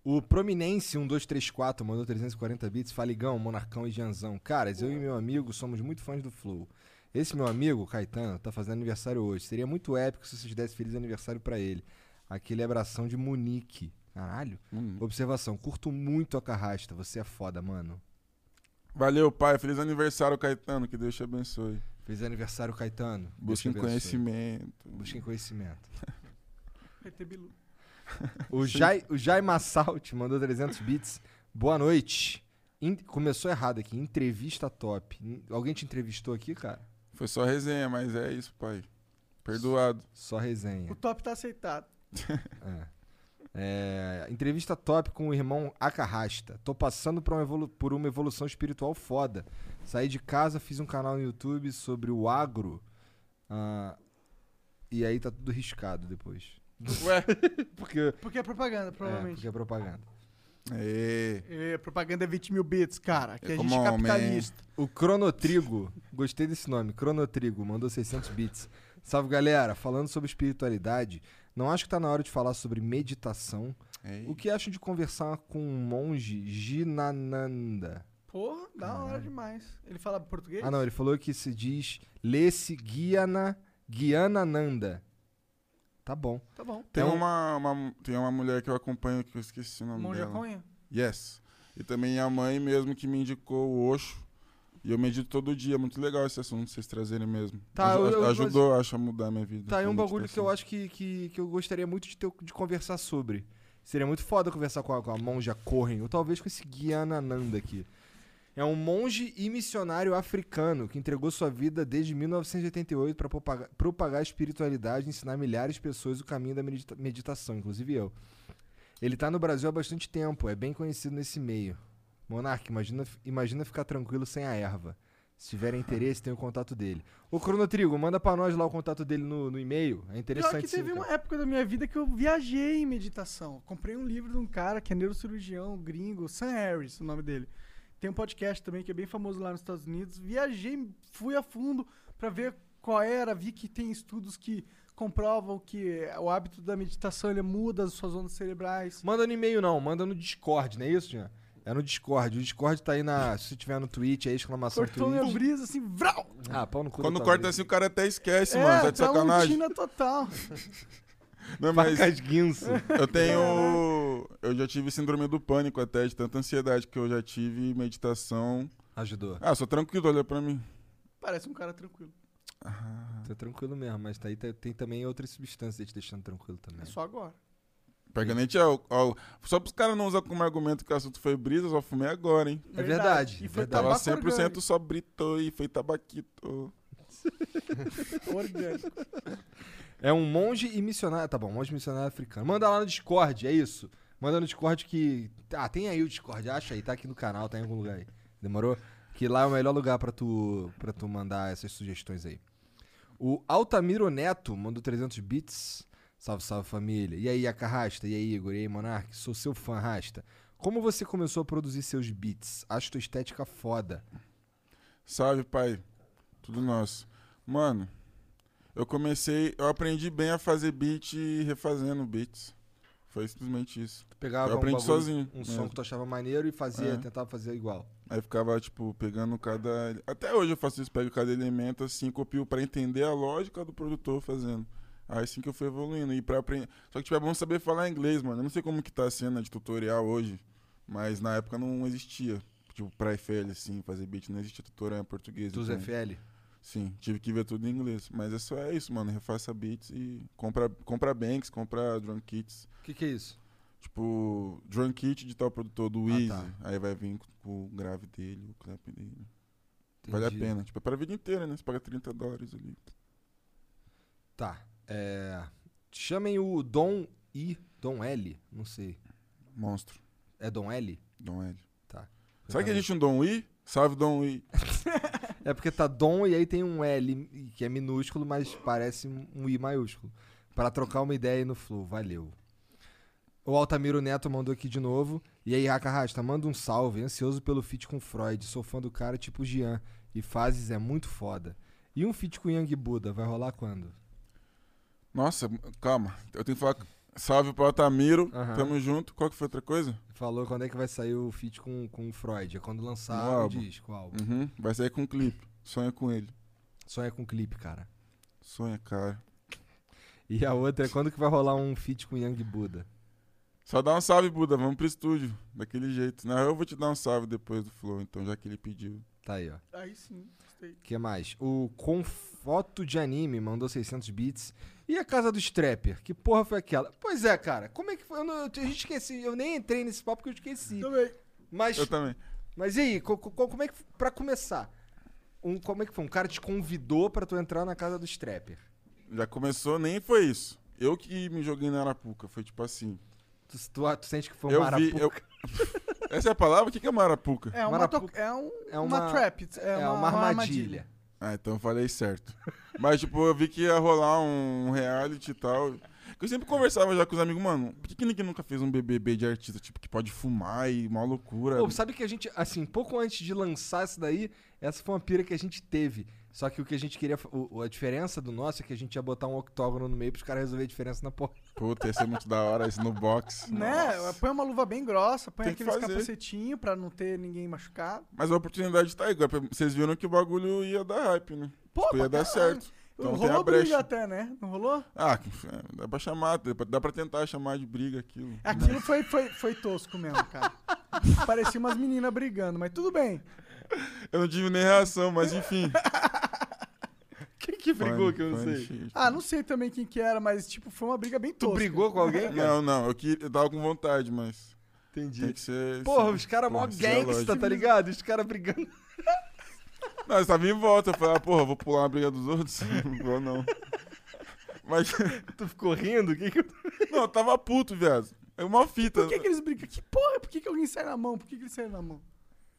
O Prominense 1234 mandou 340 bits. Faligão, Monarcão e Janzão. Caras, eu e meu amigo somos muito fãs do Flow. Esse meu amigo, Caetano, tá fazendo aniversário hoje. Seria muito épico se vocês dessem feliz aniversário pra ele. Aquele abração de Munique. Caralho. Hum. Observação, curto muito a carrasta. Você é foda, mano. Valeu, pai. Feliz aniversário, Caetano. Que Deus te abençoe. Feliz aniversário, Caetano. Busquem conhecimento. Busquem conhecimento. O Jai, o Jai Massalt mandou 300 bits. Boa noite. In- começou errado aqui. Entrevista top. In- Alguém te entrevistou aqui, cara? Foi só resenha, mas é isso, pai. Perdoado. Só resenha. O top tá aceitado. É. É, entrevista top com o irmão Acarrasta. Tô passando por uma, evolu- por uma evolução espiritual foda. Saí de casa, fiz um canal no YouTube sobre o agro. ah, e aí tá tudo riscado depois. Ué? Porque, Porque é propaganda, é, provavelmente. porque é propaganda. Aê. É, propaganda é 20 mil bits, cara. Que a gente é capitalista. O Cronotrigo, gostei desse nome, Cronotrigo, mandou 600 bits. Salve galera, falando sobre espiritualidade, não acho que tá na hora de falar sobre meditação. Ei. O que acham de conversar com um monge Jinananda? Porra, da hora demais. Ele fala português? Ah, não, ele falou que se diz Lesse Guiana, Guianananda. Tá bom. Tá bom. Tem, Então- uma, uma- tem uma mulher que eu acompanho que eu esqueci o nome Monja dela. Conha? Yes. E também a mãe mesmo que me indicou o Osho. E eu medito todo dia. Muito legal esse assunto, vocês trazerem mesmo. Tá, Aju- eu- eu- ajudou, acho, a mudar a minha vida. Tá aí um bagulho que eu meditação. acho que, que, que eu gostaria muito de, ter, de conversar sobre. Seria muito foda conversar com a, com a monja Corren, ou talvez com esse Guianananda aqui. É um monge e missionário africano que entregou sua vida desde 1988 para propagar, propagar a espiritualidade e ensinar milhares de pessoas o caminho da medita- meditação, inclusive eu. Ele tá no Brasil há bastante tempo, é bem conhecido nesse meio. Monark, imagina, imagina ficar tranquilo sem a erva. Se tiver interesse, tem o contato dele. Ô, Cronotrigo, manda pra nós lá o contato dele no, no e-mail. É Pior interessante que sim, teve cara. uma época da minha vida que eu viajei em meditação. Comprei um livro de um cara que é neurocirurgião gringo, Sam Harris, o nome dele. Tem um podcast também que é bem famoso lá nos Estados Unidos. Viajei, fui a fundo pra ver qual era, vi que tem estudos que comprovam que o hábito da meditação ele muda as suas ondas cerebrais. Manda no e-mail não, manda no Discord, não é isso, Jean? É no Discord. O Discord tá aí na. Se tiver no Twitch, aí exclamação Cortou Twitch. brisa assim, vrau! Ah, pau no cu. Quando corta assim, o cara até esquece, é, mano. Tá de tá sacanagem. rotina total. Não, mas Facas guinso. eu tenho. Eu já tive síndrome do pânico até, de tanta ansiedade que eu já tive, meditação. Ajudou. Ah, sou tranquilo, olha pra mim. Parece um cara tranquilo. Tá tranquilo mesmo, mas tá aí tem, tem também outras substâncias te deixando tranquilo também. É só agora. Perganente é o. ó, Só pros caras não usar como argumento que o assunto foi brisa, só fumei agora, hein? É verdade, E é foi verdade. Tava tabaco 100% orgânico. só brito e foi tabaquito. orgânico. É um monge e missionário. Tá bom, monge e missionário africano. Manda lá no Discord, é isso. Manda no Discord que. Ah, tem aí o Discord, acha aí, tá aqui no canal, tá em algum lugar aí. Demorou? Que lá é o melhor lugar pra tu, pra tu mandar essas sugestões aí. O Altamiro Neto mandou 300 bits. Salve, salve família. E aí, Acarrasta? E aí, Igor? E aí, Monark? Sou seu fã, Rasta. Como você começou a produzir seus beats? Acho tua estética foda. Salve, pai. Tudo nosso. Mano, eu comecei. Eu aprendi bem a fazer beat refazendo beats. Foi simplesmente isso. Tu pegava Eu aprendi um bagulho, sozinho, um mesmo. som que tu achava maneiro e fazia, É. tentava fazer igual. Aí ficava, tipo, pegando cada. Até hoje eu faço isso, pego cada elemento assim, copio pra entender a lógica do produtor fazendo. Aí sim que eu fui evoluindo. E pra aprender. Só que tipo, é bom saber falar inglês, mano. Eu não sei como que tá a cena de tutorial hoje, mas na época não existia. Tipo, pra FL, assim, fazer beat, não existia tutorial em português. Dos então- FL. Sim, tive que ver tudo em inglês. Mas é só é isso, mano. Refaça beats e compra, compra banks, compra drum kits. O que, que é isso? Tipo, drum kit de tal produtor do Ah, Easy. tá. Aí vai vir com o grave dele, o clap dele. Vale a Entendi. pena. Tipo, é pra vida inteira, né? Você paga 30 dólares ali. Tá. É... Chamem o Dom I. Dom L? Não sei. Monstro. É Dom L? Dom L. Tá. Sabe que existe um Dom I? Salve Dom I. É porque tá Dom e aí tem um L que é minúsculo, mas parece um I maiúsculo. Pra trocar uma ideia aí no Flow. Valeu. O Altamiro Neto mandou aqui de novo. E aí, Raka Rasta, manda um salve. Ansioso pelo feat com Freud. Sou fã do cara tipo Jean. E Fases é muito foda. E um feat com Young Buda, vai rolar quando? Nossa, calma. Eu tenho que falar. Salve pro Altamiro. Aham. Tamo junto. Qual que foi outra coisa? Falou quando é que vai sair o feat com, com o Freud. É quando lançar o álbum. disco, o álbum. Uhum. Vai sair com um clipe. Sonha com ele. Sonha com clipe, cara. Sonha, cara. E a outra é quando que vai rolar um feat com Young Buda. Só dá um salve, Buda. Vamos pro estúdio. Daquele jeito. Na real, eu vou te dar um salve depois do Flow, então, já que ele pediu. Tá aí, ó. Aí sim, gostei. O que mais? O Confoto de Anime mandou 600 bits. E a casa do Strapper? Que porra foi aquela? Pois é, cara. Como é que foi? Eu, não, eu, a gente esqueci. Eu nem entrei nesse papo porque eu esqueci. Também. Mas, Eu também. mas e aí? Co- co- como é que... Pra começar. Um, como é que foi? Um cara te convidou pra tu entrar na casa do Strapper. Já começou, nem foi isso. Eu que me joguei na Arapuca. Foi tipo assim. Tu, tu, tu sente que foi um eu vi. Eu... Essa é a palavra? O que que é Marapuca? É, uma, to- é, um, é uma, uma- trap. É, É, uma, uma armadilha. Ah, então eu falei certo. Mas, tipo, eu vi que ia rolar um reality e tal. Eu sempre conversava já com os amigos, mano, por que, que ninguém nunca fez um BBB de artista, tipo, que pode fumar e uma loucura? Pô, sabe que a gente, assim, pouco antes de lançar isso daí, essa foi uma pira que a gente teve. Só que o que a gente queria. o- a diferença do nosso é que a gente ia botar um octógono no meio pros caras resolver a diferença na porra. Puta, ia ser muito da hora isso no box. Né? Nossa. Põe uma luva bem grossa, põe Tem aqueles capacetinhos pra não ter ninguém machucado. Mas a oportunidade tá aí. Vocês viram que o bagulho ia dar hype, né? Pô, Tipo, ia dar caralho. certo. Então tem a rolou briga até, né? Não rolou? Ah, é, dá pra chamar, dá pra, tentar chamar de briga aquilo. Aquilo foi, foi, foi tosco mesmo, cara. Parecia umas meninas brigando, mas tudo bem. Eu não tive nem reação, mas enfim. Quem que brigou Funny, que eu não sei? shit. Ah, não sei também quem que era, mas tipo, foi uma briga bem Tu tosca. brigou com alguém? cara? Não, não, eu, que, eu tava com vontade, mas Entendi. tem que ser. Porra, sim. os caras mó é gangsta, lógico. tá ligado? Os caras brigando. Não, eles estavam em volta. Eu falei, ah, porra, vou pular uma briga dos outros? Não vou, não. Mas, Tu ficou rindo? Que que... não, eu tava puto, viado. É uma fita. Por que, que eles brigam? Que porra? Por que, que alguém sai na mão? Por que, que eles saem na mão?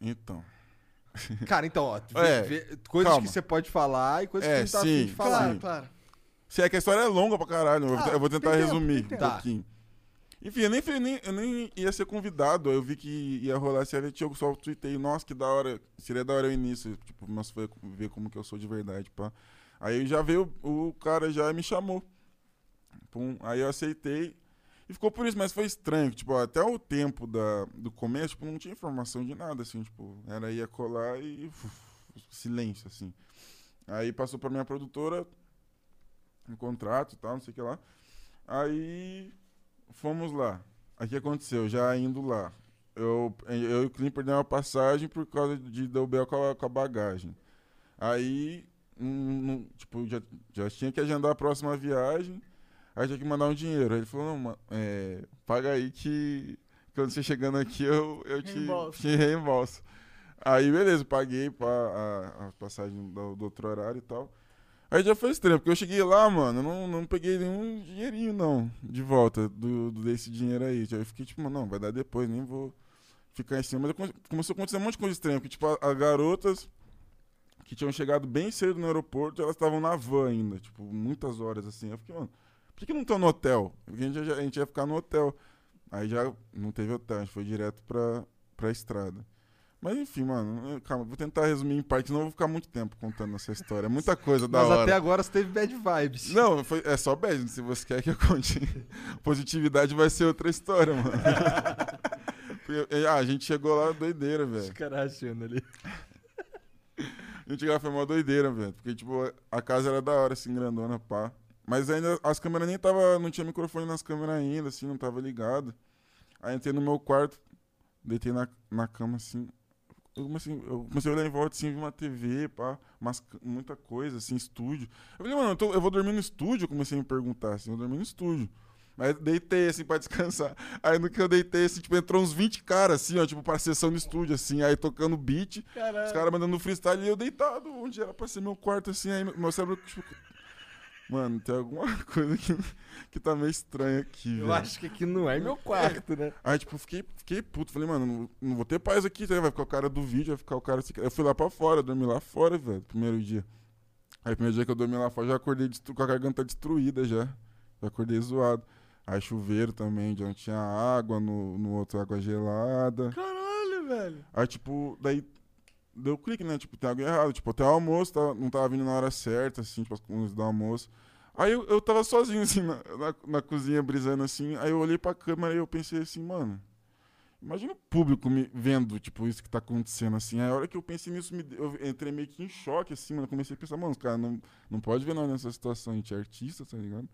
Então. Cara, então, ó. vê- É, vê coisas calma. que você pode falar e coisas É, que não tá sim, afim de falar. Claro, Sim. claro. Se é que a história é longa pra caralho, eu vou- Ah, eu vou tentar tem tempo, resumir tem um pouquinho. Enfim, eu nem, nem, eu nem ia ser convidado, eu vi que ia rolar esse reality, eu só tuitei, nossa, que da hora, seria da hora o início, tipo, mas foi ver como que eu sou de verdade, pá. Aí já veio, o cara já me chamou. Pum, aí eu aceitei, e ficou por isso, mas foi estranho, tipo, até o tempo da, do começo, tipo, não tinha informação de nada, assim, tipo, era ia colar e uf, silêncio, assim. Aí passou pra minha produtora, um contrato e tal, não sei o que lá. Aí fomos lá. O que aconteceu? Já indo lá. Eu, eu e o Clean perdemos a passagem por causa de deu B.O. com a, com a bagagem. Aí, hum, não- tipo, já, já tinha que agendar a próxima viagem. Aí tinha que mandar um dinheiro. Aí ele falou, não, é, paga aí que quando você chegando aqui eu, eu te, Reembolso. te reembolso. Aí, beleza, paguei pa- a, a passagem do, do outro horário e tal. Aí já foi estranho, porque eu cheguei lá, mano, eu não, não peguei nenhum dinheirinho, não, de volta do, do- desse dinheiro aí. Aí eu fiquei tipo, mano, não, vai dar depois, nem vou ficar em cima. Mas come- começou a acontecer um monte de coisa estranha, porque, tipo, as garotas que tinham chegado bem cedo no aeroporto, elas estavam na van ainda, tipo, muitas horas, assim. Eu fiquei, mano, por que, não estão no hotel? Porque a gente, já- a gente ia ficar no hotel. Aí já não teve hotel, a gente foi direto pra, pra estrada. Mas enfim, mano, calma, vou tentar resumir em parte, eu vou ficar muito tempo contando essa história. É muita coisa da Mas hora. até agora você teve bad vibes. Não, foi- é só bad, se você quer que eu conte. Positividade vai ser outra história, mano. Porque, ah, a gente chegou lá doideira, Os velho. caras achando ali. A gente chegou lá foi uma doideira, velho. Porque, tipo, a casa era da hora, assim, grandona, pá. Mas ainda as câmeras nem tava. Não tinha microfone nas câmeras ainda, assim, não tava ligado. Aí entrei no meu quarto, deitei na, na cama, assim. Eu comecei, eu comecei a olhar em volta, assim, vi uma TV, pá, umas, c- muita coisa, assim, estúdio. Eu falei, mano, eu, tô- eu vou dormir no estúdio? Eu comecei a me perguntar, assim, eu vou dormir no estúdio. Aí deitei, assim, pra descansar. Aí no que eu deitei, assim, tipo, entrou uns 20 caras, assim, ó, tipo, pra sessão no estúdio, assim, aí tocando beat. Os Caralho. caras mandando freestyle e eu deitado, onde era pra ser meu quarto, assim, aí meu cérebro, tipo... Mano, tem alguma coisa que, que tá meio estranha aqui, Eu velho. acho que aqui não é meu quarto, né? Aí, tipo, fiquei, fiquei puto. Falei, mano, não, não vou ter paz aqui, tá? vai ficar o cara do vídeo, vai ficar o cara... assim. Eu fui lá pra fora, dormi lá fora, velho, primeiro dia. Aí, primeiro dia que eu dormi lá fora, já acordei com a garganta destruída, já. Já acordei zoado. Aí, chuveiro também, já não tinha água, no, no outro água gelada. Caralho, velho. Aí, tipo, daí deu clique, né? Tipo, tem algo errado. Tipo, até o almoço tava- não tava vindo na hora certa, assim, tipo, as do almoço. Aí eu, eu tava sozinho, assim, na, na, na cozinha, brisando assim. Aí eu olhei pra câmera e eu pensei assim, mano. Imagina o público me vendo, tipo, isso que tá acontecendo, assim. Aí a hora que eu pensei nisso, me, eu entrei meio que em choque, assim, mano. Eu comecei a pensar, mano, os caras não, não pode ver nós nessa situação, a gente é artista, tá ligado?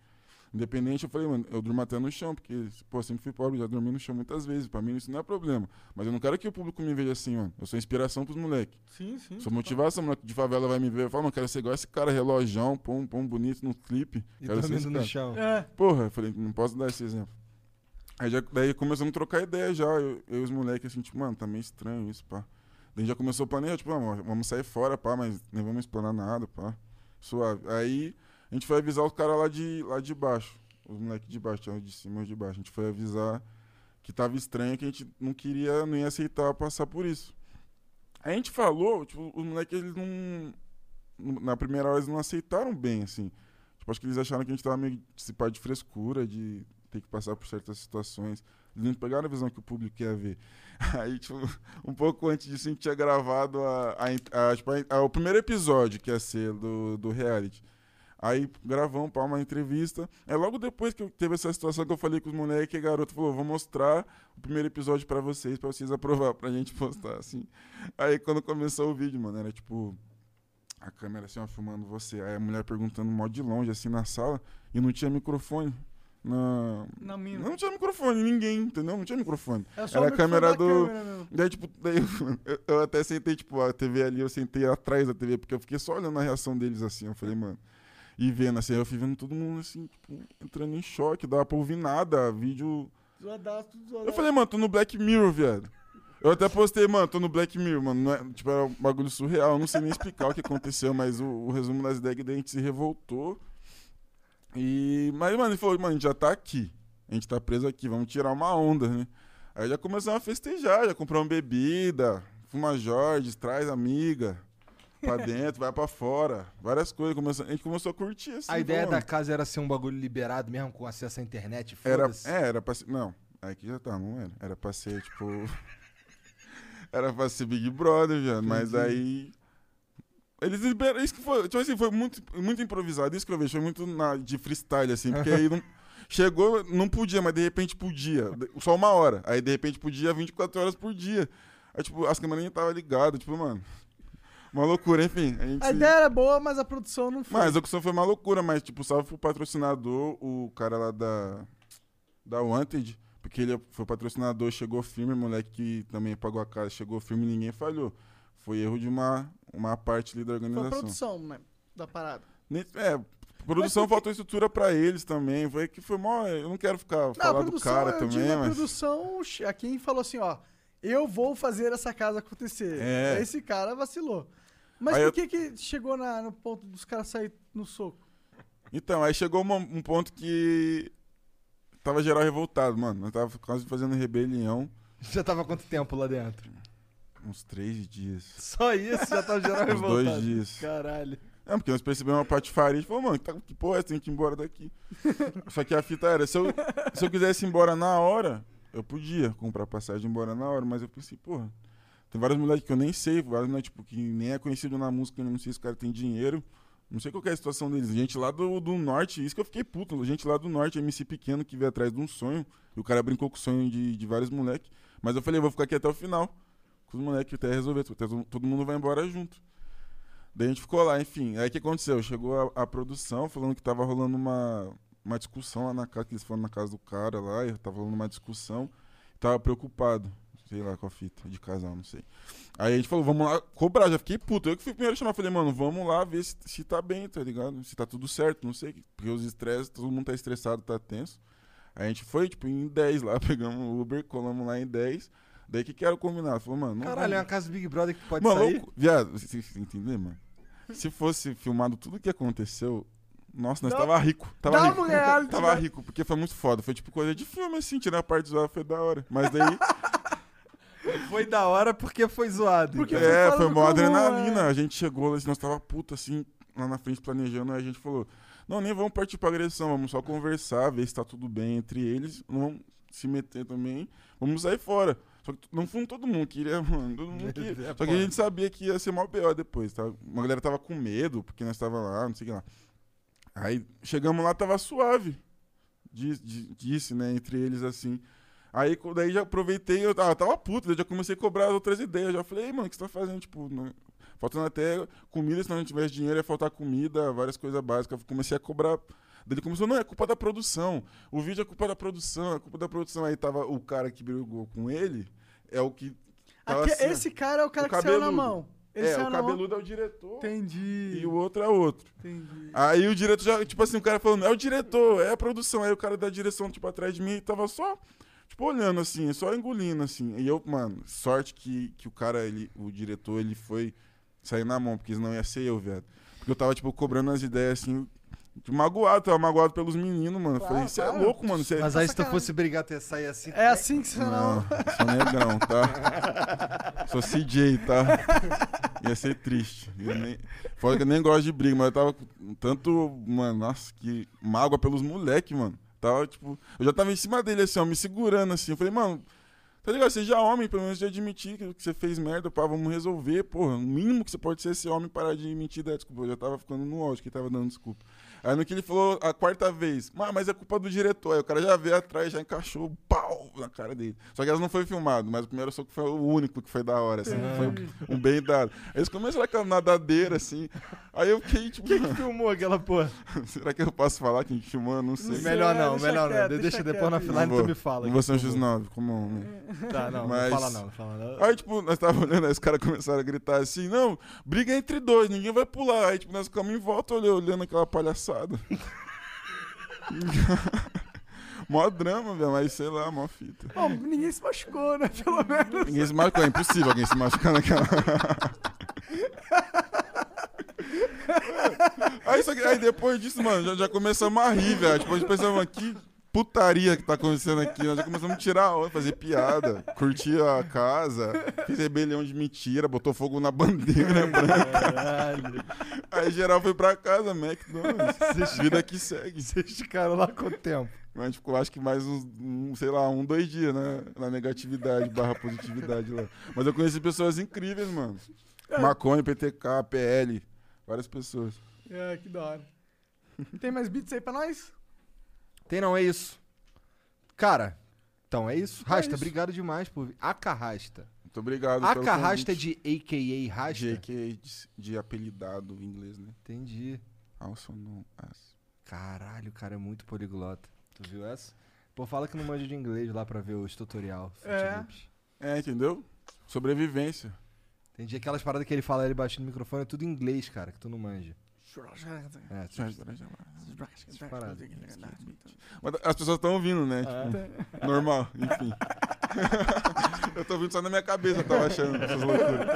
Independente, eu falei, mano, eu durmo até no chão, porque, pô, sempre fui pobre, já dormi no chão muitas vezes. Pra mim isso não é problema. Mas eu não quero que o público me veja assim, mano. Eu sou inspiração pros moleques. Sim, sim. Sou motivação, moleque de favela vai me ver. Eu falo, mano, quero ser igual esse cara, relojão, pum, pum, bonito no clipe. E Quero ser dormindo no cara. chão. É. Porra, eu falei, não posso dar esse exemplo. Aí já, daí começamos a trocar ideia já, eu, eu e os moleques, assim, tipo, mano, tá meio estranho isso, pá. Daí já começou a planejar, tipo, ah, vamos sair fora, pá, mas nem vamos explanar nada, pá. Suave. Aí a gente foi avisar os caras lá de, lá de baixo. Os moleques de baixo, de cima e de baixo. A gente foi avisar que tava estranho, que a gente não queria, não ia aceitar passar por isso. A gente falou, tipo, os moleques, eles não. Na primeira hora eles não aceitaram bem, assim. Tipo, acho que eles acharam que a gente tava meio se pá de frescura, de ter que passar por certas situações. Eles não pegaram a visão que o público ia ver. Aí, tipo, um pouco antes disso, a gente tinha gravado a, a, a, tipo, a- o primeiro episódio que ia ser do, do reality. Aí gravamos para uma entrevista. É logo depois que teve essa situação que eu falei com os moleques, que a garota falou: vou mostrar o primeiro episódio para vocês, para vocês aprovar, pra gente postar, assim. Aí quando começou o vídeo, mano, era tipo. A câmera assim, ó, filmando você. Aí a mulher perguntando mó de longe, assim, na sala, e não tinha microfone. Na... Na mina. Não tinha microfone, ninguém, entendeu? Não tinha microfone. Era só Era a câmera do. câmera. Daí, tipo, daí eu, eu até sentei, tipo, a TV ali, eu sentei atrás da TV, porque eu fiquei só olhando a reação deles assim. Eu falei, mano. E vendo assim, eu fui vendo todo mundo assim, tipo, entrando em choque, dava pra ouvir nada, vídeo. Zoadaço, tudo Eu zoadaço. falei, mano, tô no Black Mirror, viado. Eu até postei, mano, tô no Black Mirror, mano. É, tipo, era um bagulho surreal. Eu não sei nem explicar o que aconteceu, mas o, o resumo das ideias é que a gente se revoltou. E. Mas, mano, ele falou, mano, a gente já tá aqui. A gente tá preso aqui, vamos tirar uma onda, né? Aí já começamos a festejar, já compramos bebida, fuma Jorge, traz amiga. Pra dentro, vai pra fora. Várias coisas. Começou, a gente começou a curtir assim. A ideia falou, da casa era ser um bagulho liberado mesmo, com acesso à internet, era, é, era pra ser. Não, aqui já tá, não era. Era pra ser, tipo. era pra ser Big Brother, já. Mas aí. Eles liberaram. Isso que foi. Tipo assim, foi muito, muito improvisado. Isso que eu vejo. Foi muito na- de freestyle, assim. Porque aí não. Chegou, não podia, mas de repente podia. Só uma hora. Aí de repente podia 24 horas por dia. Aí, tipo, as câmeras nem estavam ligadas. Tipo, mano. Uma loucura, enfim. A, gente A ideia era boa, mas a produção não foi. mas a execução foi uma loucura, mas, tipo, salve pro patrocinador, o cara lá da, da Wanted, porque ele foi patrocinador, chegou firme, moleque que também pagou a casa, chegou firme e ninguém falhou. Foi erro de uma, uma parte ali da Foi a organização. produção né, da parada. É, produção faltou estrutura pra eles também, foi que foi mó, eu não quero ficar Não, falar do produção, cara também, digo a mas... produção, a quem falou assim, ó, eu vou fazer essa casa acontecer. É. Esse cara vacilou. Mas Aí por eu- que que chegou na- no ponto dos caras sair no soco? Então, aí chegou uma- um ponto que tava geral revoltado, mano, nós tava quase fazendo rebelião, Já tava quanto tempo lá dentro? uns três dias. Só isso, já tava geral Uns revoltado. dois dias. Caralho. É, porque nós percebemos uma patifaria. Gente falou, mano, tá, que porra é? Tem que ir embora daqui. Só que a fita era, se eu, se eu quisesse ir embora na hora, eu podia comprar passagem e embora na hora. Mas eu pensei, porra, tem vários moleques que eu nem sei, vários moleques tipo, que nem é conhecido na música, eu não sei se os caras têm dinheiro. Não sei qual é a situação deles. Gente lá do, do norte, isso que eu fiquei puto. Gente lá do norte, MC pequeno, que veio atrás de um sonho. E o cara brincou com o sonho de, de vários moleques. Mas eu falei, vou ficar aqui até o final. Com os moleques até resolver. Todo, todo mundo vai embora junto. Daí a gente ficou lá, enfim. Aí o que aconteceu? Chegou a, a produção falando que tava rolando uma, uma discussão lá na casa, que eles foram na casa do cara lá, e tava rolando uma discussão. Tava preocupado, sei lá, com a fita de casal, não sei. Aí a gente falou, vamos lá cobrar, já fiquei puto. Eu que fui primeiro chamar, falei, mano, vamos lá ver se, se tá bem, tá ligado? Se tá tudo certo, não sei. Porque os estresses, todo mundo tá estressado, tá tenso. Aí a gente foi, tipo, em 10 lá, pegamos o Uber, colamos lá em 10. Daí que que era o combinado? Falou, mano, não Caralho, é uma casa do Big Brother que pode Mano, sair? louco, viado, você você entendeu, mano? Se fosse filmado tudo o que aconteceu, nossa, nós Dá- tava rico. Tava dá rico. um reality, tava né? rico, porque foi muito foda. Foi tipo coisa de filme, assim, tirar a parte zoada foi da hora. Mas daí, Foi da hora porque foi zoado. Porque então. foi é, fora foi do comum, adrenalina. é. A gente chegou, assim, nós tava puto, assim, lá na frente planejando. Aí a gente falou: não, nem vamos partir pra agressão, vamos só conversar, ver se tá tudo bem entre eles. Não vamos se meter também, vamos sair fora. Só que não foi todo mundo queria, mano. Todo mundo queria. É, Só que a gente sabia que ia ser mal pior depois, tá? Uma galera tava com medo, porque nós tava lá, não sei o que lá. Aí chegamos lá, tava suave. Diz- di- Disse, né, entre eles assim. Aí daí já aproveitei, eu tava, tava puto, daí já comecei a cobrar outras ideias. Já falei, "Ei, mano, o que você tá fazendo? Tipo, não- faltando até comida, se não tivesse dinheiro, ia faltar comida, várias coisas básicas. Comecei a cobrar Daí ele começou, não, é culpa da produção. O vídeo é culpa da produção, é culpa da produção. Aí tava o cara que brigou com ele, é o que. Aqui- assim, esse cara é o cara O que saiu na mão. Ele é, o cabeludo é o diretor Entendi. e o outro é outro. Entendi. Aí o diretor já, tipo assim, o cara falando, é o diretor, é a produção. Aí o cara da direção, tipo, atrás de mim, tava só, tipo, olhando assim, só engolindo, assim. E eu, mano, sorte que, que o cara, ele, o diretor, ele foi sair na mão, porque senão ia ser eu, velho. Porque eu tava, tipo, cobrando as ideias, assim, tipo, magoado, tava magoado pelos meninos, mano. Claro, falei, você é claro. louco, mano. Cê... Mas aí se tu fosse brigar, tu ia sair assim. É assim que você Não, não. sou negrão, tá? Sou CJ, tá? Ia ser triste. Nem... Fora que eu nem gosto de briga, mas eu tava com tanto, mano, nossa, que mágoa pelos moleques, mano. Tava, tipo, eu já tava em cima dele, assim, ó, me segurando, assim. Eu falei, mano, tá ligado? Já é homem, pelo menos de admitir que você fez merda, pá, vamos resolver, porra. O mínimo que você pode ser é ser homem parar de mentir da desculpa. Eu já tava ficando no ódio que tava dando desculpa. Aí no que ele falou a quarta vez, "Ah, mas é culpa do diretor. Aí o cara já veio atrás, já encaixou, pau, na cara dele. Só que elas não foi filmado, mas o primeiro soco foi o único que foi da hora, assim. Foi um- um bem dado. Aí eles começaram aquela nadadeira, assim. Aí eu fiquei, tipo, Quem que filmou aquela porra? será que eu posso falar quem filmou? Não sei. sei. Melhor não, deixa melhor quieto, não. deixa Deixa, depois na offline vou, tu me fala. Não vou ser um filmou. X9, como né? Tá, não, Mas- não fala não, não fala não. Aí, tipo, nós tava olhando, aí os caras começaram a gritar assim, não, briga entre dois, ninguém vai pular. Aí, tipo, nós ficamos em volta olhando aquela palhaçada. mó drama, velho, mas sei lá, mó fita. Bom, ninguém se machucou, né? Pelo menos. Ninguém se machucou, é impossível alguém se machucar naquela. aí, que- aí depois disso, mano, já, já começamos a rir, velho. Tipo, a gente pensava, que putaria que tá acontecendo aqui. Nós já começamos a tirar onda, fazer piada, curtir a casa, fez rebelião de mentira, botou fogo na bandeira branca. Caralho. Aí geral foi pra casa, McDonald's. Vida que segue. Vocês ficaram lá quanto tempo? A gente ficou, acho que mais uns, um, sei lá, um, dois dias, né? Na negatividade barra positividade lá. Mas eu conheci pessoas incríveis, mano. Maconha, PTK, PL, várias pessoas. É, que da hora. Tem mais beats aí pra nós? Tem não, é isso. Cara, então é isso. É Rasta, isso. obrigado demais por vir. Aka Rasta. Muito obrigado pelo Aka Rasta é de AKA Rasta? JK de, de apelidado em inglês, né? Entendi. Also known as. Caralho, o cara é muito poliglota. Tu viu essa? Pô, fala que não manja de inglês lá pra ver os tutorial. É. É, entendeu? Sobrevivência. Entendi aquelas paradas que ele fala ele baixando no microfone, é tudo em inglês, cara, que tu não manja. É. Mas as pessoas estão ouvindo, né? Tipo, normal, enfim. eu tô ouvindo só na minha cabeça, eu tava achando essas loucuras.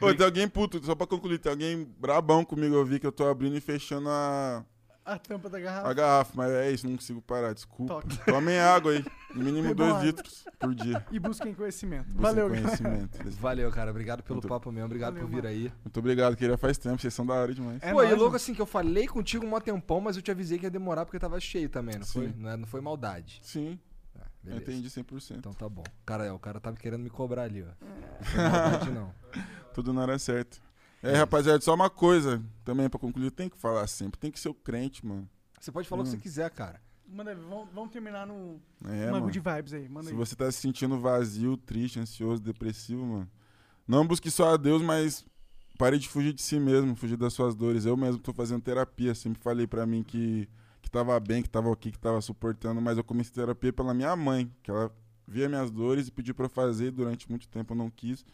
Ô, tem alguém puto, só pra concluir, tem alguém brabão comigo, eu vi que eu tô abrindo e fechando a, A tampa da garrafa. a garrafa, mas é isso, não consigo parar, desculpa. Toque. Tomem água aí, no mínimo Bebam dois água. litros por dia. E busquem conhecimento. Busquem Valeu, conhecimento. Valeu, cara. Obrigado pelo Muito- papo mesmo. Obrigado Valeu, por vir aí. Muito obrigado, queria faz tempo, vocês são da hora demais. É Pô, e nóis, logo mano. assim que eu falei contigo um mó tempão, mas eu te avisei que ia demorar porque tava cheio também, não foi? Sim. Não, é- não foi maldade. Sim, Ah, eu entendi 100%. Então tá bom. Cara, é, o cara tava querendo me cobrar ali, ó. Não foi maldade, não. Tudo na hora certa. É, rapaziada, só uma coisa também pra concluir, tem que falar sempre, tem que ser o crente, mano. Você pode falar o que Hum. você quiser, cara. Manda aí, vamos, vamos terminar no É, uma mano. good vibes aí. Manda Se aí. você tá se sentindo vazio, triste, ansioso, depressivo, mano, não busque só a Deus, mas pare de fugir de si mesmo, fugir das suas dores. Eu mesmo tô fazendo terapia, sempre falei pra mim que, que tava bem, que tava ok, que tava suportando, mas eu comecei terapia pela minha mãe, que ela via minhas dores e pediu pra eu fazer, e durante muito tempo eu não quis.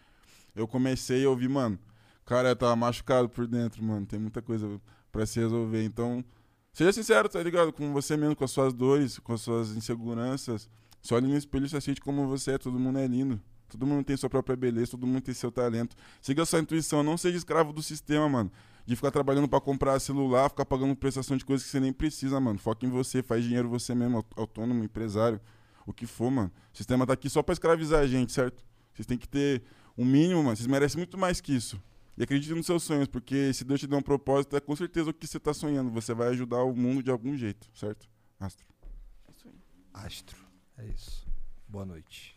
Eu comecei e ouvi, mano, cara, tava machucado por dentro, mano, tem muita coisa pra se resolver, então... Seja sincero, tá ligado? Com você mesmo, com as suas dores, com as suas inseguranças. Só olhe no espelho e se aceite como você é. Todo mundo é lindo. Todo mundo tem sua própria beleza, todo mundo tem seu talento. Siga a sua intuição, não seja escravo do sistema, mano. De ficar trabalhando pra comprar celular, ficar pagando prestação de coisas que você nem precisa, mano. Foca em você, faz dinheiro você mesmo, aut- autônomo, empresário, o que for, mano. O sistema tá aqui só pra escravizar a gente, certo? Vocês têm que ter um mínimo, mano. Vocês merecem muito mais que isso. E acredite nos seus sonhos, porque se Deus te der um propósito, é com certeza o que você tá sonhando. Você vai ajudar o mundo de algum jeito, certo? Astro. Astro. É isso. Boa noite.